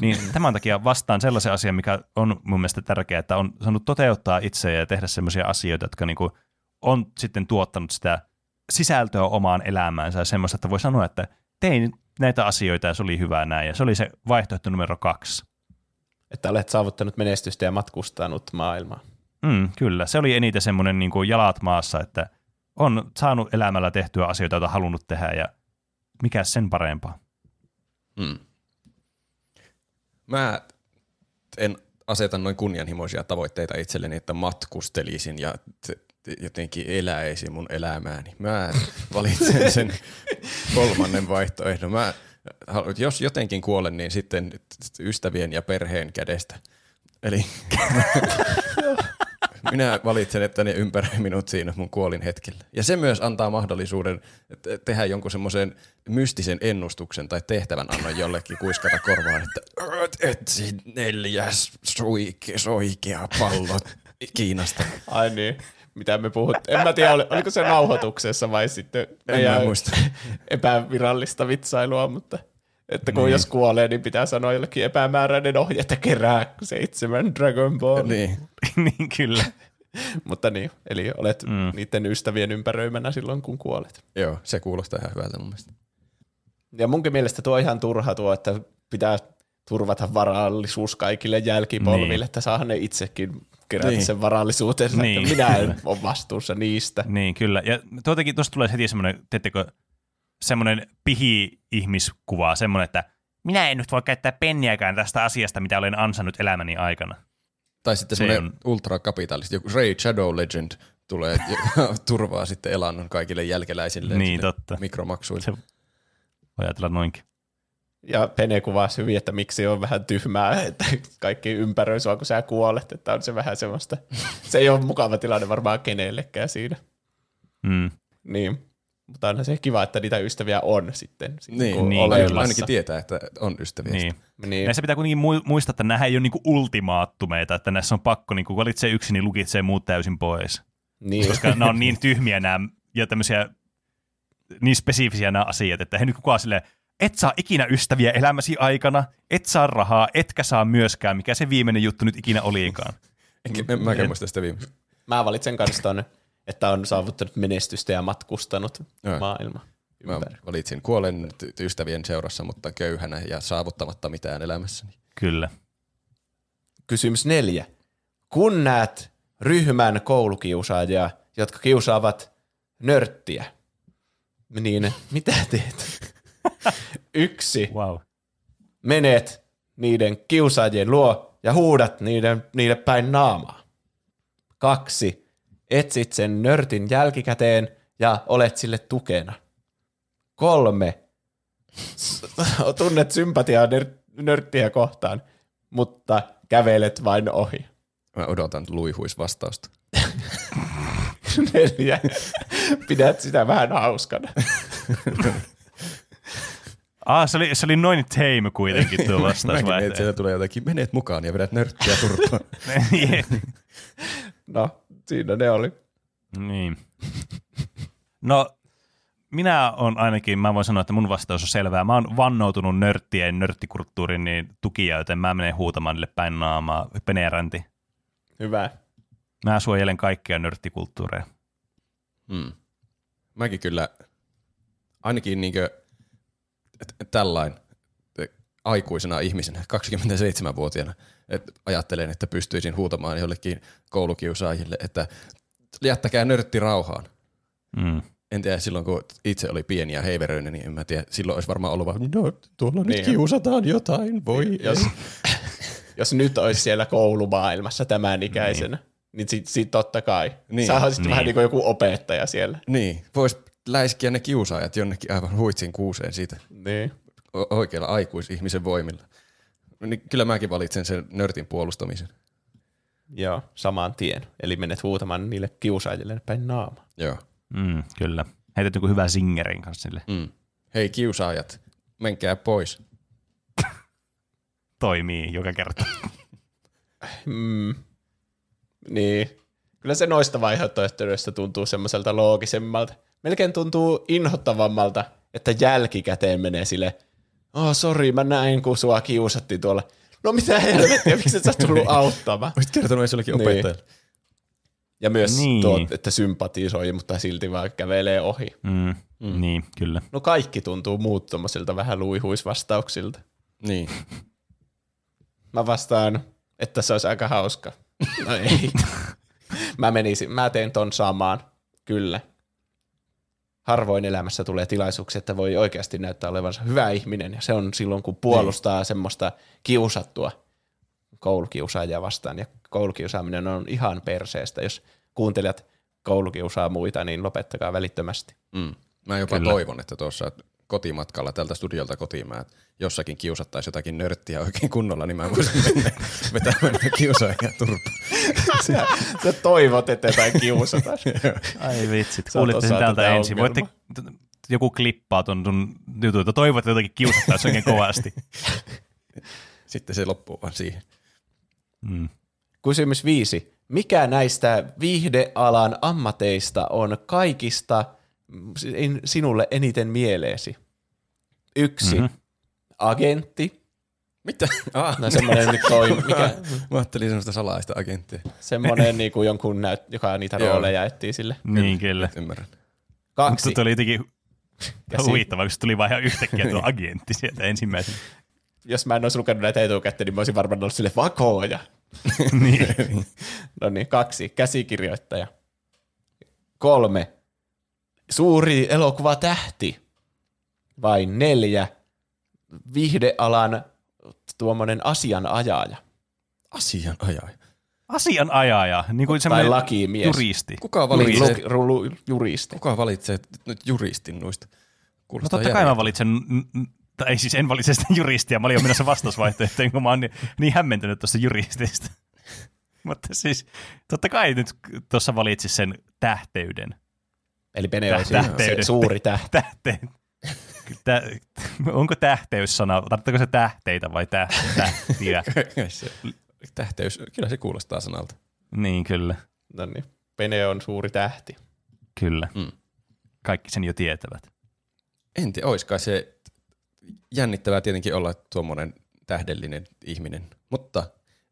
Niin tämän takia vastaan sellaisen asian, mikä on mun mielestä tärkeää, että on saanut toteuttaa itse ja tehdä semmoisia asioita, jotka niin kuin on sitten tuottanut sitä sisältöä omaan elämäänsä ja semmoista, että voi sanoa, että tein näitä asioita ja se oli hyvää näin. Ja se oli se vaihtoehto numero kaksi. Että olet saavuttanut menestystä ja matkustanut maailmaa. Mm, kyllä, se oli eniten semmoinen niin kuin jalat maassa, että on saanut elämällä tehtyä asioita, joita halunnut tehdä ja mikä sen parempaa. Mm. Mä en aseta noin kunnianhimoisia tavoitteita itselleni, että matkustelisin ja jotenkin eläisin mun elämääni. Mä valitsen sen kolmannen vaihtoehdon. Mä, jos jotenkin kuolen, niin sitten ystävien ja perheen kädestä. Eli minä valitsen, että ne ympäröi minut siinä mun kuolin hetkellä. Ja se myös antaa mahdollisuuden te- tehdä jonkun semmoisen mystisen ennustuksen tai tehtävän annon jollekin kuiskata korvaan, että "Oot etsi neljäs suike, soikea pallo Kiinasta. Ai niin, mitä me puhut. En mä tiedä, oli- oliko se nauhoituksessa vai sitten En mä muista. epävirallista vitsailua, mutta että kun Niin. jos kuolee, niin pitää sanoa jollekin epämääräinen ohje, että kerää seitsemän Dragon Ball. Niin. niin kyllä. Mutta niin, eli olet mm. niiden ystävien ympäröimänä silloin, kun kuolet. Joo, se kuulostaa ihan hyvältä mun mielestä. Ja munkin mielestä tuo on ihan turha tuo, että pitää turvata varallisuus kaikille jälkipolville, Niin. että saahan ne itsekin kerätä niin. Sen varallisuutensa, Niin. että minä en ole vastuussa niistä. Niin, kyllä. Ja tuotakin tuosta tulee heti semmoinen, teettekö, semmoinen pihi-ihmiskuva, semmoinen, että minä en nyt voi käyttää penniäkään tästä asiasta, mitä olen ansannut elämäni aikana. Tai sitten Se semmoinen on- ultrakapitalisti, joku Ray Shadow Legend tulee ja turvaa sitten elannon kaikille jälkeläisille Niin, totta. mikromaksuille. Se- Voi ajatella noinkin. Ja Pene kuvasi hyvin, että miksi on vähän tyhmää, että kaikki ympäröi sua, kun sä kuolet, että on se vähän semmoista. Se ei ole mukava tilanne varmaan kenellekään siinä. Mm. Niin. Mutta onhan se kiva, että niitä ystäviä on sitten. sit Niin, kun niin, niin olemassa. ainakin tietää, että on ystäviä. Niin. Niin. Näissä pitää kuitenkin mu- muistaa, että nämä ei ole niinku ultimaattumeita, että näissä on pakko, niinku, kun valitsee yksi, niin lukitsee muut täysin pois. niin. Koska nämä on niin tyhmiä nämä ja tämmöisiä niin spesifisiä nämä asiat, että he nyt kukaan silleen, et saa ikinä ystäviä elämäsi aikana, et saa rahaa, etkä saa myöskään, mikä se viimeinen juttu nyt ikinä olikaan. Enkä, en mäkään muista sitä viime. Mä valitsen kanssa ton, että on saavuttanut menestystä ja matkustanut Joo. maailma Mä ympäri. valitsin kuolen ystävien seurassa, mutta köyhänä ja saavuttamatta mitään elämässäni. Kyllä. Kysymys neljä. Kun näet ryhmän koulukiusaajia, jotka kiusaavat nörttiä, niin mitä teet? Yksi. Wow. Menet niiden kiusaajien luo ja huudat niiden, niille päin naamaa. Kaksi. Etsit sen nörtin jälkikäteen ja olet sille tukena. Kolme. Tunnet sympatiaa nör- nörttiä kohtaan, mutta kävelet vain ohi. Mä odotan luihuisvastausta. Neljä. Pidät sitä vähän hauskana. Ah, se oli, se oli noin tame kuitenkin tuo vastaus. Mäkin mietin, että sieltä tulee jotakin, menet mukaan ja vedät nörttiä turpaan. No, siinä ne oli. niin. No, minä on ainakin, mä voin sanoa, että mun vastaus on selvää. Mä oon vannoutunut nörttien, nörttikulttuurin niin tukija, joten mä menen huutamaan niille päin naamaa, peneeränti. Hyvä. Mä suojelen kaikkia nörttikulttuureja. Hmm. Mäkin kyllä, ainakin niinkö tällain aikuisena ihmisenä, 27-vuotiaana, että ajattelen, että pystyisin huutamaan jollekin koulukiusaajille, että jättäkää nörtti rauhaan. Mm. En tiedä, silloin kun itse oli pieni ja heiveröinen, niin en mä tiedä, silloin olisi varmaan ollut vaan, no tuolla nyt Niin. kiusataan jotain, voi Jos, ei. jos nyt olisi siellä koulumaailmassa tämän ikäisenä, niin, niin sit, sit totta kai. Niin. Niin. Sä olisit Niin. vähän niin kuin joku opettaja siellä. Niin, vois läiskiä ne kiusaajat jonnekin aivan huitsin kuuseen siitä Niin. o- oikealla aikuisihmisen voimilla. Niin kyllä mäkin valitsen sen nörtin puolustamisen. Joo, saman tien. Eli menet huutamaan niille kiusaajille päin naama. Joo. Mm, kyllä. Heitet joku hyvä singerin kanssa sille. Mm. Hei kiusaajat, menkää pois. Toimii joka kerta. Mm. Niin. Kyllä se noista vaihtoehtoista tuntuu semmoiselta loogisemmalta. Melkein tuntuu inhottavammalta, että jälkikäteen menee sille, oh sori, mä näin, kun sua kiusattiin tuolla. No mitä helvettiä, miksi et sä tullut auttamaan? Olisit kertonut edes jollekin Niin. opettajalle. Ja myös Niin. niin. tuo, että sympatisoi, mutta silti vaan kävelee ohi. Mm, mm. Niin, kyllä. No kaikki tuntuu muut tommosilta vähän luihuisvastauksilta. Niin. Mä vastaan, että se olisi aika hauska. No ei. mä menisin, mä teen ton samaan. Kyllä. Harvoin elämässä tulee tilaisuuksia, että voi oikeasti näyttää olevansa hyvä ihminen, ja se on silloin, kun puolustaa niin. semmoista kiusattua koulukiusaajaa vastaan, ja koulukiusaaminen on ihan perseestä. Jos kuuntelijat koulukiusaa muita, niin lopettakaa välittömästi. Mm. Mä jopa Kyllä. Toivon, että tuossa kotimatkalla tältä studiolta kotiin mä jossakin kiusattaisi jotakin nörttiä oikein kunnolla, niin mä voisin mennä vetämään kiusaajia turpaan. Sä, sä toivot, että jotain kiusataan. Ai vitsit, kuulitte sen tätä ensin. Voitte, joku klippaa ton, ton jutun, että toivot, että jotakin kiusattaisi oikein kovasti. Sitten se loppuu vaan siihen. Mm. Kysymys viisi. Mikä näistä viihdealan ammateista on kaikista sinulle eniten mieleesi? Yksi. Mhm. Mm-hmm. Agentti. Mitä? Ah, No semmoinen, nyt toi, mikä, Mä ajattelin semmoista salaista agenttia. semmoinen niin kuin jonkun näyt, joka niitä rooleja etsii sille. Niin kyllä. Ymmärrän. Kaksi. Mutta tuli jotenkin Käsi. huvittavaa, kun se tuli vaan ihan yhtäkkiä tuo agentti sieltä ensimmäisenä. Jos mä en olisi lukenut näitä etukäteen, niin mä olisin varmaan ollut sille vakooja. niin. No niin, kaksi. Käsikirjoittaja. Kolme. Suuri elokuvatähti. Vai neljä. Viihdealan tuommoinen asianajaja. Asianajaja. Asianajaja, niin kuin semmoinen lakimies. juristi. Kuka Niin, valitsee, lu, lu, juristi. kuka valitsee nyt juristin noista? No Kuulostaa totta kai mä valitsen, tai ei siis en valitse sitä juristia, mä olin jo menossa vastausvaihtoehtoon, kun mä oon niin, niin hämmentynyt tuosta juristista. Mutta siis totta kai nyt tuossa valitsis sen tähteyden. Eli Pene on Täh- siinä se suuri tähti. Tähteen. Tä, onko tähteyssana, tarkoittaako se tähteitä vai tä, tähtiä? tähteys, kyllä se kuulostaa sanalta. niin, kyllä. No niin, Pene on suuri tähti. Kyllä. Mm. Kaikki sen jo tietävät. En tiedä, oiskai se jännittävää tietenkin olla tuommoinen tähdellinen ihminen, mutta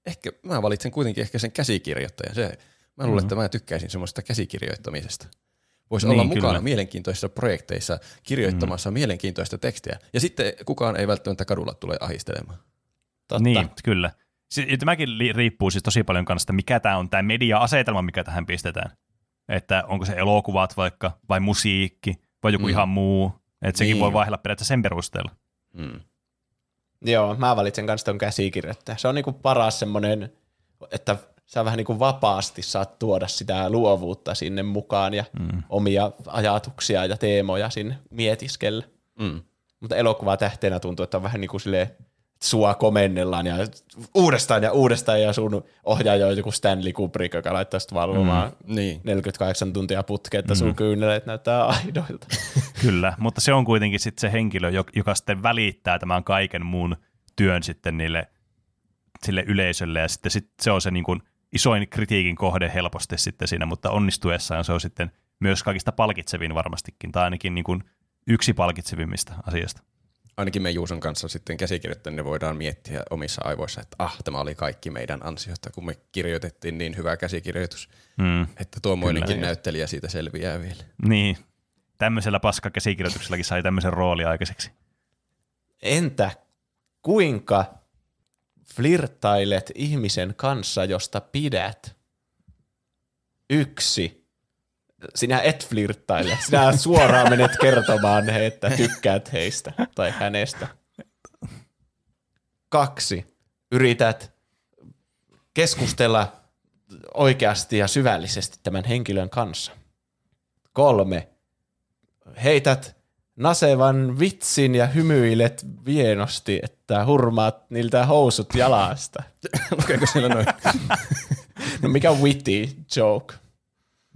ehkä mä valitsen kuitenkin ehkä sen käsikirjoittajan. Se, mä luulen, mm-hmm. että mä tykkäisin semmoista käsikirjoittamisesta. Voisi Niin, olla mukana kyllä. mielenkiintoisissa projekteissa kirjoittamassa mm. mielenkiintoista tekstiä. Ja sitten kukaan ei välttämättä kadulla tule ahistelemaan. Totta. Niin, kyllä. Tämäkin riippuu siis tosi paljon kanssa, että mikä tämä on tämä media-asetelma, mikä tähän pistetään. Että onko se elokuvat vaikka, vai musiikki, vai joku Mm. ihan muu. Että sekin Niin. voi vaihdella periaatteessa sen perusteella. Mm. Joo, mä valitsen kanssa ton käsikirjoittaja. Se on niinku paras semmonen, että sä vähän niinku vapaasti saat tuoda sitä luovuutta sinne mukaan ja mm. omia ajatuksia ja teemoja sinne mietiskellä. Mm. Mutta elokuva tähteenä tuntuu, että on vähän niin kuin silleen, että sua komennellaan ja uudestaan ja uudestaan ja sun ohjaaja on joku Stanley Kubrick, joka laittaa sitä valvomaan mm. Niin. 48 tuntia putkeen, että sun kyyneleet näyttää aidoilta. Kyllä, mutta se on kuitenkin sitten se henkilö, jo- joka sitten välittää tämän kaiken muun työn sitten niille sille yleisölle ja sitten sit se on se niin kuin isoin kritiikin kohde helposti sitten siinä, mutta onnistuessaan se on sitten myös kaikista palkitsevin varmastikin, tai ainakin niin kuin yksi palkitsevimmista asiasta. Ainakin me Juuson kanssa sitten käsikirjoittajien voidaan miettiä omissa aivoissa, että ah, tämä oli kaikki meidän ansiota, kun me kirjoitettiin niin hyvä käsikirjoitus, Mm. että tuommoinenkin Kyllä. näyttelijä siitä selviää vielä. Niin, tämmöisellä paskakäsikirjoituksellakin sai tämmöisen rooli aikaiseksi. Entä kuinka flirttailet ihmisen kanssa, josta pidät? Yksi. sinä et flirttaile. Sinä suoraan menet kertomaan, he, että tykkäät heistä tai hänestä. Kaksi. Yrität keskustella oikeasti ja syvällisesti tämän henkilön kanssa. Kolme. Heität nasevan vitsin ja hymyilet vienosti, että hurmaat niiltä housut jalasta. Lukeeko siellä noin? No mikä on witty joke?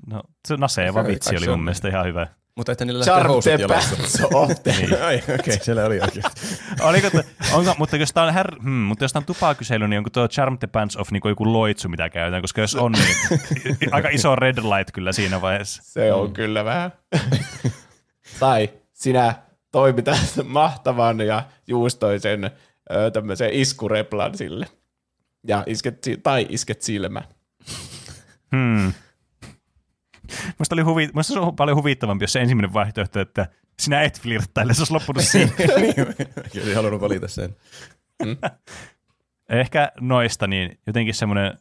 No, se naseva Se vitsi oli mun mielestä ihan hyvä. Mutta että niillä lähtee housut Charte jalassa. the Ai, okei, okay, siellä oli oikein. Oliko, te, onko, mutta jos tämä on, her, hmm, mutta jos tää on tupakysely, niin onko tuo Charm the Pants Off niin joku loitsu, mitä käytetään, koska jos on, niin aika iso red light kyllä siinä vaiheessa. Se on kyllä vähän. tai sinä toimitat mahtavan ja juustoisen ö, tämmöisen iskureplan sille. Ja isket, tai isket silmä. Hmm. Musta, oli huvi, musta se on paljon huvittavampi, jos se ensimmäinen vaihtoehto, että sinä et flirttaile, se olisi loppunut siihen. kyllä olisin halunnut valita sen. Ehkä noista, niin jotenkin semmoinen,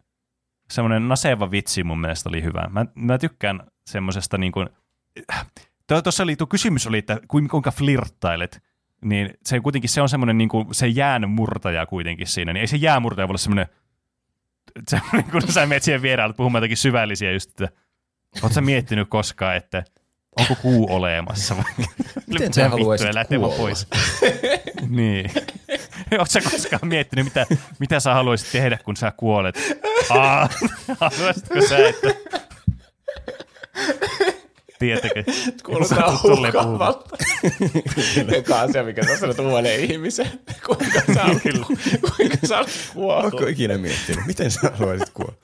semmoinen naseva vitsi mun mielestä oli hyvä. Mä, mä tykkään semmoisesta niin kuin, tuossa oli, tuo kysymys oli, että kuinka flirttailet, niin se kuitenkin se on semmoinen niin kuin, se jään murtaja kuitenkin siinä, niin ei se jäänmurtaja voi olla semmoinen, semmoinen kun sä menet siihen vieraalle puhumaan jotakin syvällisiä just, että oot sä miettinyt koskaan, että onko kuu olemassa vai Miten sä haluaisit vittua, lähtee vaan kuolla? pois. niin. Oletko sä koskaan miettinyt, mitä, mitä sä haluaisit tehdä, kun sä kuolet? Aa, haluaisitko sä, että... Tiedättekö? Kuulostaa uhkaavalta. Eka asia, mikä sä sanot uudelle ihmisen. Kuinka sä haluat, kuinka sä kuolla. Oletko ikinä miettinyt, miten sä haluaisit kuolla?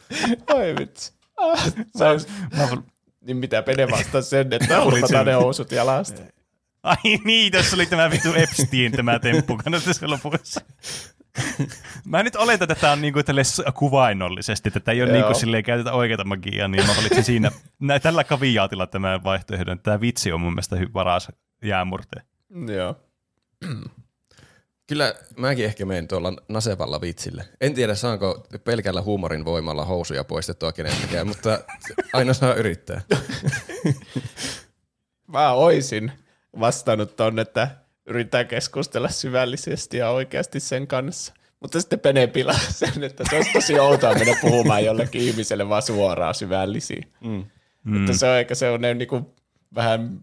Ai vitsi. Ah, sä olis, Mä niin mitä Pene vastaa sen, että sen- ne housut jalasta. Ai niin, tässä oli tämä vittu Epstein, tämä temppu. Kannattaa se lopussa. Mä nyt oletan, että tämä on niinku kuvainnollisesti, että tämä ei ole niinku silleen käytetä oikeata magiaa, niin mä valitsin siinä nä, tällä kaviaatilla tämän vaihtoehdon. Tämä vitsi on mun mielestä hy- paras jäämurte. Joo. Kyllä mäkin ehkä menen tuolla nasevalla vitsille. En tiedä, saanko pelkällä huumorin voimalla housuja poistettua keneltäkään, mutta aina saa yrittää. Mä oisin vastannut ton, että yrittää keskustella syvällisesti ja oikeasti sen kanssa. Mutta sitten Pene pilaa sen, että se olisi tosi outoa mennä puhumaan jollekin ihmiselle vaan suoraan syvällisiin. Mm. Mutta se on ehkä se on ne niinku vähän,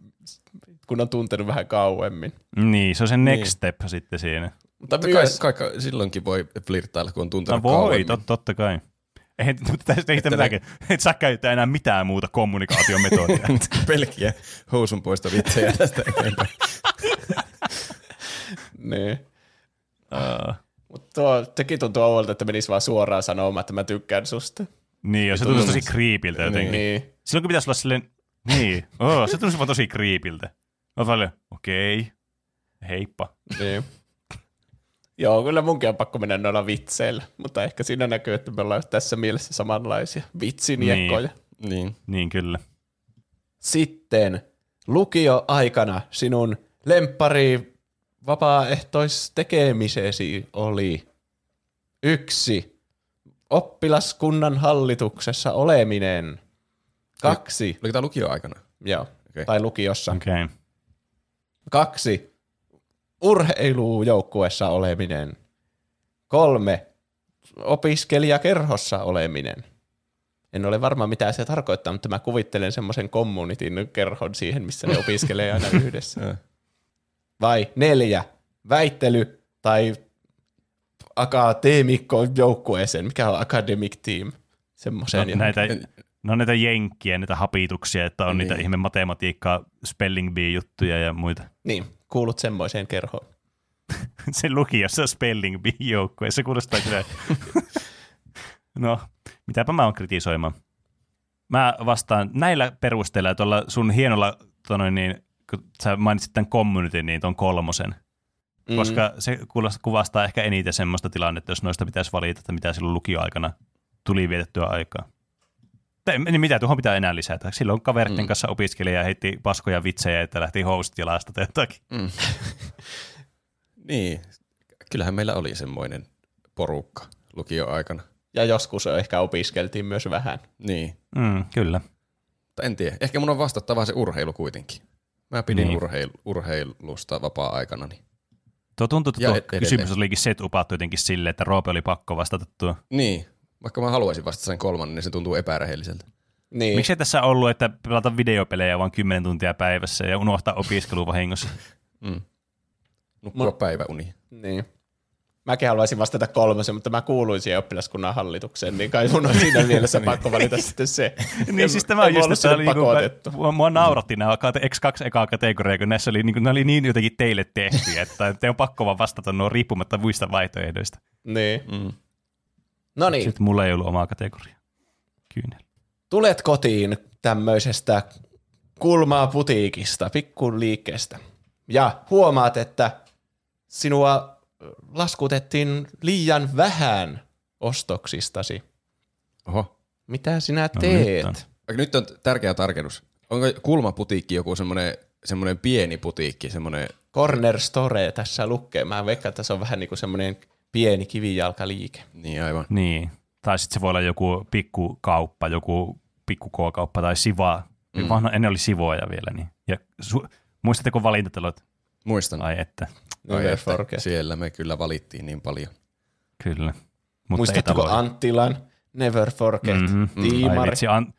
kun on tuntenut vähän kauemmin. Niin, se on se next Niin. step sitten siinä. Mutta Kai, myös, kai, kai, silloinkin voi flirttailla, kun on tuntenut No voi, kauemmin. tot, totta kai. Eihän tästä ei mitään, et sä käyttää enää mitään muuta kommunikaatiometodia. Pelkkiä housun poista vitsejä tästä eteenpäin. Niin. uh, Mutta tuo, tekin tuntuu ouolta, että menisi vaan suoraan sanomaan, että mä tykkään susta. niin, ja se tuntuu tosi kriipiltä jotenkin. Niin. Silloin kun pitäisi olla silleen, niin, oh, se tuntuu vaan tosi kriipiltä. Mä paljon, okei, okay. heippa. niin. Joo, kyllä munkin on pakko mennä noilla vitseillä, mutta ehkä siinä näkyy, että me ollaan tässä mielessä samanlaisia vitsiniekkoja. Niin. Niin. Niin kyllä. Sitten lukioaikana sinun lemppari vapaaehtoistekemisesi oli yksi, oppilaskunnan hallituksessa oleminen. Kaksi, Oliko tämä lukioaikana? joo, Okei. tai lukiossa. Okei. Okay. Kaksi, urheilujoukkuessa oleminen. Kolme, opiskelijakerhossa oleminen. En ole varma, mitä se tarkoittaa, mutta mä kuvittelen semmoisen communityn kerhon siihen, missä ne opiskelee aina yhdessä. Vai neljä, väittely tai akateemikko joukkueeseen. Mikä on academic team? Semmoiseen. No, näitä, no näitä jenkkiä, näitä hapituksia, että on niitä Niin. ihme matematiikkaa, spelling bee-juttuja ja muita. Niin, kuulut semmoiseen kerhoon. se lukiossa spelling bee joukkue, se kuulostaa kyllä. no, mitäpä mä oon kritisoimaan. Mä vastaan näillä perusteilla tuolla sun hienolla, tonoin, niin, kun sä mainitsit tämän community, niin ton kolmosen. Mm. Koska se kuvastaa ehkä eniten semmoista tilannetta, jos noista pitäisi valita, että mitä silloin lukioaikana tuli vietettyä aikaa. Tai, niin mitä tuohon pitää enää lisätä? Silloin kaveritten Mm. kanssa opiskelija ja heitti paskoja vitsejä, että lähti housut jalasta tai jotakin. Mm. niin. Kyllähän meillä oli semmoinen porukka lukioaikana. Ja joskus ehkä opiskeltiin myös vähän. Niin. Mm, kyllä. mutta en tiedä. Ehkä mun on vastattava se urheilu kuitenkin. Mä pidin Niin. urheil, urheilusta vapaa-aikana. Niin. Tuo tuntuu, että Ja tuo edelleen. kysymys olikin set upattu jotenkin silleen, että Roope oli pakko vastata tuo. niin. Vaikka mä haluaisin vastata sen kolmannen, niin se tuntuu epärehelliseltä. Niin. Miksei tässä ollut, että pelata videopelejä vain 10 tuntia päivässä ja unohtaa opiskelu vahingossa? Nukkua päiväuni. Niin. Mäkin haluaisin vastata kolmosen, mutta mä kuuluin siihen oppilaskunnan hallitukseen, niin kai mun on siinä mielessä pakko valita sitten se. Niin En- siis tämä on just, että niinku, mua, mua nauratti nämä kate- X2 ekaa kategoriaa, kun näissä oli, niinku, ne oli niin jotenkin teille tehty, että te on pakko vaan vastata nuo riippumatta muista vaihtoehdoista. Niin. Mm. No niin, Sitten mulla ei ollut omaa kategoriaa. Kyynel. tulet kotiin tämmöisestä kulmaa putiikista, pikku liikkeestä, ja huomaat, että sinua laskutettiin liian vähän ostoksistasi. Oho. Mitä sinä No teet? nyt on. Nyt on tärkeä tarkennus. Onko kulmaputiikki joku semmoinen, semmoinen pieni putiikki, semmoinen, Corner Store tässä lukee. Mä veikkaan, että se on vähän niin kuin semmoinen pieni kivijalkaliike. niin aivan. Niin. Tai sitten se voi olla joku pikkukauppa, joku pikku K-kauppa tai siva. Mm. Vanha, ennen oli sivoja vielä. Niin. Ja su- muistatteko valintatalot? Muistan. Ai että, Never että forget. Siellä me kyllä valittiin niin paljon. kyllä. Mutta taloja. Anttilan Never Forget? Mhm. Mm-hmm. Ai Tiimari. vitsi, an...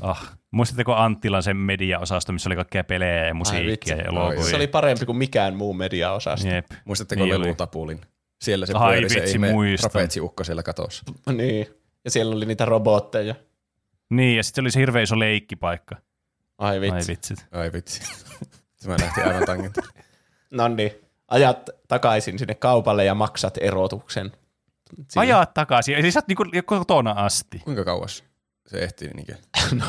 ah. Muistatteko Anttilan sen media-osasto, missä oli kaikkea pelejä ja musiikkia ja elokuvia? Se oli parempi kuin mikään muu mediaosasto. Jep. Muistatteko Niin lelutapulin? Siellä se Ai pyöri se vitsi, ihme muistan. trapetsiukko siellä katossa. Niin. Ja siellä oli niitä robotteja. Niin, ja sitten oli se hirveä iso leikkipaikka. Ai vitsi. Ai vitsit. Ai vitsi. Mä lähti aivan tangentille. No niin. Ajat takaisin sinne kaupalle ja maksat erotuksen. Sinne. Ajaa takaisin. Eli sä oot niinku kotona asti. Kuinka kauas se ehti niinkö? No,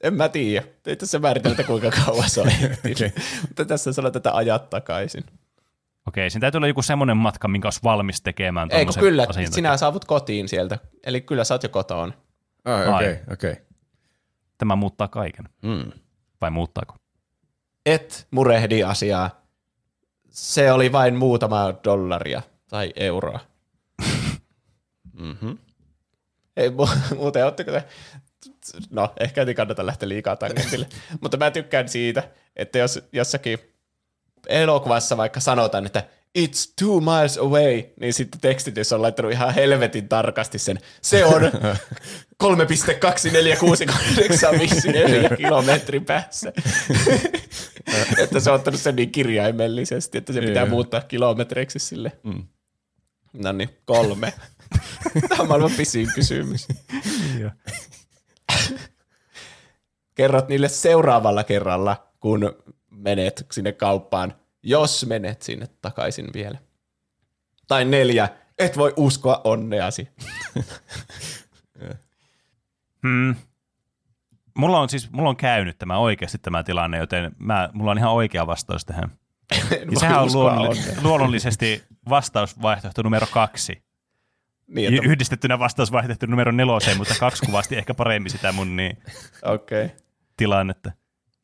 en mä tiedä. Ei tässä määriteltä kuinka kauan se on ehtinyt. Mutta tässä sanotaan, että ajat takaisin. Okei, siinä täytyy olla joku semmoinen matka, minkä olisi valmis tekemään. Ei kun kyllä, asian takia. sinä saavut kotiin sieltä. Eli kyllä sä oot jo kotona. Ai, Ai. okei, okei. Tämä muuttaa kaiken. Mm. Vai muuttaako? Et murehdi asiaa. Se oli vain muutama dollaria tai euroa. Mm-hmm. Ei mu- muuten ootteko te... No, ehkä ei kannata lähteä liikaa tangentille. Mutta mä tykkään siitä, että jos jossakin elokuvassa vaikka sanotaan, että it's two miles away, niin sitten tekstitys on laittanut ihan helvetin tarkasti sen. Se on 3,24684 kilometrin päässä. että se on ottanut sen niin kirjaimellisesti, että se pitää muuttaa kilometreiksi sille. Mm. No niin, kolme. Tämä on maailman pisin kysymys. Kerrot niille seuraavalla kerralla, kun menet sinne kauppaan, jos menet sinne takaisin vielä. Tai neljä, et voi uskoa onneasi. Hmm. Mulla on siis, mulla on käynyt tämä oikeasti tämä tilanne, joten mä, mulla on ihan oikea vastaus tähän. En Ja sehän on uskoa luonnolli- onnea. luonnollisesti vastausvaihtoehto numero kaksi. Niin, että, Yhdistettynä vastausvaihtoehto numero neloseen, mutta kaksi kuvasti ehkä paremmin sitä mun niin. Okay. tilannetta.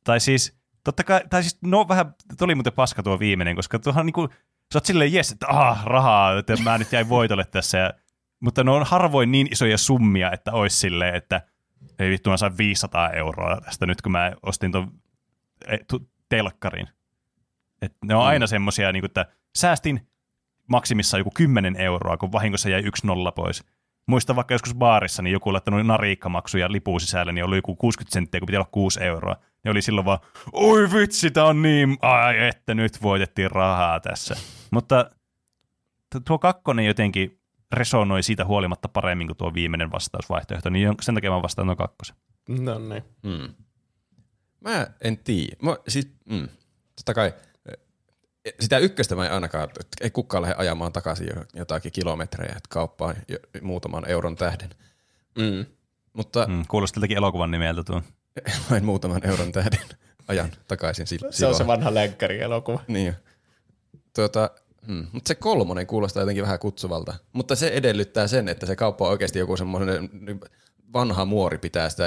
Tai siis, totta kai, tai siis, no vähän, tuli muuten paska tuo viimeinen, koska tuohan niinku, sä oot silleen jes, että ah, rahaa, että mä nyt jäin voitolle tässä, ja, mutta ne on harvoin niin isoja summia, että olisi silleen, että ei vittu, mä sain 500 euroa tästä nyt, kun mä ostin tuon e, tu- telkkarin. Et ne on aina semmosia, niin että säästin maksimissaan joku 10 euroa, kun vahingossa jäi yksi nolla pois. Muistan vaikka joskus baarissa, niin joku laittanut nariikkamaksuja lipun sisälle, niin oli joku 60 senttiä, kun piti olla 6 euroa. Ja oli silloin vaan, oi vitsi, tää on niin, ai että nyt voitettiin rahaa tässä. Mutta tuo kakkonen jotenkin resonoi siitä huolimatta paremmin kuin tuo viimeinen vastausvaihtoehto, niin sen takia mä vastaan tuon kakkosen. No niin. Mm. Mä en tiedä. Mä, siis, mm, totta kai eh, sitä ykköstä mä en ainakaan, että ei kukaan lähde ajamaan takaisin jo- jotakin kilometrejä että kauppaan jo- muutaman euron tähden. Mm. Mutta Mm, kuulosti tältäkin elokuvan nimeltä tuo. vain muutaman euron tähden ajan takaisin sil- Se on silloin. se vanha länkkäri-elokuva. Niin jo. Tuota, hmm. Mutta se kolmonen kuulostaa jotenkin vähän kutsuvalta. Mutta se edellyttää sen, että se kauppa on oikeasti joku semmoinen vanha muori pitää sitä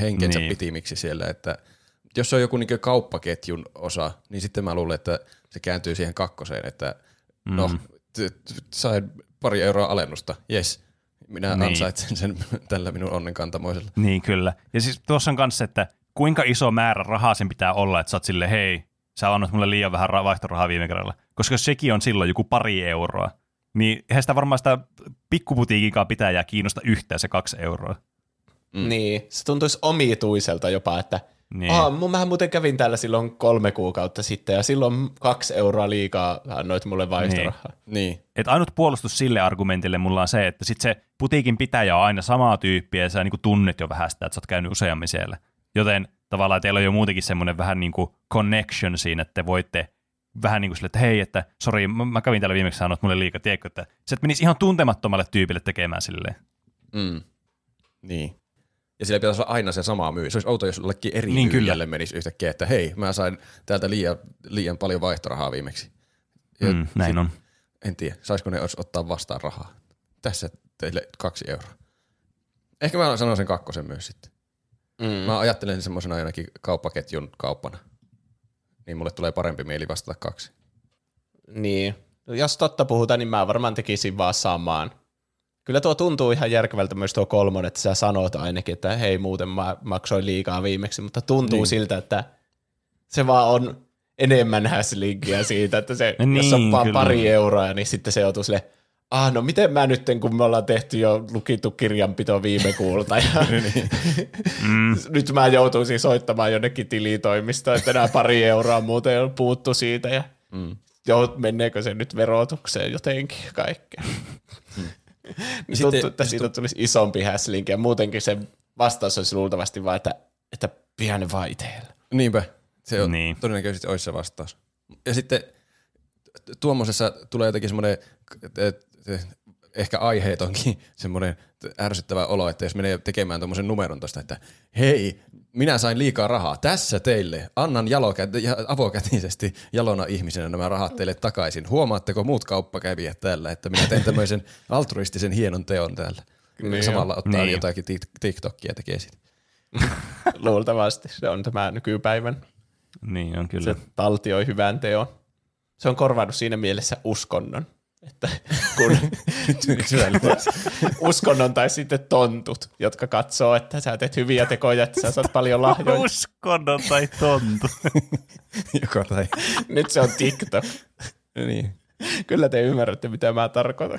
henkensä Niin. niin. pitimiksi siellä. Että jos se on joku niin kauppaketjun osa, niin sitten mä luulen, että se kääntyy siihen kakkoseen, että no, t- sain pari euroa alennusta, yes. Minä Niin. niin. ansaitsen sen tällä minun onnenkantamoisella. Niin kyllä. Ja siis tuossa on kanssa, että kuinka iso määrä rahaa sen pitää olla, että sä oot silleen, hei, sä annat mulle liian vähän ra- vaihtorahaa viime kerralla. Koska sekin on silloin joku pari euroa, niin eihän sitä varmaan sitä pikkuputiikinkaan pitäjää kiinnosta yhtään se kaksi euroa. Mm. Niin, se tuntuisi omituiselta jopa, että Niin. niin. Aa, mun, mähän muuten kävin täällä silloin kolme kuukautta sitten ja silloin kaksi euroa liikaa annoit mulle vaihtorahaa. Niin. Et ainut puolustus sille argumentille mulla on se, että sit se putiikin pitäjä on aina samaa tyyppiä ja sä niinku tunnet jo vähän sitä, että sä oot käynyt useammin siellä. Joten tavallaan teillä on jo muutenkin semmoinen vähän niin kuin connection siinä, että te voitte vähän niin kuin sille, että hei, että sori, mä mä kävin täällä viimeksi sanoa, että mulle liikaa, tiedätkö, että sä et menisi ihan tuntemattomalle tyypille tekemään silleen. Mm. Niin. Ja sillä pitäisi olla aina se sama myy. Se olisi outo, jos jollekin eri Niin, niin kyllä. myyjälle menisi yhtäkkiä, että hei, mä sain täältä liian, liian paljon vaihtorahaa viimeksi. Ja Mm, näin on. En tiedä, saisiko ne ottaa vastaan rahaa. Tässä teille kaksi euroa. Ehkä mä sanon sen kakkosen myös sitten. Mm. Mä ajattelen sen semmoisena ainakin kauppaketjun kauppana. Niin mulle tulee parempi mieli vastata kaksi. Niin. No, Jos totta puhutaan, niin mä varmaan tekisin vaan samaan. Kyllä tuo tuntuu ihan järkevältä myös tuo kolmonen, että sä sanot ainakin, että hei muuten mä maksoin liikaa viimeksi, mutta tuntuu niin. siltä, että se vaan on enemmän häslinkiä siitä, että se, niin, jos on Niin, vaan kyllä. pari euroa, niin sitten se joutuu sille, ah no miten mä nyt, kun me ollaan tehty jo lukittu kirjanpito viime kuulta, ja Mm, nyt mä joutuisin soittamaan jonnekin tilitoimistoon, että nämä pari euroa muuten on puuttu siitä, ja Mm. Joo, meneekö se nyt verotukseen jotenkin kaikkea. niin Sitten- tuntuu, että siitä tulisi isompi häslinki ja muutenkin se vastaus olisi luultavasti vaan, että, että pian vaihteella. Niinpä. Se on Niin. niin. todennäköisesti olisi se vastaus. Ja sitten tuommoisessa tulee jotenkin semmoinen ehkä aiheetonkin semmoinen ärsyttävä olo, että jos menee tekemään tuommoisen numeron tosta, että hei, minä sain liikaa rahaa, tässä teille, annan jalokä- ja avokätisesti jalona ihmisenä nämä rahat teille takaisin. Huomaatteko muut kauppakävijät täällä, että minä teen tämmöisen altruistisen hienon teon täällä. Niin Samalla ottaa Niin. jotakin tik- TikTokia tekee sit. Luultavasti se on tämä nykypäivän. niin on Se kyllä. taltioi hyvän teon. Se on korvannut siinä mielessä uskonnon. Että kun uskonnon tai sitten tontut, jotka katsoo, että sä teet hyviä tekoja, että sä saat paljon lahjoja. Uskonnon tai tontu. Joko tai. Nyt se on TikTok. niin. Kyllä te ymmärrätte, mitä mä tarkoitan.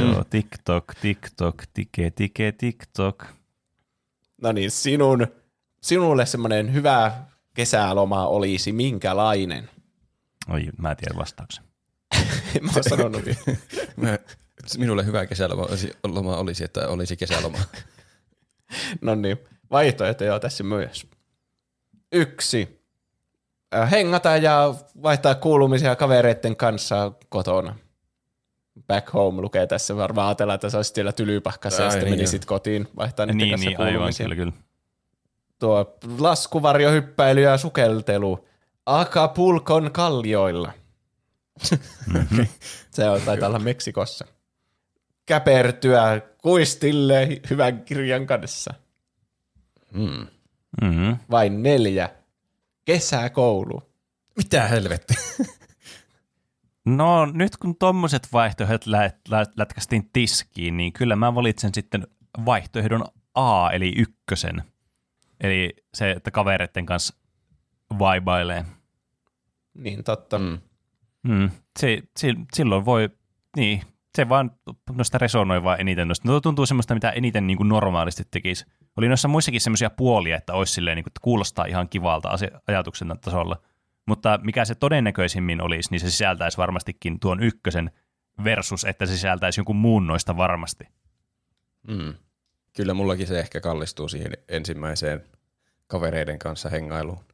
Joo, TikTok, TikTok, tike, tike, TikTok. No niin, sinun, sinulle semmoinen hyvä kesäloma olisi minkälainen? Oi, mä en tiedä vastauksen. Mä oon sanonut vielä. Mä, minulle hyvä kesäloma olisi, loma olisi, että olisi kesäloma. No niin, vaihtoehtoja tässä myös. Yksi. Äh, Hengata ja vaihtaa kuulumisia kavereiden kanssa kotona. Back home lukee tässä. Varmaan ajatellaan, että sä olisit siellä tylypahkassa ja sitten niin, menisit kotiin vaihtaa niiden Niin, kanssa niin, aivan, kuulumisia. kyllä, kyllä. Tuo laskuvarjohyppäily ja sukeltelu Acapulcon kallioilla. Se on, taitaa olla Meksikossa. Käpertyä kuistille hyvän kirjan kanssa. Mm. Mm-hmm. Vain neljä. Kesäkoulu. Mitä helvetti? No nyt kun tommoset vaihtoehdot lät, lät, lätkästiin tiskiin, niin kyllä mä valitsen sitten vaihtoehdon A, eli ykkösen. Eli se, että kavereiden kanssa vaibailee. Niin totta. Mm. Mm. Se, se, silloin voi, niin, se vaan noista resonoi vaan eniten. Noista. No, tuntuu semmoista, mitä eniten niin kuin normaalisti tekisi. Oli noissa muissakin semmoisia puolia, että olisi silleen, niin kuin, että kuulostaa ihan kivalta ajatuksen tasolla. Mutta mikä se todennäköisimmin olisi, niin se sisältäisi varmastikin tuon ykkösen versus, että se sisältäisi jonkun muun noista varmasti. Mm. Kyllä mullakin se ehkä kallistuu siihen ensimmäiseen kavereiden kanssa hengailuun.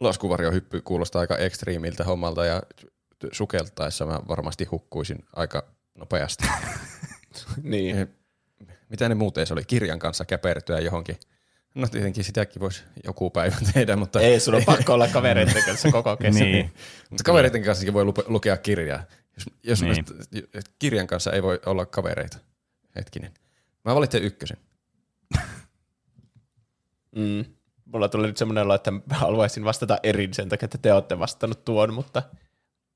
Laskuvarjohyppy kuulostaa aika ekstriimiltä hommalta ja sukeltaessa mä varmasti hukkuisin aika nopeasti. Niin. Mitä ne muuten se oli? Kirjan kanssa käpertyä johonkin. No tietenkin sitäkin voisi joku päivä tehdä, mutta, Ei, sun on pakko olla kavereiden kanssa koko kesä. Niin. mutta kavereiden kanssakin voi lukea kirjaa. Jos, jos Niin. niin. kirjan kanssa ei voi olla kavereita. Hetkinen. Mä valitsen ykkösen. Mm. Mulla tuli nyt semmoinen olo, että mä haluaisin vastata erin sen takia, että te olette vastannut tuon, mutta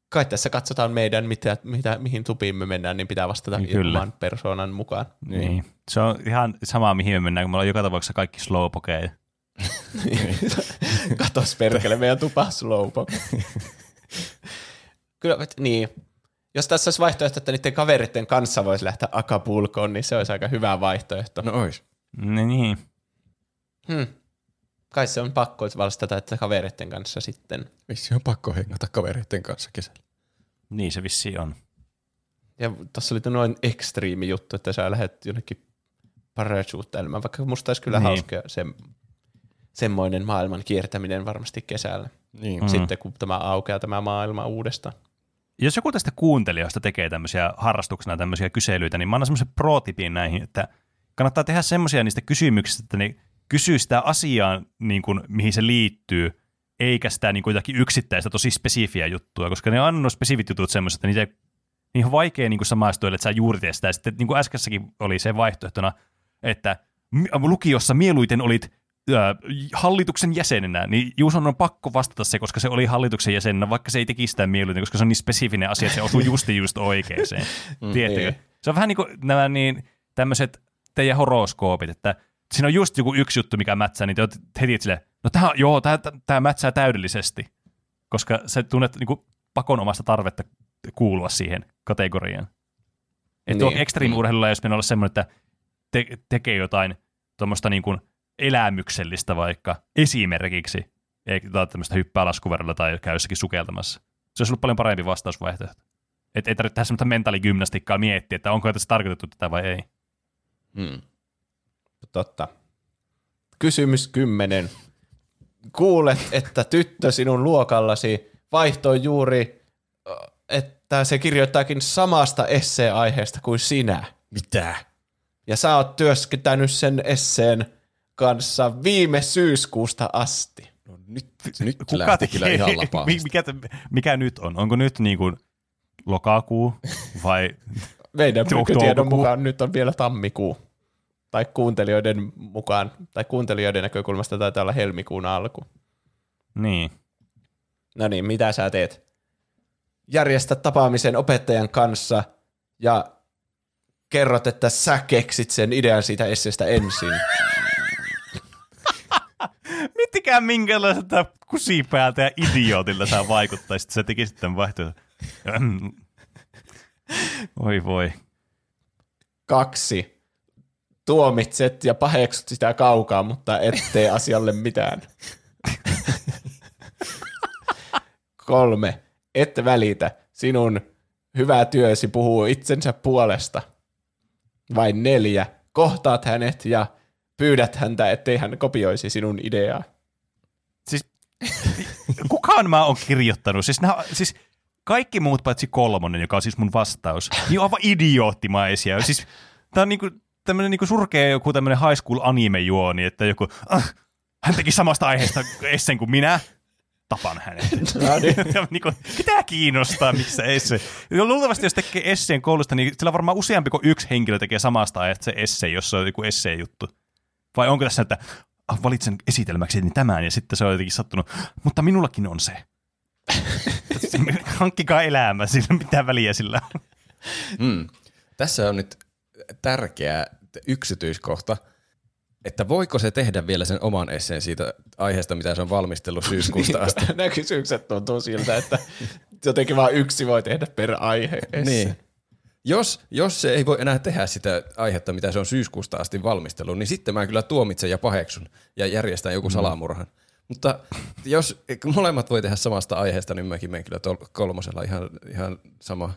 kai tässä katsotaan meidän, mitä, mitä, mihin tupiin me mennään, niin pitää vastata Niin, niin kyllä. oman persoonan mukaan. Niin. Se on ihan sama, mihin me mennään, kun me ollaan joka tapauksessa kaikki slowpokeja. Katos perkele, meidän tupa slowpoke. Kyllä, niin. Jos tässä olisi vaihtoehto, että niiden kaveritten kanssa voisi lähteä Acapulcoon, niin se olisi aika hyvä vaihtoehto. No ois. Niin, niin. Hmm. Kai se on pakko vastata, että kaveritten kanssa sitten. Vissi on pakko hengata kavereiden kanssa kesällä. niin se vissi on. Ja tuossa oli noin ekstriimi juttu, että sä lähdet jonnekin parachuteilemaan, vaikka musta olisi kyllä Niin. niin. hauska se, semmoinen maailman kiertäminen varmasti kesällä. Niin. Mm. Sitten kun tämä aukeaa tämä maailma uudestaan. Jos joku tästä kuuntelijoista tekee tämmöisiä harrastuksena tämmöisiä kyselyitä, niin mä annan semmoisen pro-tipin näihin, että kannattaa tehdä semmoisia niistä kysymyksistä, että ne kysyy sitä asiaa, niin kuin, mihin se liittyy, eikä sitä niin kuin jotakin yksittäistä tosi spesifiä juttua, koska ne on nuo spesifit jutut semmoiset, että niitä ei, niihin on vaikea niin kuin samaistua, että sä juuri teet sitä. Sitten niin kuin äskeissäkin oli se vaihtoehtona, että lukiossa mieluiten olit ää, hallituksen jäsenenä, niin Juuson on pakko vastata se, koska se oli hallituksen jäsenenä, vaikka se ei tekisi sitä mieluiten, koska se on niin spesifinen asia, että se osuu justi just oikeeseen. Tiedättekö? niin. Se on vähän niin kuin nämä niin, tämmöiset teidän horoskoopit, että siinä on just joku yksi juttu, mikä mätsää, niin te oot heti silleen, no tämä, joo, tämä, tämä mätsää täydellisesti, koska sä tunnet niin kuin pakonomasta tarvetta kuulua siihen kategoriaan. Että niin. Niin. extreme-urheilulla jos olla semmoinen, että te, tekee jotain tuommoista niin kuin elämyksellistä vaikka esimerkiksi, tai tämmöistä hyppää laskuverralla tai käy jossakin sukeltamassa. Se olisi ollut paljon parempi vastausvaihtoehto. Et ei tarvitse tehdä semmoista mentaaligymnastiikkaa miettiä, että onko tässä tarkoitettu tätä vai ei. Mm. Totta. Kysymys kymmenen. Kuulet, että tyttö sinun luokallasi vaihtoi juuri, ö, että se kirjoittaakin samasta esseeaiheesta kuin sinä. Mitä? Ja sä oot työskentänyt sen esseen kanssa viime syyskuusta asti. No nyt, nyt lähti kyllä ihan lapaa. Mi- mikä, mikä nyt on? Onko nyt niin kuin lokakuu vai Meidän nykytiedon toukokuu. mukaan nyt on vielä tammikuu. Tai kuuntelijoiden mukaan, tai kuuntelijoiden näkökulmasta taitaa olla helmikuun alku. niin? No niin, mitä sä teet? Järjestä tapaamisen opettajan kanssa ja kerrot, että sä keksit sen idean siitä esseestä ensin. Miettikää minkälaiselta kusipäältä ja idiootilta sä vaikuttaisit, sä tekisit tämän vaihtoehdon. Oi voi. Kaksi. Tuomitset ja paheksut sitä kaukaa, mutta et tee asialle mitään. Kolme. Et välitä. Sinun hyvä työsi puhuu itsensä puolesta. Vai neljä. Kohtaat hänet ja pyydät häntä, ettei hän kopioisi sinun ideaa. Siis kukaan mä oon kirjoittanut? Siis, nää, siis kaikki muut paitsi kolmonen, joka on siis mun vastaus, niin on aivan idioottimaisia. Siis, tää on niinku, tämmönen niinku surkea joku tämmönen high school anime-juoni, että joku, ah, hän teki samasta aiheesta essen kuin minä, tapan hänet. No niin. Ja niinku, mitä kiinnostaa, missä esse? Luultavasti jos tekee esseen koulusta, niin sillä varmaan useampi kuin yksi henkilö tekee samasta aiheesta se esse, jos se on joku esseen juttu. Vai onko tässä, että ah, valitsen esitelmäksi niin tämän ja sitten se on jotenkin sattunut, mutta minullakin on se. Hankkikaa elämä, sillä mitään väliä sillä. on. Mm. Tässä on nyt tärkeä yksityiskohta, että voiko se tehdä vielä sen oman esseen siitä aiheesta, mitä se on valmistellut syyskuusta asti. Nämä kysymykset tuntuu siltä, että jotenkin vain yksi voi tehdä per aihe. Niin. Jos, jos se ei voi enää tehdä sitä aihetta, mitä se on syyskuusta asti valmistellut, niin sitten mä kyllä tuomitsen ja paheksun ja järjestän joku salamurhan. Mutta jos molemmat voi tehdä samasta aiheesta, niin mäkin menen kyllä tol- kolmosella ihan, ihan sama.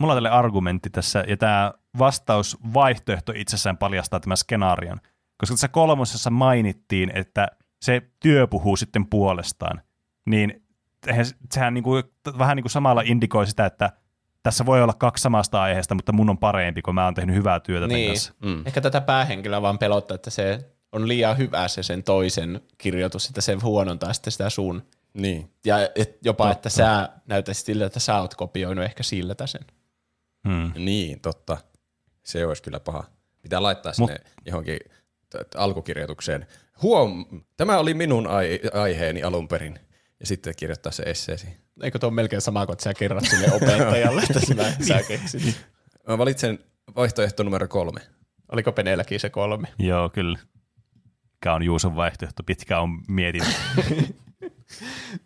Mulla on tälle argumentti tässä, ja tämä vastausvaihtoehto itsessään paljastaa tämän skenaarion. Koska tässä kolmosessa mainittiin, että se työ puhuu sitten puolestaan, niin sehän niinku, vähän niin kuin samalla indikoi sitä, että tässä voi olla kaksi samasta aiheesta, mutta mun on parempi, kun mä oon tehnyt hyvää työtä tämän Niin. kanssa. Mm. Ehkä tätä päähenkilöä vaan pelottaa, että se on liian hyvä se sen toisen kirjoitus, että se huonontaa sitten sitä sun. Niin. Ja et jopa, että sä näytäisit sille, että sä oot kopioinut ehkä siltä sen. Hmm. Niin, totta. Se olisi kyllä paha. Pitää laittaa sinne johonkin t- t- alkukirjoitukseen. Huom, tämä oli minun ai- aiheeni alun perin. ja sitten kirjoittaa se esseesi. Eikö tuo ole melkein sama kuin että sä kerrot sille opettajalle, että sä, sä keksit? Mä valitsen vaihtoehto numero kolme. Oliko Penelläkin se kolme? Joo, kyllä. Mikä on Juuson vaihtoehto? Pitkä on mietin.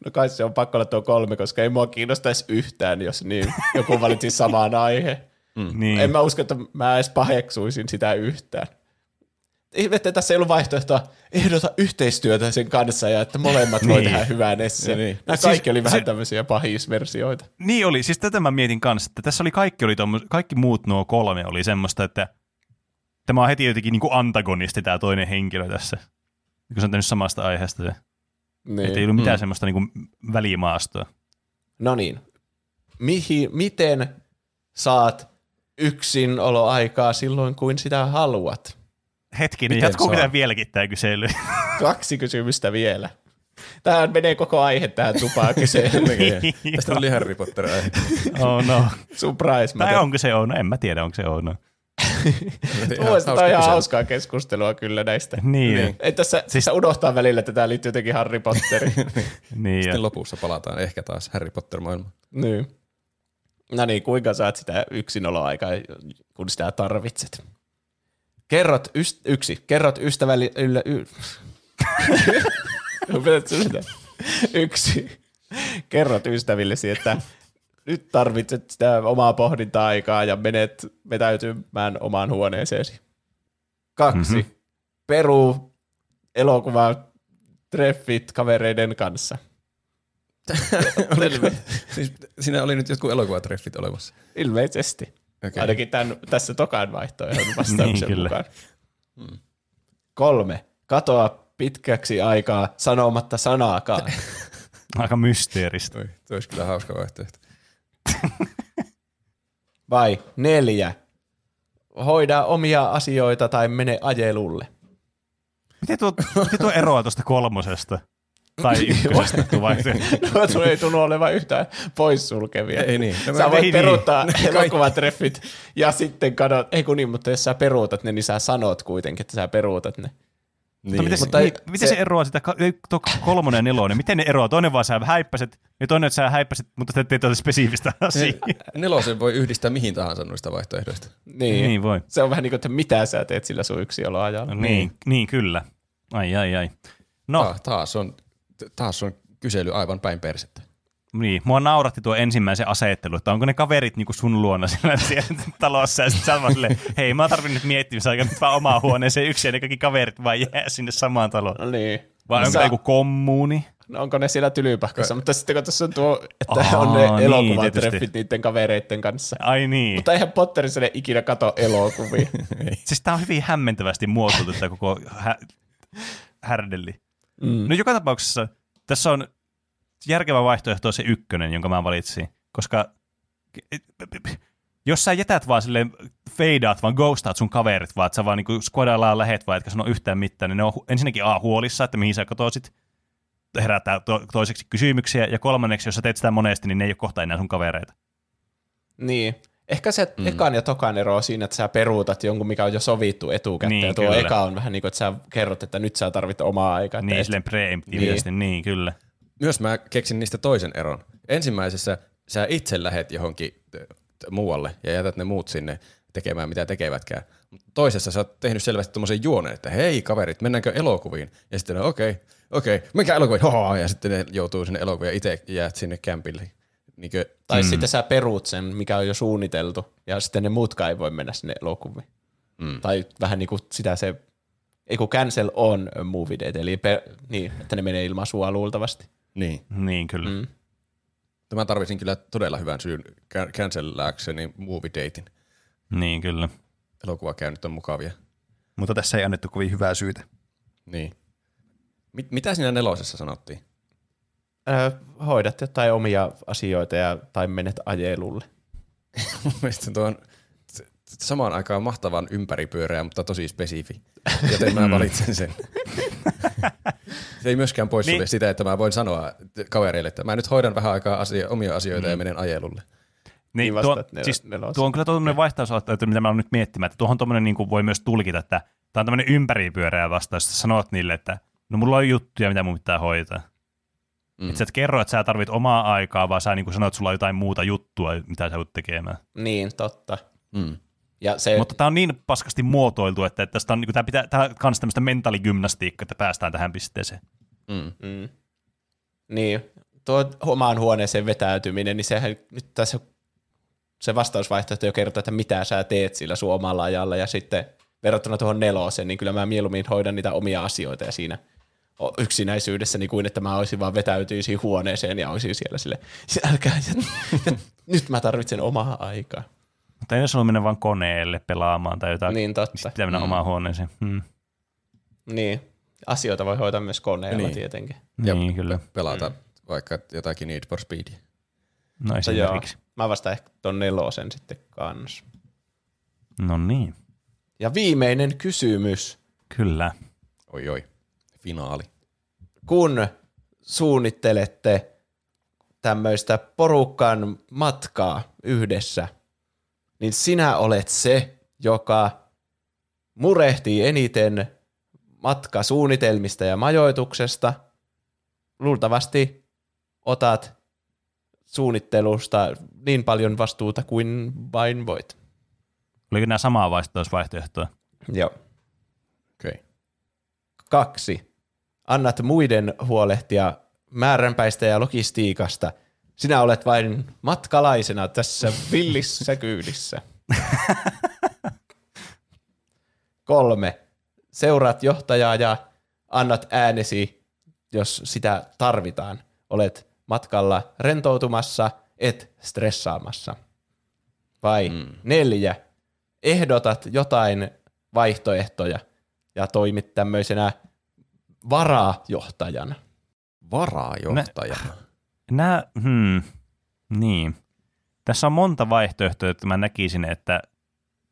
No kai se on pakko olla tuo kolme, koska ei mua kiinnostaisi yhtään, jos niin joku valitsisi samaan aihe. niin. En mä usko, että mä edes paheksuisin sitä yhtään. Ihme, että tässä ei ollut vaihtoehtoa ehdota yhteistyötä sen kanssa ja että molemmat voi Niin. tehdä hyvän esseen. Niin. Nämä Siis kaikki oli vähän se- tämmöisiä pahisversioita. Niin oli, siis tätä mä mietin kanssa, että tässä oli kaikki, oli tommos, kaikki muut nuo kolme oli semmoista, että tämä on heti jotenkin niin kuin antagonisti tämä toinen henkilö tässä. Kun se on tehnyt samasta aiheesta se. Niin. Että ei Niin. ollut mitään mm. semmoista niin kuin välimaastoa. No niin. Mihin, miten saat yksinoloaikaa silloin, kuin sitä haluat? Hetkinen, Miten jatkuuko saa? tämä vieläkin tämä kysely? Kaksi kysymystä vielä. Tähän menee koko aihe tähän tupaan kyselyyn. Tästä tuli Harry Potter aihe. oh no. Surprise. Tai onko se Ouno? En mä tiedä, onko se Ouno. Mielestäni tämä on ihan hauskaa keskustelua kyllä näistä. Niin, Niin. niin. Ei tässä siis... tässä unohtaa välillä, että tämä liittyy jotenkin Harry Potteriin. niin Sitten ja. lopussa palataan ehkä taas Harry Potter-maailmaan. niin. No niin, kuinka saat sitä yksinoloaikaa, kun sitä tarvitset? Kerrot, yst- yksi, kerrot ystävälle, yllä, y-. Yksi, kerrot ystävillesi, että nyt tarvitset sitä omaa pohdinta-aikaa ja menet vetäytymään omaan huoneeseesi. Kaksi, mm-hmm. peruu elokuva treffit kavereiden kanssa. Oliko, siis siinä oli nyt jotkut elokuvatreffit olemassa. Ilmeisesti. Okei. Okay. Ainakin tämän, tässä tokan vaihtoehdon vastauksen Niin, mukaan. Hmm. Kolme. Katoa pitkäksi aikaa sanomatta sanaakaan. Aika mysteeristä. Oi, se olisi kyllä hauska vaihtoehto. Vai neljä. Hoida omia asioita tai mene ajelulle. Miten tuo, miten tuo eroaa tuosta kolmosesta? Tai ykkösestä tuo vaihtoehto? Tuo sun ei tunnu olevan yhtään poissulkevia. Ei niin. No, Sä mä- voit ei peruuttaa niin. elokuvatreffit ja sitten kadot, ei kun niin, mutta jos sä peruutat ne, niin sä sanot kuitenkin, että sä peruutat ne. Niin. Miten, Mutta niin, se- miten se, eroaa sitä, kolmonen ja nelonen, miten ne eroaa? Toinen vaan sä häippäset, ja toinen, että sä häippäset, mutta te teet jotain spesiifistä asiaa. Nelosen voi yhdistää mihin tahansa noista vaihtoehdoista. Niin. Niin voi. Se on vähän niin kuin, että mitä sä teet sillä sun yksioloajalla. Niin, niin, kyllä. Ai, ai, ai. No, Ta- taas, on, taas on kysely aivan päin persettä. Niin. Mua nauratti tuo ensimmäisen asettelu, että onko ne kaverit niinku sun luona siellä, siellä talossa, ja sitten sä silleen, hei, mä tarvin nyt miettimisaikaa nyt vaan omaan huoneeseen yksin, ja ne kaikki kaverit vaan jää sinne samaan taloon. No niin. Vai onko Sä- joku kommuuni? No onko ne siellä tylypahkassa, mutta sitten kun tässä on tuo, että Aa, on niin, ne elokuvatreffit tietysti. niiden kavereiden kanssa. Ai niin. Mutta eihän Potterissa ne ikinä kato elokuvia. Siis tää on hyvin hämmentävästi muotoiltu tämä koko hä- härdelli. Mm. No joka tapauksessa tässä on järkevä vaihtoehto on se ykkönen, jonka mä valitsin, koska jos sä jätät vaan silleen feidaat, vaan ghostaat sun kaverit, vaan että sä vaan niinku squadaillaan lähet, vaan etkä sano yhtään mitään, niin ne on ensinnäkin A huolissa, että mihin sä katosit, herättää to- toiseksi kysymyksiä, ja kolmanneksi, jos sä teet sitä monesti, niin ne ei ole kohta enää sun kavereita. niin. Ehkä se mm. ekan ja tokan ero on siinä, että sä peruutat jonkun, mikä on jo sovittu etukäteen. Niin, ja tuo kyllä. eka on vähän niin kuin, että sä kerrot, että nyt sä tarvit omaa aikaa. että Niin, et- silleen preemptiivisesti, niin. niin kyllä. Myös mä keksin niistä toisen eron. Ensimmäisessä sä itse lähet johonkin muualle ja jätät ne muut sinne tekemään mitä tekevätkään. Toisessa sä oot tehnyt selvästi tommosen juonen, että hei kaverit, mennäänkö elokuviin? Ja sitten okei, okay, okei, okay, mikä elokuviin? Hoho! Ja sitten ne joutuu sinne elokuviin ja itse jäät sinne kämpille. Niinkö, Tai mm. sitten sä peruut sen, mikä on jo suunniteltu, ja sitten ne muutkaan ei voi mennä sinne elokuviin. Mm. Tai vähän niin kuin sitä se, ei kun cancel on movie date, eli per, niin, että ne menee ilman sua luultavasti. Niin. Niin kyllä. Mm. Mä tarvitsin kyllä todella hyvän syyn can- cancellääkseni movie datein. Niin kyllä. Elokuvakäynnit on mukavia. Mutta tässä ei annettu kovin hyvää syytä. Niin. Mit, mitä siinä nelosessa sanottiin? Öö, hoidat jotain omia asioita ja, tai menet ajelulle. Mun mielestä tuo on samaan aikaan mahtavan ympäripyöreä, mutta tosi spesifi. Joten mä valitsen sen. Se ei myöskään poissulje Niin. sitä, että mä voin sanoa kavereille, että mä nyt hoidan vähän aikaa asio- omia asioita mm. ja menen ajelulle. Niin, Niin tuo, vastaat nel- siis, neloseen. tuo on kyllä tuommoinen vastaus, että mitä mä oon nyt miettimään, että tuohon tuommoinen niin voi myös tulkita, että tämä on tämmöinen ympäripyöreä vastaus, että sanot niille, että no mulla on juttuja, mitä mun pitää hoitaa. Mm. Että sä et kerro, että sä tarvit omaa aikaa, vaan sä niin sanoit, että sulla on jotain muuta juttua, mitä sä joudut tekemään. Niin, totta. Mm. Ja se, Mutta tämä on niin paskasti muotoiltu, että tästä on, niin tämä pitää, tämä on myös tämmöistä mentaaligymnastiikkaa, että päästään tähän pisteeseen. Mm. Mm. Niin, tuo omaan huoneeseen vetäytyminen, niin sehän nyt tässä se vastausvaihtoehto jo kertoo, että mitä sä teet sillä sun omalla ajalla, ja sitten verrattuna tuohon neloseen, niin kyllä mä mieluummin hoidan niitä omia asioita ja siinä yksinäisyydessä, niin kuin että mä olisin vaan vetäytyisin huoneeseen ja olisin siellä sille, älkää, ja, ja, nyt mä tarvitsen omaa aikaa. Mutta jos on mennä vaan koneelle pelaamaan tai jotain, Niin totta. sitten pitää mennä mm. omaan huoneeseen. Hmm. Niin, asioita voi hoitaa myös koneella Niin. tietenkin. Ja Niin, kyllä. pelata mm. vaikka jotakin Need for Speedia. No Mutta joo, esimerkiksi. mä vasta ehkä ton nelosen sitten kans. No niin, Ja viimeinen kysymys. kyllä. Oi oi, finaali. kun suunnittelette tämmöistä porukkan matkaa yhdessä, niin sinä olet se, joka murehtii eniten matkasuunnitelmista ja majoituksesta. Luultavasti otat suunnittelusta niin paljon vastuuta kuin vain voit. Oliko nämä samaa vastausvaihtoehtoa? Joo. Okei. Okay. Kaksi. Annat muiden huolehtia määränpäistä ja logistiikasta. Sinä olet vain matkalaisena tässä villissä kyydissä. Kolme. Seuraat johtajaa ja annat äänesi, jos sitä tarvitaan. Olet matkalla rentoutumassa, et stressaamassa. Vai mm. neljä. Ehdotat jotain vaihtoehtoja ja toimit tämmöisenä varajohtajana. Varajohtajana. Nämä, hmm, niin. Tässä on monta vaihtoehtoa, että mä näkisin, että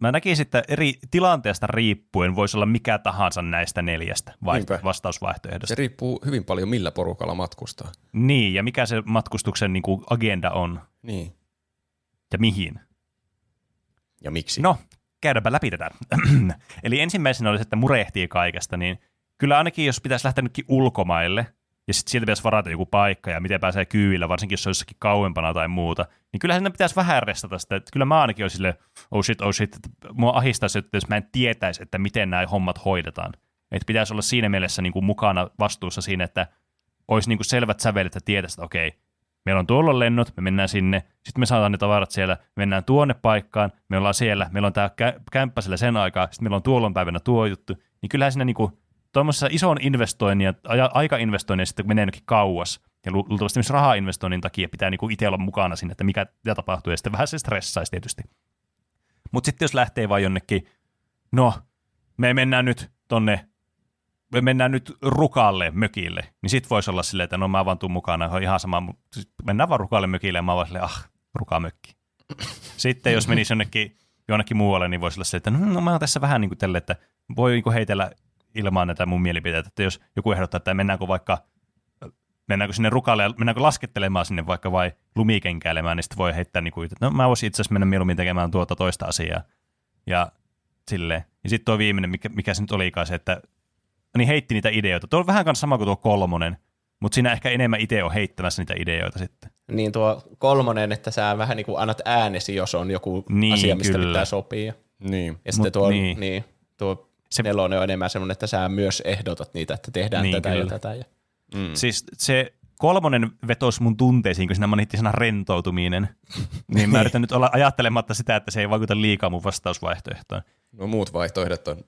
mä näkisin, että eri tilanteesta riippuen voisi olla mikä tahansa näistä neljästä vai- Niinpä. vastausvaihtoehdosta. Se riippuu hyvin paljon millä porukalla matkustaa. Niin, ja mikä se matkustuksen niin kuin agenda on Niin. ja mihin. Ja miksi? No, käydäänpä läpi tätä. Eli ensimmäisenä olisi, että murehtii kaikesta, niin kyllä ainakin jos pitäisi lähteä nytkin ulkomaille, ja sitten sieltä pitäisi varata joku paikka, ja miten pääsee kyydillä, varsinkin jos se on jossakin kauempana tai muuta, niin kyllä sinne pitäisi vähän restata sitä. Että kyllä mä ainakin olisin silleen, oh shit, oh shit, että mua ahistaisi, että jos mä en tietäisi, että miten nämä hommat hoidetaan. Että pitäisi olla siinä mielessä niin kuin mukana vastuussa siinä, että olisi niin kuin selvät sävelet, että tietäisi, että okei, meillä on tuolla lennot, me mennään sinne, sitten me saadaan ne tavarat siellä, me mennään tuonne paikkaan, me ollaan siellä, meillä on tämä kä- kämppä siellä sen aikaa, sitten meillä on tuolloin päivänä tuo juttu, niin kyllähän siinä niinku, tuommoisessa ison investoinnin ja aikainvestoinnin sitten menee jonnekin kauas, ja lu- luultavasti myös rahainvestoinnin takia pitää niinku itse olla mukana siinä, että mikä tapahtuu, ja sitten vähän se stressaisi tietysti. Mutta sitten jos lähtee vaan jonnekin, no, me mennään nyt tonne me mennään nyt rukalle mökille, niin sit voisi olla silleen, että no mä vaan tuun mukana, on ihan sama, mennään vaan rukalle mökille ja mä vaan silleen, ah, rukamökki. Sitten jos menisi jonnekin, jonnekin muualle, niin voisi olla se, että no, no mä oon tässä vähän niin kuin tälle, että voi niin kuin heitellä ilmaan näitä mun mielipiteitä, että jos joku ehdottaa, että mennäänkö vaikka mennäänkö sinne rukalle ja mennäänkö laskettelemaan sinne vaikka vai lumikenkäilemään, niin sitten voi heittää niin kuin, että no mä voisin itse asiassa mennä mieluummin tekemään tuota toista asiaa. Ja silleen. Ja sitten tuo viimeinen, mikä, mikä se nyt olikaan se, että niin heitti niitä ideoita. Tuo on vähän kanssa sama kuin tuo kolmonen, mutta siinä ehkä enemmän itse on heittämässä niitä ideoita sitten. Niin tuo kolmonen, että sä vähän niin kuin annat äänesi, jos on joku Niin, asia, mistä kyllä. pitää sopia. Niin. Ja sitten Mut tuo, niin. Niin, tuo Se- nelonen on enemmän semmoinen, että sä myös ehdotat niitä, että tehdään Niin, tätä kyllä. ja tätä. Ja. Mm. Siis se kolmonen vetosi mun tunteisiin, kun siinä mainittiin sana rentoutuminen. niin mä yritän nyt olla ajattelematta sitä, että se ei vaikuta liikaa mun vastausvaihtoehtoon. No muut vaihtoehdot on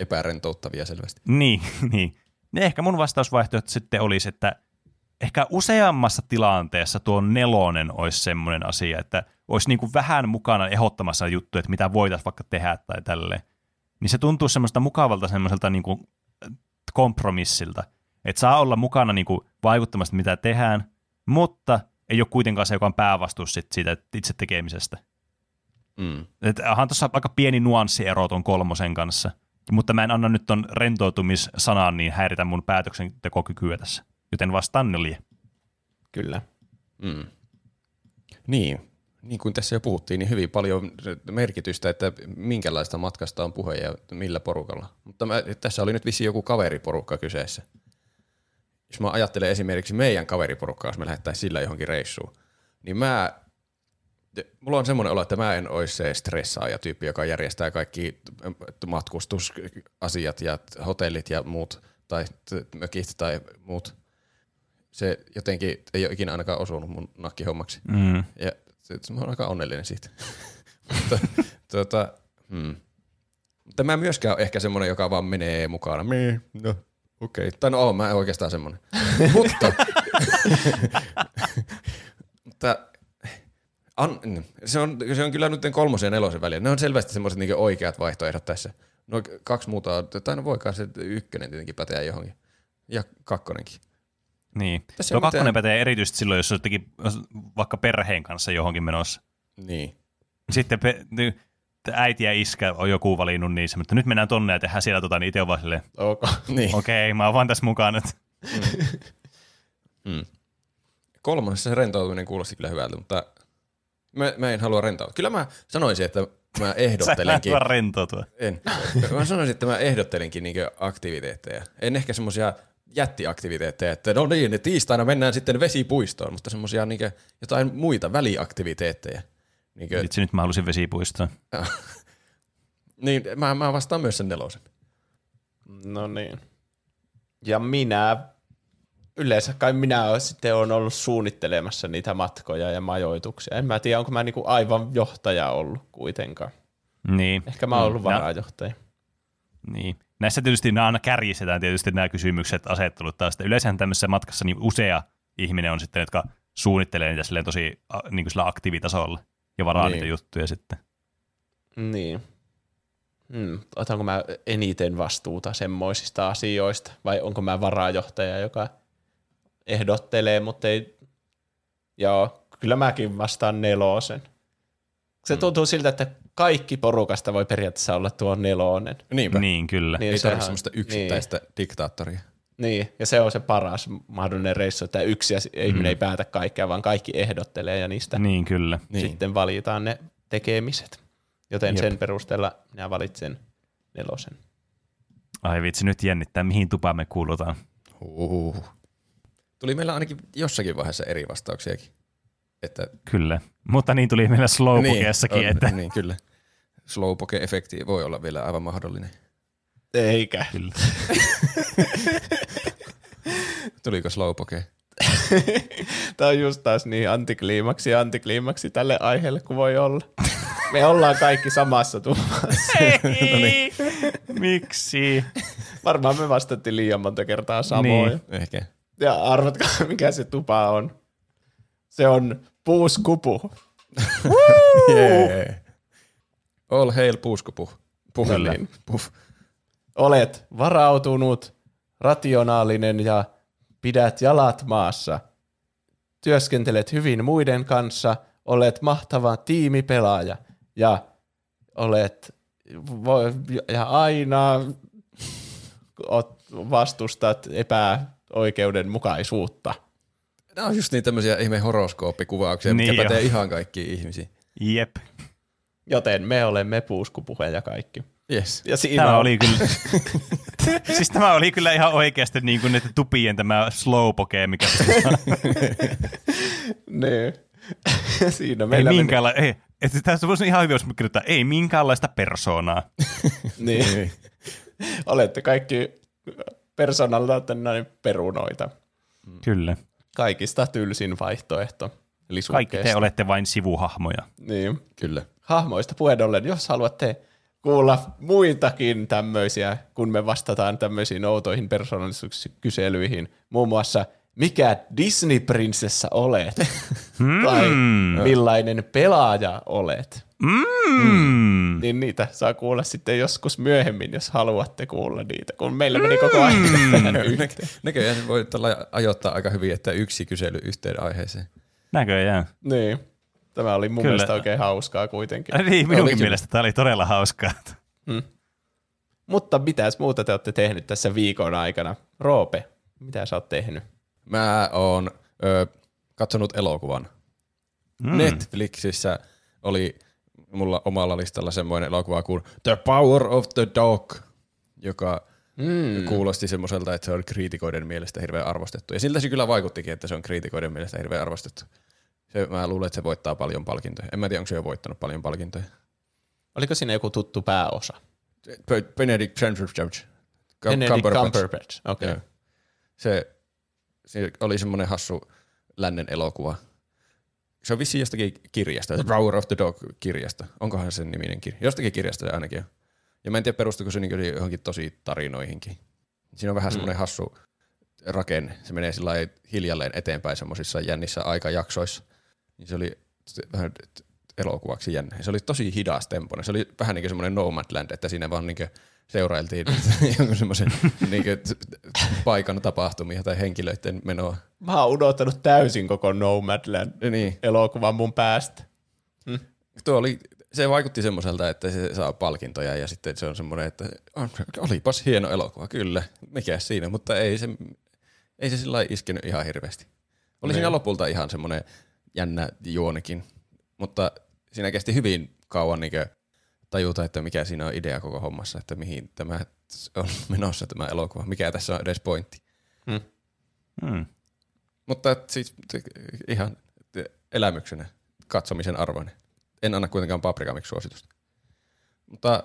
epärentouttavia selvästi. Niin, niin. Ja ehkä mun vastausvaihtoehto sitten olisi, että ehkä useammassa tilanteessa tuo nelonen olisi semmoinen asia, että olisi niin kuin vähän mukana ehdottamassa juttuja, että mitä voitaisiin vaikka tehdä tai tälleen. Niin se tuntuu semmoista mukavalta semmoiselta niin kuin kompromissilta, että saa olla mukana niin kuin vaikuttamasta, mitä tehdään, mutta ei ole kuitenkaan se, joka on päävastuus sit siitä itse tekemisestä. Mm. Että onhan tuossa aika pieni nuanssiero ton kolmosen kanssa, mutta mä en anna nyt ton rentoutumissanan niin häiritä mun päätöksentekokykyä tässä. Joten vastaan neljä. Kyllä. Mm. Niin, niin kuin tässä jo puhuttiin, niin hyvin paljon merkitystä, että minkälaista matkasta on puhe ja millä porukalla. Mutta mä, tässä oli nyt vissi joku kaveriporukka kyseessä. jos mä ajattelen esimerkiksi meidän kaveriporukkaa, jos me lähdettäisiin sillä johonkin reissuun, niin mä, mulla on semmoinen olo, että mä en olisi se stressaaja tyyppi, joka järjestää kaikki matkustusasiat ja hotellit ja muut, tai mökit tai muut. Se jotenkin ei ole ikinä ainakaan osunut mun nakkihommaksi. Mm. Ja se, mä oon aika onnellinen siitä. Mutta tuota, hmm. Mutta mä myöskään ole ehkä semmoinen, joka vaan menee mukana. Me, no, okei. Okay. Tai no, oon, mä oikeastaan semmoinen. Mutta, mutta an, se, on, se on kyllä nyt kolmosen ja nelosen välillä. Ne on selvästi semmoiset niin oikeat vaihtoehdot tässä. No kaksi muuta, tai no voikaan se ykkönen tietenkin päteä johonkin. Ja kakkonenkin. Niin. Tässä Tuo kakkonen mitään- pätee erityisesti silloin, jos jotenkin vaikka perheen kanssa johonkin menossa. Niin. Sitten pe- ny- äiti ja iskä on joku valinnut niin, että nyt mennään tonne ja tehdään siellä tota, niin itse on vaan silleen, Ok. niin. okei, okay, mä oon vaan tässä mukaan nyt. Kolmannessa se rentoutuminen kuulosti kyllä hyvältä, mutta mä, mä en halua rentoutua. Kyllä mä sanoisin, että mä Sä ehdottelenkin. vaan rentoutua. En. Mä sanoisin, että mä ehdottelenkin niinku aktiviteetteja. En ehkä semmoisia jättiaktiviteetteja, että no niin, että tiistaina mennään sitten vesipuistoon, mutta semmoisia niinku jotain muita väliaktiviteetteja. Niinku, Vitsi, nyt mä halusin vesipuistoon. niin, mä, mä vastaan myös sen nelosen. No niin. Ja minä, yleensä kai minä sitten olen ollut suunnittelemassa niitä matkoja ja majoituksia. En mä tiedä, onko mä niinku aivan johtaja ollut kuitenkaan. Niin. Ehkä mä oon ollut No, varajohtaja. Niin. Näissä tietysti nämä aina kärjistetään tietysti nämä kysymykset, asettelut taas. Yleensähän tämmöisessä matkassa niin usea ihminen on sitten, jotka suunnittelee niitä silleen tosi niin kuin sillä aktiivitasolla ja varaa Niin. niitä juttuja sitten. Niin. Hmm. Otanko mä eniten vastuuta semmoisista asioista vai onko mä varajohtaja, joka ehdottelee, mutta ei... Joo, kyllä mäkin vastaan nelosen. Se tuntuu siltä, että kaikki porukasta voi periaatteessa olla tuo nelonen. Niinpä. Niin. Niin, kyllä. Ei sehän- tarvitse semmoista yksittäistä niin. diktaattoria. Niin, ja se on se paras mahdollinen reissu, että yksi asi- ihminen ei päätä kaikkea, vaan kaikki ehdottelee ja niistä Niin, kyllä. Niin. sitten valitaan ne tekemiset. Joten Jep. sen perusteella minä valitsen nelosen. Ai vitsi, nyt jännittää, mihin tupaan me kuulutaan. Uhuhu. Tuli meillä ainakin jossakin vaiheessa eri vastauksiakin. Että, Kyllä. Mutta niin tuli meillä Slowpokeessakin, on- että Niin, kyllä. Slowpoke-efekti voi olla vielä aivan mahdollinen. Eikä. kyllä. Tuliko Slowpoke? Tämä on just taas niin antikliimaksi ja antikliimaksi tälle aiheelle kuin voi olla. Me ollaan kaikki samassa tuvassa. Ei! Miksi? Varmaan me vastattiin liian monta kertaa samoin. Niin. Ehkä. Ja arvatkaa, mikä se tupa on. Se on puuskupu. Yeah. All hail puuskupu. Puh. Kyllä. niin. Puh. Olet varautunut, rationaalinen ja pidät jalat maassa. Työskentelet hyvin muiden kanssa, olet mahtava tiimipelaaja ja olet ja aina vastustat epäoikeudenmukaisuutta. Nämä on just niin tämmöisiä ihme horoskooppikuvauksia, Niin mitkä jo. pätee ihan kaikkiin ihmisiin. Jep. Joten me olemme puuskupuhe ja kaikki. Yes. Ja siinä Tämä on, oli kyllä... siis tämä oli kyllä ihan oikeasti niin kuin näiden tupien tämä slowpoke, mikä niin. siinä ei meillä meni-. Ei, että tässä voisi ihan hyvin, jos kirjoittaa, ei minkäänlaista persoonaa. Niin. Olette kaikki persoonalta näin perunoita. Kyllä. Kaikista tylsin vaihtoehto. Kaikki te olette vain sivuhahmoja. Niin. Kyllä. Hahmoista puheen ollen, jos haluatte kuulla muitakin tämmöisiä, kun me vastataan tämmöisiin outoihin persoonallisuuskyselyihin, muun muassa mikä Disney-prinsessa olet, tai millainen pelaaja olet, Mm. niin niitä saa kuulla sitten joskus myöhemmin, jos haluatte kuulla niitä, kun meillä meni koko ajan yhteen. Näköjään voi tällä ajoittaa aika hyvin, että yksi kysely yhteen aiheeseen. Näköjään. Niin. Tämä oli mun Kyllä. mielestä oikein hauskaa kuitenkin. Niin, minunkin Olikin. mielestä tämä oli todella hauskaa. Mutta mitäs muuta te olette tehnyt tässä viikon aikana? Roope, mitä sä oot tehnyt? Mä oon ö, katsonut elokuvan. Mm. Netflixissä oli mulla omalla listalla semmoinen elokuva kuin The Power of the Dog, joka Mm. Kuulosti semmoiselta, että se on kriitikoiden mielestä hirveän arvostettu. Ja siltä se kyllä vaikuttikin, että se on kriitikoiden mielestä hirveän arvostettu. Se, mä luulen, että se voittaa paljon palkintoja. En mä tiedä, onko se jo voittanut paljon palkintoja. Oliko siinä joku tuttu pääosa? Be- Benedict Cumberbatch. Cum- Benedict Cumberbatch. Okei. Joo. Se, se oli semmoinen hassu lännen elokuva. Se on vissiin jostakin kirjasta, Rower of the Dog-kirjasta. Onkohan sen niminen kirja? Jostakin kirjasta se ainakin on. Ja mä en tiedä, perustuuko se niin johonkin tosi tarinoihinkin. Siinä on vähän semmoinen hassu rakenne. Se menee sillä hiljalleen eteenpäin semmoisissa jännissä aikajaksoissa. Niin se oli vähän elokuvaksi jännä. Se oli tosi hidas tempoinen. Se oli vähän niin kuin semmoinen Nomadland, että siinä vaan niin seurailtiin jonkun semmoisen niin paikan tapahtumia tai henkilöiden menoa. Mä oon unohtanut täysin koko Nomadland Niin. elokuvan mun päästä. Tuo oli, se vaikutti semmoiselta, että se saa palkintoja ja sitten se on semmoinen, että on, olipas hieno elokuva, kyllä, mikä siinä, mutta ei se, ei se sillä iskenyt ihan hirveästi. Oli siinä lopulta ihan semmoinen jännä juonikin, mutta siinä kesti hyvin kauan niin tajuta, että mikä siinä on idea koko hommassa, että mihin tämä on menossa tämä elokuva, mikä tässä on edes pointti. Hmm. Mutta siis ihan elämyksenä katsomisen arvoinen. En anna kuitenkaan paprikamiksi suositusta. Mutta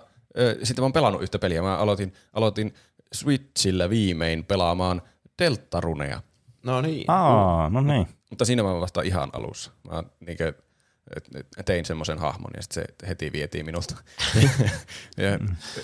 sitten mä oon pelannut yhtä peliä. Mä aloitin, aloitin Switchillä viimein pelaamaan Deltaruneja. No niin. Aa, no niin. Mutta siinä mä oon vasta ihan alussa. Mä niinkö, tein semmoisen hahmon ja sitten se heti vietiin minulta. ja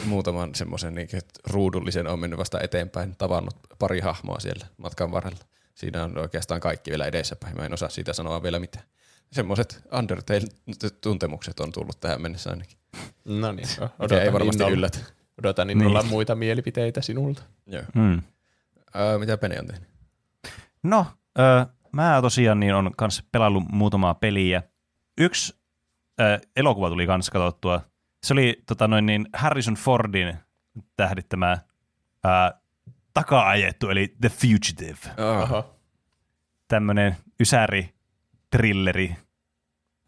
muutaman semmoisen niinkö, ruudullisen on mennyt vasta eteenpäin, tavannut pari hahmoa siellä matkan varrella. Siinä on oikeastaan kaikki vielä edessäpäin. Mä en osaa siitä sanoa vielä mitään. Semmoiset Undertale-tuntemukset on tullut tähän mennessä ainakin. No niin. Mikä ei varmasti innolla- yllätä. Odotan innolla niin. muita mielipiteitä sinulta. Joo. Hmm. Öö, mitä Pene on tehnyt? No, ö, mä tosiaan niin on kans pelaillut muutamaa peliä. Yksi ö, elokuva tuli kans katsottua. Se oli tota noin niin Harrison Fordin tähdittämä ö, taka-ajettu, eli The Fugitive. Oho. Tämmönen ysäri, trilleri,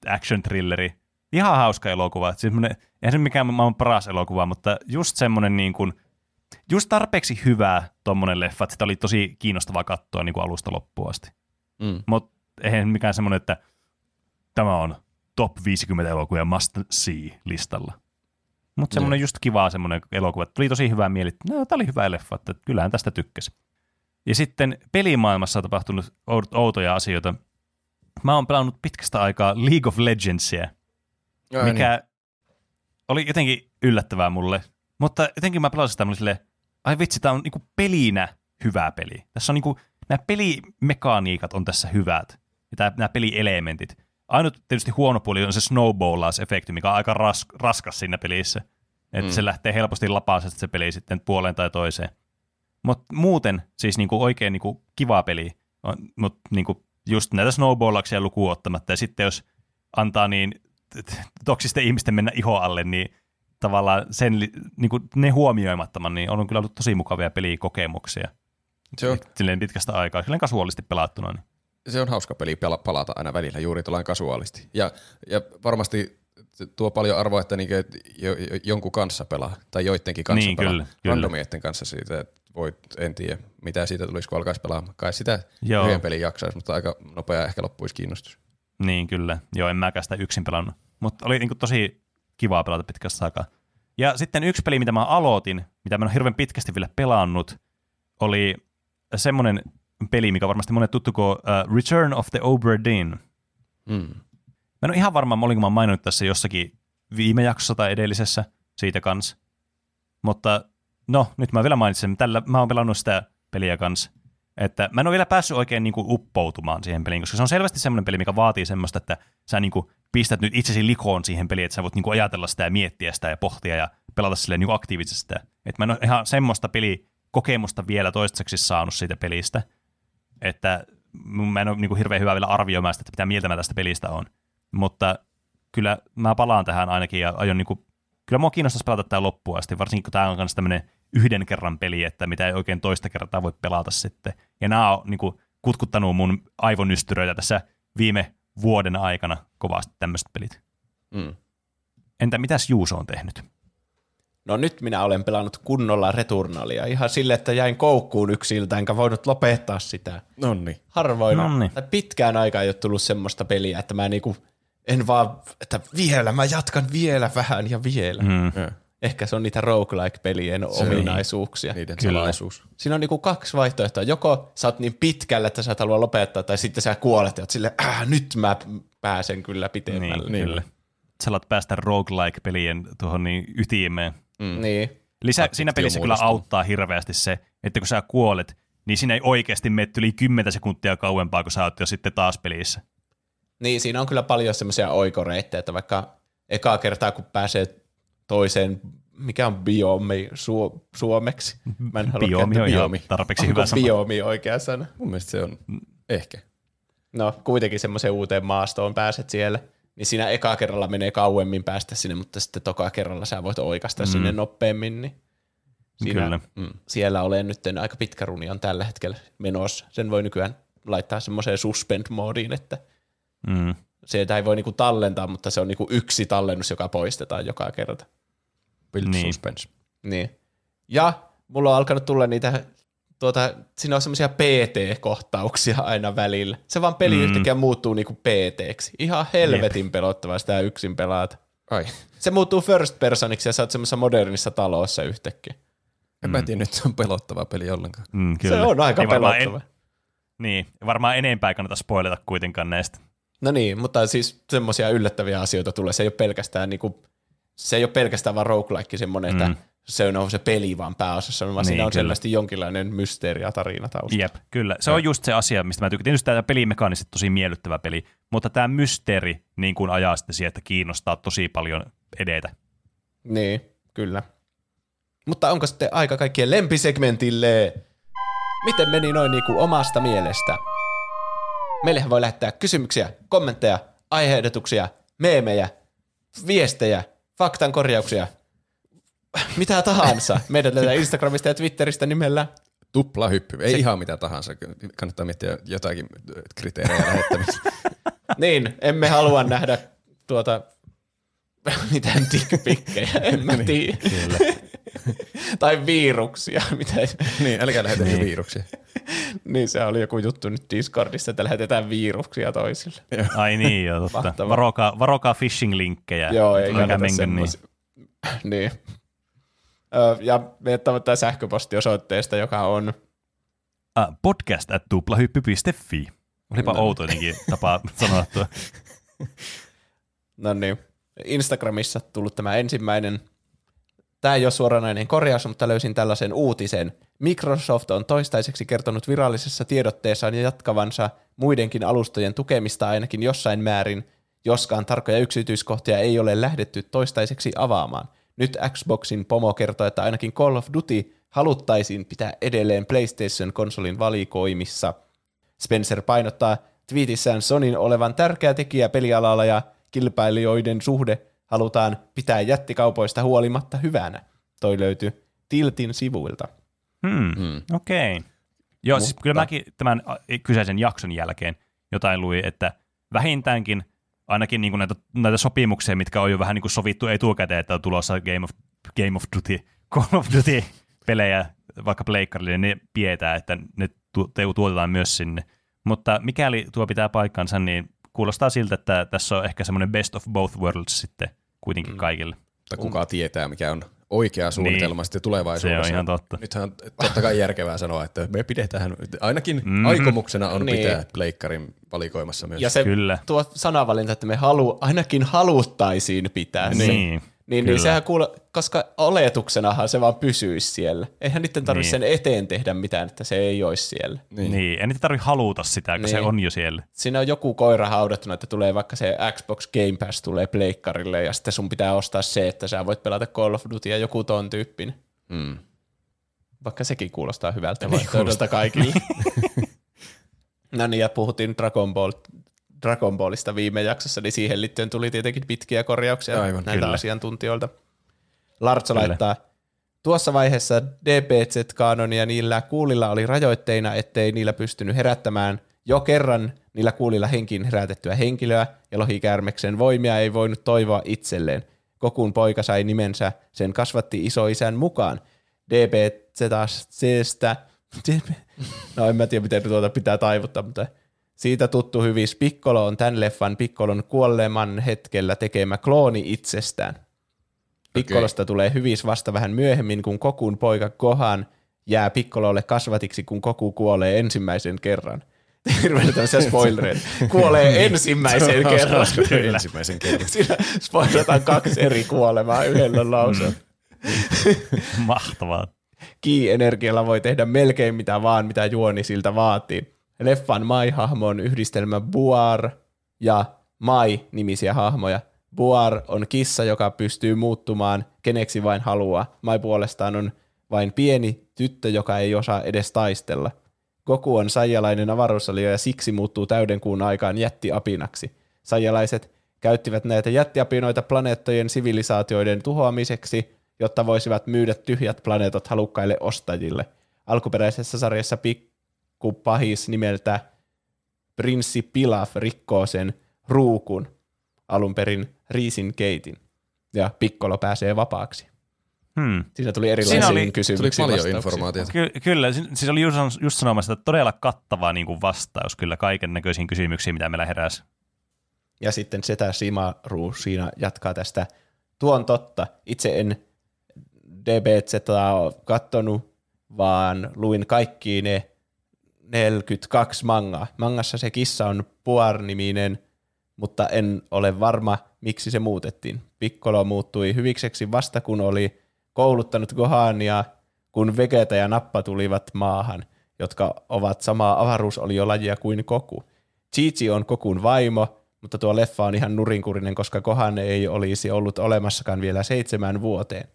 action trilleri. Ihan hauska elokuva. Siis eihän se mikään maailman paras elokuva, mutta just semmonen niin kuin, just tarpeeksi hyvä tommonen leffa, että sitä oli tosi kiinnostavaa katsoa niin kuin alusta loppuun asti. Mm. Mutta eihän mikään semmoinen, että tämä on top 50 elokuvia must see listalla. Mutta semmoinen just kiva semmoinen elokuva. Tuli tosi hyvä mieli, että no, tämä oli hyvä leffa, että kyllähän tästä tykkäsi. Ja sitten pelimaailmassa on tapahtunut ou- outoja asioita. Mä oon pelannut pitkästä aikaa League of Legendsia, Ai mikä Niin. oli jotenkin yllättävää mulle. Mutta jotenkin mä pelasin sitä mulle silleen, ai vitsi, tää on niinku pelinä hyvä peli. Tässä on niinku, nämä pelimekaniikat on tässä hyvät. Ja nämä pelielementit. Ainut tietysti huono puoli on se snowballaus-efekti, mikä on aika ras, raskas siinä pelissä. Että mm. se lähtee helposti lapasesta se peli sitten puoleen tai toiseen. Mutta muuten siis niinku oikein niinku kiva peli. Mutta niinku just näitä snowballauksia lukuun ottamatta. Ja sitten jos antaa niin toksisten ihmisten mennä iho alle, niin tavallaan sen, li- niinku ne huomioimattoman, niin on kyllä ollut tosi mukavia pelikokemuksia. Se on, Silleen pitkästä aikaa, silleen kasuaalisti pelattuna. Niin. se on hauska peli palata aina välillä juuri tuollain kasuaalisti. Ja, ja varmasti tuo paljon arvoa, että jo, jo, jonkun kanssa pelaa, tai joidenkin kanssa Niin, pelaa. kyllä, kyllä. Randomietten kanssa siitä, että voit, en tiedä, mitä siitä tulisi, kun alkaisi pelaamaan. Kai sitä Joo. yhden pelin jaksaisi, mutta aika nopea ehkä loppuisi kiinnostus. Niin, kyllä. Joo, en mäkään sitä yksin pelannut. Mutta oli niinku tosi kivaa pelata pitkästä aikaa. Ja sitten yksi peli, mitä mä aloitin, mitä mä en ole hirveän pitkästi vielä pelannut, oli semmoinen peli, mikä varmasti monet tuttu kuin uh, Return of the Obra Dinn. Mm. Mä en ole ihan varma, olinko mä maininnut tässä jossakin viime jaksossa tai edellisessä siitä kanssa. Mutta no, nyt mä vielä mainitsen. Tällä mä oon pelannut sitä peliä kanssa. Että mä en ole vielä päässyt oikein niin kuin uppoutumaan siihen peliin, koska se on selvästi semmoinen peli, mikä vaatii semmoista, että sä niin kuin pistät nyt itsesi likoon siihen peliin, että sä voit niin kuin ajatella sitä ja miettiä sitä ja pohtia ja pelata silleen niin kuin aktiivisesti sitä. Että mä en ole ihan semmoista pelikokemusta vielä toistaiseksi saanut siitä pelistä, että mä en ole niin kuin hirveän hyvä vielä arvioimaan sitä, että mitä mieltä mä tästä pelistä on. Mutta kyllä mä palaan tähän ainakin ja aion niin kuin, kyllä mua kiinnostaisi pelata tämä loppuun asti, varsinkin kun tämä on myös tämmöinen yhden kerran peli, että mitä ei oikein toista kertaa voi pelata sitten. Ja nämä on niin kuin, kutkuttanut mun aivonystyröitä tässä viime vuoden aikana kovasti tämmöiset pelit. Mm. Entä mitäs Juuso on tehnyt? No nyt minä olen pelannut kunnolla Returnalia. Ihan sille, että jäin koukkuun yksiltä, enkä voinut lopettaa sitä. Nonni. Harvoin. Nonni. Tai pitkään aikaa ei ole tullut semmoista peliä, että mä niinku, en vaan, että vielä, mä jatkan vielä vähän ja vielä. Mm. Ja, Ehkä se on niitä roguelike-pelien ominaisuuksia. niiden salaisuus. Siinä on niinku kaksi vaihtoehtoa. Joko sä oot niin pitkällä, että sä et halua lopettaa, tai sitten sä kuolet ja oot silleen, äh, nyt mä pääsen kyllä pitemmälle. Niin, kyllä. Sä alat päästä roguelike-pelien tuohon niin ytimeen. Mm. Niin. Lisä, siinä pelissä kyllä auttaa hirveästi se, että kun sä kuolet, niin siinä ei oikeasti mene yli 10 sekuntia kauempaa, kun sä oot jo sitten taas pelissä. Niin, siinä on kyllä paljon semmoisia oikoreittejä, että vaikka ekaa kertaa, kun pääsee toiseen, mikä on biomi su- suomeksi? Mä en halua Biomi on ihan biomi. tarpeeksi Onko hyvä sana. biomi oikea sana? Mun mielestä se on ehkä. No, kuitenkin semmoiseen uuteen maastoon pääset siellä. Niin siinä eka kerralla menee kauemmin päästä sinne, mutta sitten toka kerralla sä voit oikasta mm. sinne nopeammin. Niin siinä, Kyllä. Mm. Siellä olen nyt aika pitkä runi on tällä hetkellä menossa. Sen voi nykyään laittaa semmoiseen suspend-moodiin, että Mm. sieltä ei voi niinku tallentaa, mutta se on niinku yksi tallennus, joka poistetaan joka kerta. Build Niin. suspense. Niin. Ja mulla on alkanut tulla niitä, tuota, siinä on semmoisia PT-kohtauksia aina välillä. Se vaan peli mm. yhtäkkiä muuttuu niinku PT-ksi. Ihan helvetin pelottavaa sitä yksin pelaat. Ai, Se muuttuu first personiksi ja sä oot semmoisessa modernissa talossa yhtäkkiä. en mä tiedä, nyt se on pelottava peli ollenkaan. Mm, kyllä. Se on aika varmaan pelottava. En, niin, varmaan enempää ei kannata spoilata kuitenkaan näistä. No niin, mutta siis semmoisia yllättäviä asioita tulee. Se ei ole pelkästään niinku, se ei ole pelkästään vaan roguelike semmoinen, mm. että se on se peli vaan pääosassa, vaan Niin, siinä on kyllä. selvästi jonkinlainen mysteeri ja tarina taustalla. Jep, kyllä. Se on just se asia, mistä mä tykkään. Tietysti tämä pelimekaanisesti tosi miellyttävä peli, mutta tämä mysteeri niin kuin ajaa sitten siihen, että kiinnostaa tosi paljon edetä. Niin, kyllä. Mutta onko sitten aika kaikkien lempisegmentille? Miten meni noin niin kuin omasta mielestä? Meillehän voi lähettää kysymyksiä, kommentteja, aiheehdotuksia, meemejä, viestejä, faktan korjauksia, mitä tahansa. Meidät löytää Instagramista ja Twitteristä nimellä. Tupla hyppy. Ei se... ihan mitä tahansa. Kannattaa miettiä jotakin kriteerejä lähettämistä. Niin, emme halua nähdä tuota mitään dickpikkejä, en mä tiedä. tai viruksia. Mitä, niin, älkää lähetä niin. viruksia. niin se oli joku juttu nyt Discordissa, että lähetetään viruksia toisille. Ai niin, joo, totta. Mahtavaa. Varokaa, varokaa phishing-linkkejä. Joo, ei kannata menkö niin. niin. Ja tavoittaa sähköpostiosoitteesta, joka on Ah, podcast at tuplahyppy.fi. Olipa No. outo jotenkin tapa sanoa tuo. no niin, Instagramissa tullut tämä ensimmäinen. Tämä ei ole suoranainen korjaus, mutta löysin tällaisen uutisen. Microsoft on toistaiseksi kertonut virallisessa tiedotteessaan ja jatkavansa muidenkin alustojen tukemista ainakin jossain määrin, joskaan tarkkoja yksityiskohtia ei ole lähdetty toistaiseksi avaamaan. Nyt Xboxin pomo kertoo, että ainakin Call of Duty haluttaisiin pitää edelleen PlayStation-konsolin valikoimissa. Spencer painottaa tweetissään Sonin olevan tärkeä tekijä pelialalla ja kilpailijoiden suhde halutaan pitää jättikaupoista huolimatta hyvänä. Toi löytyy Tiltin sivuilta. Hmm, hmm. Okei. Okay. Joo, siis Mutta- kyllä mäkin tämän kyseisen jakson jälkeen jotain luin, että vähintäänkin ainakin niin kuin näitä, näitä sopimuksia, mitkä on jo vähän niin kuin sovittu etukäteen, että on tulossa Game of, Game of Duty, Call of Duty pelejä vaikka pleikkarille, niin ne pidetään, että ne tu- te- tuotetaan myös sinne. Mutta mikäli tuo pitää paikkansa, niin kuulostaa siltä, että tässä on ehkä semmoinen best of both worlds sitten kuitenkin kaikille. Mutta kuka tietää, mikä on oikea suunnitelma Niin. sitten tulevaisuudessa. Se on ihan totta. Nythän on totta kai järkevää sanoa, että me pidetään, ainakin mm-hmm. aikomuksena on Niin. niin. pitää pleikkarin valikoimassa myös. Ja se Kyllä. tuo sanavalinta, että me halu, ainakin haluttaisiin pitää se. Niin, Niin, kyllä. niin sehän kuule, koska oletuksenahan se vaan pysyisi siellä. Eihän niiden tarvitse Niin. sen eteen tehdä mitään, että se ei olisi siellä. Niin. niin. En niitä tarvitse haluta sitä, kun niin. se Niin. on jo siellä. Siinä on joku koira haudattuna, että tulee vaikka se Xbox Game Pass tulee pleikkarille ja sitten sun pitää ostaa se, että sä voit pelata Call of Duty ja joku ton tyyppinen. Mm. Vaikka sekin kuulostaa hyvältä vaihtoehdolta kaikille. no niin, ja puhuttiin Dragon, Ball, Dragon Ballista viime jaksossa, niin siihen liittyen tuli tietenkin pitkiä korjauksia Aivan, näiltä kyllä. asiantuntijoilta. Lartso Kyllä. laittaa, tuossa vaiheessa DPZ-kanonia niillä kuulilla oli rajoitteina, ettei niillä pystynyt herättämään jo kerran niillä kuulilla henkiin herätettyä henkilöä, ja lohikäärmeksen voimia ei voinut toivoa itselleen. Kokun poika sai nimensä, sen kasvatti isoisän mukaan. DBZstä, no en mä tiedä miten tuota pitää taivuttaa, mutta siitä tuttu hyvis Piccolo on tämän leffan Piccolon kuoleman hetkellä tekemä klooni itsestään. Piccolosta tulee hyvis vasta vähän myöhemmin, kun Kokun poika Gohan jää Piccololle kasvatiksi, kun Koku kuolee ensimmäisen kerran. Hirveän tämmöisiä spoilereita. Kuolee ensimmäisen kerran. Ensimmäisen kerran. Siinä spoilataan kaksi eri kuolemaa yhdellä lauseella. Mahtavaa. Ki-energialla voi tehdä melkein mitä vaan, mitä juoni siltä vaatii. Leffan Mai-hahmo on yhdistelmä Buar ja Mai-nimisiä hahmoja. Buar on kissa, joka pystyy muuttumaan keneksi vain haluaa. Mai puolestaan on vain pieni tyttö, joka ei osaa edes taistella. Goku on saijalainen avaruusalio ja siksi muuttuu täyden kuun aikaan jättiapinaksi. Saijalaiset käyttivät näitä jättiapinoita planeettojen sivilisaatioiden tuhoamiseksi, jotta voisivat myydä tyhjät planeetat halukkaille ostajille. Alkuperäisessä sarjassa pikku pahis nimeltä Prinssi Pilaf rikkoo sen ruukun, alun perin Riisin keitin, ja Piccolo pääsee vapaaksi. Hmm. Siinä tuli erilaisia Siinä oli- Tuli kysymyksiä paljon vastauksia. informaatiota. Ky- kyllä, si- siis oli just, just sanomassa, että todella kattava niin kuin vastaus kyllä kaiken näköisiin kysymyksiin, mitä meillä heräsi. Ja sitten Setä Simaru siinä jatkaa tästä. Tuo on totta. Itse en DBZ kattonut, vaan luin kaikki ne 42 mangaa. Mangassa se kissa on Puar-niminen, mutta en ole varma, miksi se muutettiin. Piccolo muuttui hyvikseksi vasta kun oli kouluttanut Gohania, kun Vegeta ja Nappa tulivat maahan, jotka ovat samaa avaruusoliolajia kuin Koku. Chichi on Kokun vaimo, mutta tuo leffa on ihan nurinkurinen, koska Kohan ei olisi ollut olemassakaan vielä seitsemän vuoteen.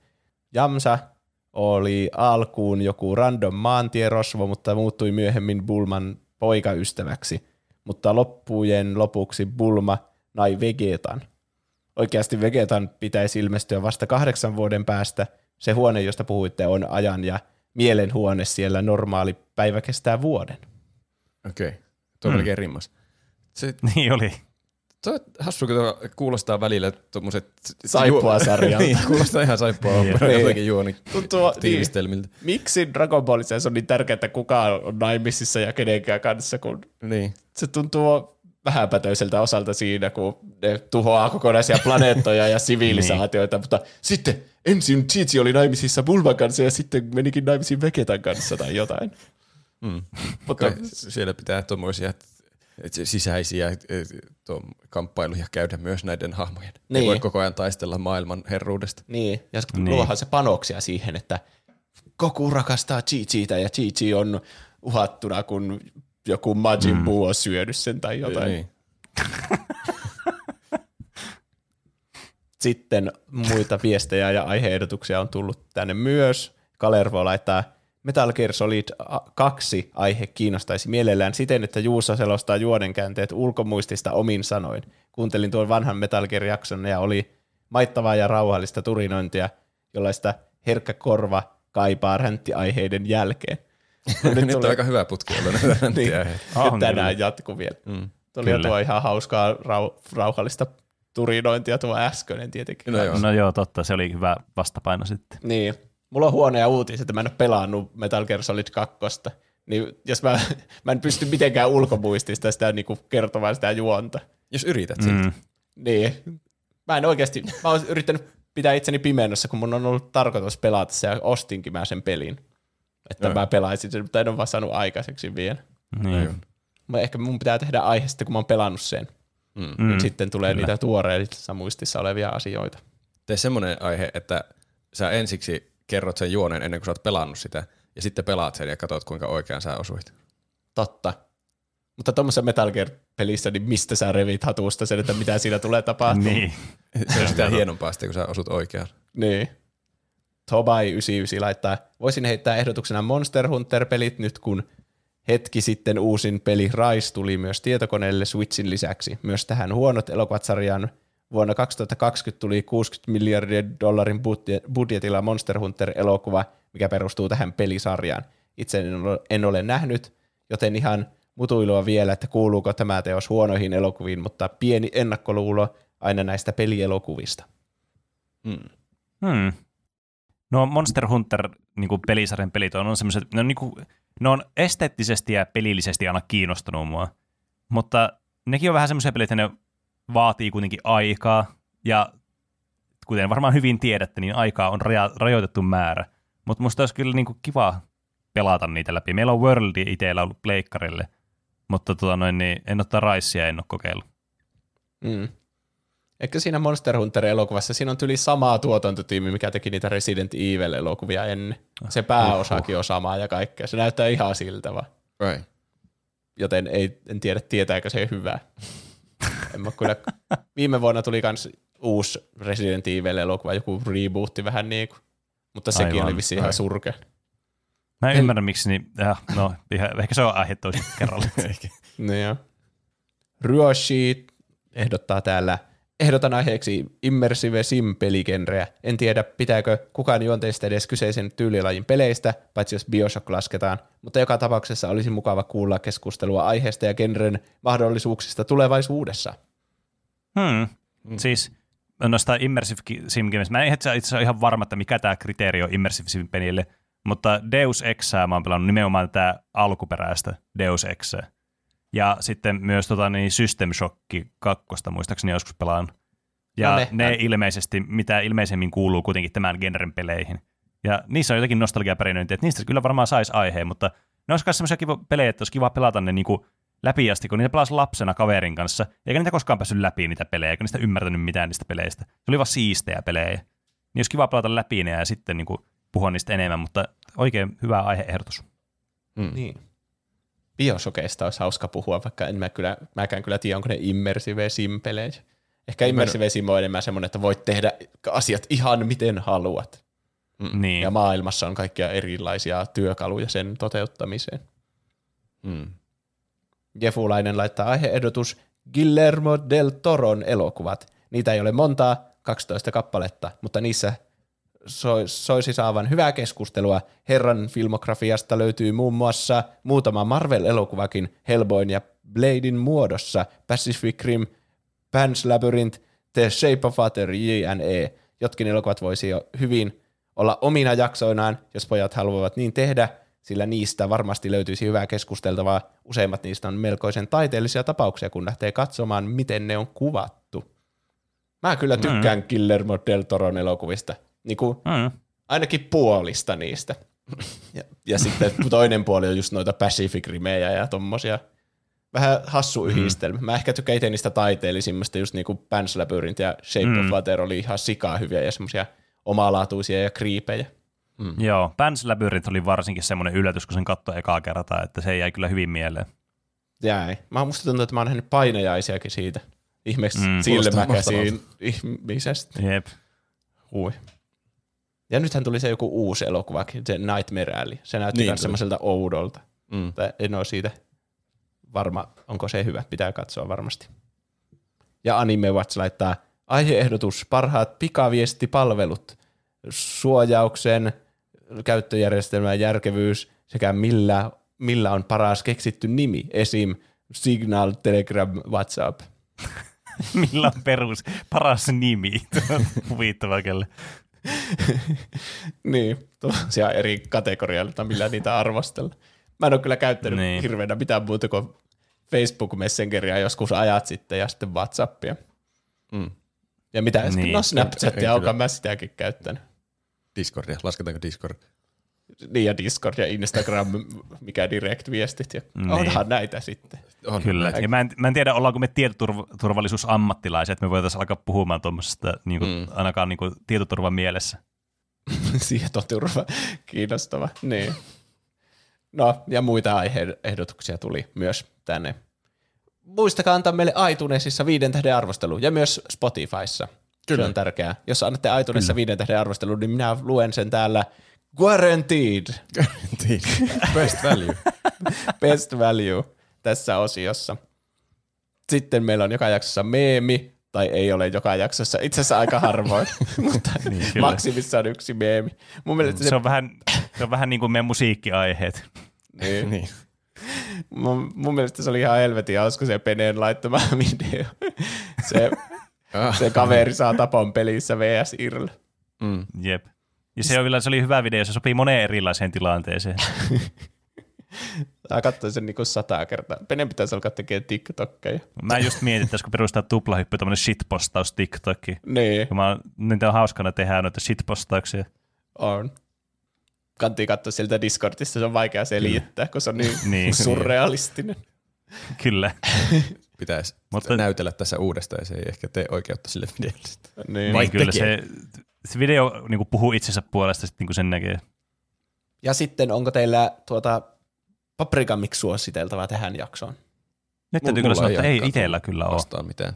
Jamsa oli alkuun joku random maantierosvo, mutta muuttui myöhemmin Bulman poikaystäväksi. Mutta loppujen lopuksi Bulma nai Vegetan. Oikeasti Vegetan pitäisi ilmestyä vasta kahdeksan vuoden päästä. Se huone, josta puhuitte, on ajan ja mielen huone siellä normaali päivä kestää vuoden. Okei, okay. tuo melkein rimmas. Se, Niin oli. Tuo hassu, kun kuulostaa välillä tuommoiset... Saippua-sarjalta. niin, kuulostaa ihan saippua Niin. jotenkin juoni Tuntuu, tiivistelmiltä. Miksi Dragon Ballissa on niin tärkeää, että kuka on naimisissa ja kenenkään kanssa, kun Niin. se tuntuu vähäpätöiseltä osalta siinä, kun ne tuhoaa kokonaisia planeettoja ja sivilisaatioita, mutta sitten ensin Chichi oli naimisissa Bulman kanssa ja sitten menikin naimisiin Vegetan kanssa tai jotain. Mm. Mutta Kai siellä pitää tuommoisia sisäisiä kamppailuja käydä myös näiden hahmojen. Niin. Ei voi koko ajan taistella maailman herruudesta. niin, ja Niin. luohan se panoksia siihen, että Goku rakastaa Chi-Chiitä ja Chi-Chi on uhattuna, kun joku Majin Buu on syönyt sen tai jotain. Niin. Sitten muita viestejä ja aiheehdotuksia on tullut tänne myös. Kalervo laittaa Metal Gear Solid 2 aihe kiinnostaisi mielellään siten, että Juuso selostaa juonenkäänteet ulkomuistista omin sanoin. Kuuntelin tuon vanhan Metal Gear-jakson ja oli maittavaa ja rauhallista turinointia, jollaista herkkä korva kaipaa ränttiaiheiden jälkeen. No, Nyt, tulee- on aika hyvä putki olla näitä niin, nyt tänään kyllä. jatku vielä. Mm. Tuo oli jo tuo ihan hauskaa rau- rauhallista turinointia tuo äskeinen tietenkin. No joo. No joo, totta, se oli hyvä vastapaino sitten. Niin. Mulla on huonoja uutisia, että mä en ole pelannut Metal Gear Solid 2. Niin jos mä, mä en pysty mitenkään ulkomuistista sitä niinku kertomaan sitä juonta. Jos yrität silti. Mm. Niin. Mä en oikeasti, mä oon yrittänyt pitää itseni pimennossa, kun mun on ollut tarkoitus pelata se ja ostinkin mä sen pelin. Että Joo. mä pelaisin sen, mutta en ole vaan saanut aikaiseksi vielä. Niin. Mä ehkä mun pitää tehdä aihe sitten, kun mä oon pelannut sen. Mm. Mm, Nyt sitten tulee kyllä. niitä tuoreissa muistissa olevia asioita. Tee semmoinen aihe, että sä ensiksi kerrot sen juonen ennen kuin sä oot pelannut sitä, ja sitten pelaat sen ja katsot, kuinka oikean sä osuit. Totta. Mutta tuommoisessa Metal Gear-pelissä, niin mistä sä revit hatusta sen, että mitä siinä tulee tapahtumaan? Niin. Se on sitä hienompaa sitten, kun sä osut oikeaan. Niin. Tobai99 laittaa, voisin heittää ehdotuksena Monster Hunter-pelit nyt kun hetki sitten uusin peli Rise tuli myös tietokoneelle Switchin lisäksi. Myös tähän huonot elokuvat sarjaan vuonna 2020 tuli 60 miljardia dollarin budje- budjetilla Monster Hunter-elokuva, mikä perustuu tähän pelisarjaan. Itse en ole, nähnyt, joten ihan mutuilua vielä, että kuuluuko tämä teos huonoihin elokuviin, mutta pieni ennakkoluulo aina näistä pelielokuvista. Hmm. No Monster Hunter niin kuin pelisarjan pelit on, on semmoiset, ne on, niin kuin, ne on esteettisesti ja pelillisesti aina kiinnostunut mua, mutta nekin on vähän semmoisia pelejä, että ne vaatii kuitenkin aikaa, ja kuten varmaan hyvin tiedätte, niin aikaa on raja, rajoitettu määrä, mutta musta olisi kyllä niin kuin kiva pelata niitä läpi. Meillä on Worldi itsellä ollut pleikkarille, mutta tota noin, niin en ottaa Raissia, en ole kokeillut. Mm. Ehkä siinä Monster Hunter-elokuvassa siinä on tyli samaa tuotantotiimi, mikä teki niitä Resident Evil-elokuvia ennen. Se pääosakin on sama ja kaikkea. Se näyttää ihan siltä vaan. Right. Joten ei, en tiedä, tietääkö se hyvää. En mä kyllä. Viime vuonna tuli myös uusi Resident Evil-elokuva, joku rebootti vähän niin kuin. Mutta sekin Aivan. oli vissiin ihan surkea. Mä en ymmärrä, miksi, niin, äh, no, ihan, ehkä se on aihe toisen kerralla. No joo. Ryoshi ehdottaa täällä, ehdotan aiheeksi immersive sim-peligenreä. En tiedä, pitääkö kukaan juonteista edes kyseisen tyylilajin peleistä, paitsi jos Bioshock lasketaan, mutta joka tapauksessa olisi mukava kuulla keskustelua aiheesta ja genren mahdollisuuksista tulevaisuudessa. Hmm. Mm. Siis noista Immersive Sim Games, mä en itse asiassa ole ihan varma, että mikä tämä kriteeri on Immersive Sim pelille, mutta Deus Exää mä oon pelannut nimenomaan tätä alkuperäistä Deus Exää. Ja sitten myös tota, niin System Shock 2 muistaakseni joskus pelaan. Ja No ne, ne- ne ilmeisesti, mitä ilmeisemmin kuuluu kuitenkin tämän genren peleihin. Ja niissä on jotakin nostalgiaperinnöintiä, että niistä kyllä varmaan saisi aiheen, mutta ne olisi myös sellaisia kiva pelejä, että olisi kiva pelata ne niinku läpi asti, kun niitä pelasi lapsena kaverin kanssa, eikä niitä koskaan päässyt läpi niitä pelejä, eikä niistä ymmärtänyt mitään niistä peleistä. Se oli vaan siistejä pelejä. Niin olisi kiva pelata läpi ne ja sitten niinku puhua niistä enemmän, mutta oikein hyvä aiheehdotus. Mm. Niin. Biosokeista olisi hauska puhua, vaikka en mä kyllä, mäkään kyllä tiedä, onko ne immersive sim-pelejä. Ehkä immersive sim on enemmän semmoinen, että voit tehdä asiat ihan miten haluat. Mm. Niin. Ja maailmassa on kaikkia erilaisia työkaluja sen toteuttamiseen. Mm. Jefulainen laittaa aiheehdotus Guillermo del Toron elokuvat. Niitä ei ole montaa, 12 kappaletta, mutta niissä soisi saavan hyvää keskustelua. Herran filmografiasta löytyy muun muassa muutama Marvel-elokuvakin Hellboyn ja Bladein muodossa, Pacific Rim, Pan's Labyrinth, The Shape of Water, JNE. Jotkin elokuvat voisi jo hyvin olla omina jaksoinaan, jos pojat haluavat niin tehdä, sillä niistä varmasti löytyisi hyvää keskusteltavaa. Useimmat niistä on melkoisen taiteellisia tapauksia, kun lähtee katsomaan, miten ne on kuvattu. Mä kyllä tykkään mm. Guillermo del Toron elokuvista. Niin kuin, Mm. ainakin puolista niistä. Ja, ja sitten toinen puoli on just noita Pacific Rimejä ja tommosia. Vähän hassu yhdistelmä. Mä ehkä tykkään itse niistä taiteellisimmista, just niinku Pan's Labyrinth ja Shape mm. of Water oli ihan sikaa hyviä ja semmosia omalaatuisia ja kriipejä. Mm. Joo, Pan's Labyrinth oli varsinkin semmoinen yllätys, kun sen katsoi ekaa kertaa, että se jäi kyllä hyvin mieleen. Jäi. Mä musta tuntuu, että mä oon nähnyt painajaisiakin siitä. Ihmeeksi Mm. mm, silmäkäsiin ihmisestä. Jep. Hui. Ja nythän tuli se joku uusi elokuvakin, se Nightmare Alley. Se näytti Niin tuli. semmoiselta oudolta. Mm. Tai en ole siitä varma, onko se hyvä. Pitää katsoa varmasti. Ja Anime Watch laittaa aiheehdotus parhaat pikaviestipalvelut, suojauksen, käyttöjärjestelmän järkevyys sekä millä, millä on paras keksitty nimi, esim. Signal, Telegram, WhatsApp. Millä on perus paras nimi? Huvittava kelle. niin, tosiaan eri kategorialta, millä niitä arvostella. Mä en ole kyllä käyttänyt Niin. hirveänä mitään muuta kuin Facebook Messengeria joskus ajat sitten ja sitten Whatsappia. Mm. Ja mitä niin. sitten, no Snapchatia, onkaan mä sitäkin käyttänyt. Discordia, lasketaanko Discord? Niin ja Discord ja Instagram, mikä direct-viestit. Ja Niin. onhan näitä sitten. On. Kyllä. Ja mä en, mä en tiedä, ollaanko me tietoturvallisuusammattilaisia, että me voitaisiin alkaa puhumaan tuommoisesta niin kuin, mm. ainakaan niin kuin, tietoturvan mielessä. Tietoturva, kiinnostava. Niin. No, ja muita aiheehdotuksia tuli myös tänne. Muistakaa antaa meille iTunesissa viiden tähden arvostelu ja myös Spotifyssa. Kyllä. Se on tärkeää. Jos annatte iTunesissa viiden tähden arvostelu, niin minä luen sen täällä guaranteed, Best value. best value tässä osiossa. Sitten meillä on joka jaksossa meemi, tai ei ole joka jaksossa, itse asiassa aika harvoin, mutta Niin, kyllä. maksimissaan yksi meemi. Mun mielestä se, Se on vähän, se on vähän niin kuin meidän musiikkiaiheet. niin, niin. mun, mun mielestä se oli ihan helvetin hauska se Peneen laittama video. Se, Ah. Se kaveri saa tapon pelissä vs. Irl. Mm. Jep. Ja se, on, se oli hyvä video, se sopii moneen erilaiseen tilanteeseen. Mä katsoin sen niinku sata kertaa. Penen pitäisi alkaa tekemään TikTokkeja. Mä just mietin, että pitäisikö perustaa tuplahyppy tämmönen shitpostaus TikTokki. Niin, Kun mä, niitä on hauskana tehdä noita shitpostauksia. on. Kantti katsoa sieltä Discordista, se on vaikea selittää, kun se on niin, Niin. surrealistinen. Kyllä. Pitäisi Mutta- näytellä tässä uudestaan ja se ei ehkä tee oikeutta sille videolle. sitten. Niin. Niin, kyllä tekee. se, se video niin puhuu itsensä puolesta, sit, niin kuin sen näkee. Ja sitten onko teillä tuota Paprika Mix suositeltavaa tähän jaksoon? Nyt täytyy kyllä sanoa, ei että ei itsellä kyllä ole. Vastaan mitään.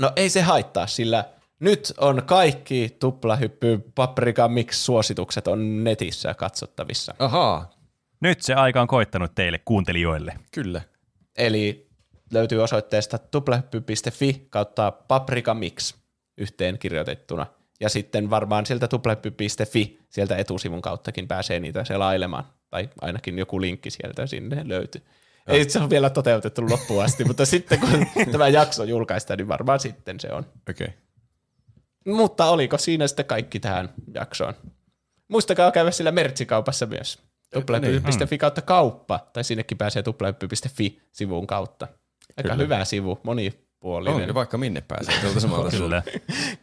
No ei se haittaa, sillä nyt on kaikki tuplahyppy Paprika Mix suositukset on netissä katsottavissa. Ahaa, Nyt se aika on koittanut teille kuuntelijoille. kyllä. Eli löytyy osoitteesta tuplahyppy.fi kautta Paprika Mix yhteen kirjoitettuna. Ja sitten varmaan sieltä tuplahyppy.fi sieltä etusivun kauttakin pääsee niitä selailemaan. Tai ainakin joku linkki sieltä sinne löytyy. Ei se ole vielä toteutettu loppuun asti, mutta sitten kun tämä jakso julkaistaan, niin varmaan sitten se on. Okei. Okay. Mutta oliko siinä sitten kaikki tähän jaksoon? Muistakaa käydä sillä mertsikaupassa myös. Tuplahyppy.fi kautta kauppa, tai sinnekin pääsee tuplahyppy.fi sivun kautta. Aika Kyllä. hyvä sivu, monipuolinen. On, vaikka minne pääsee tuolta samalta Kyllä.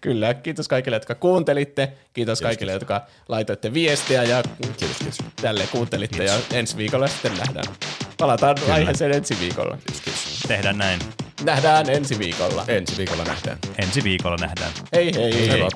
Kyllä, kiitos kaikille, jotka kuuntelitte. Kiitos kaikille, jotka laitoitte viestiä ja Kiitos, kiitos. tälle kuuntelitte. Ja ensi viikolla sitten nähdään. Palataan aiheeseen ensi viikolla. Tehdään näin. Nähdään ensi viikolla. Ensi viikolla nähdään. Ensi viikolla nähdään. Hei hei. Selvä.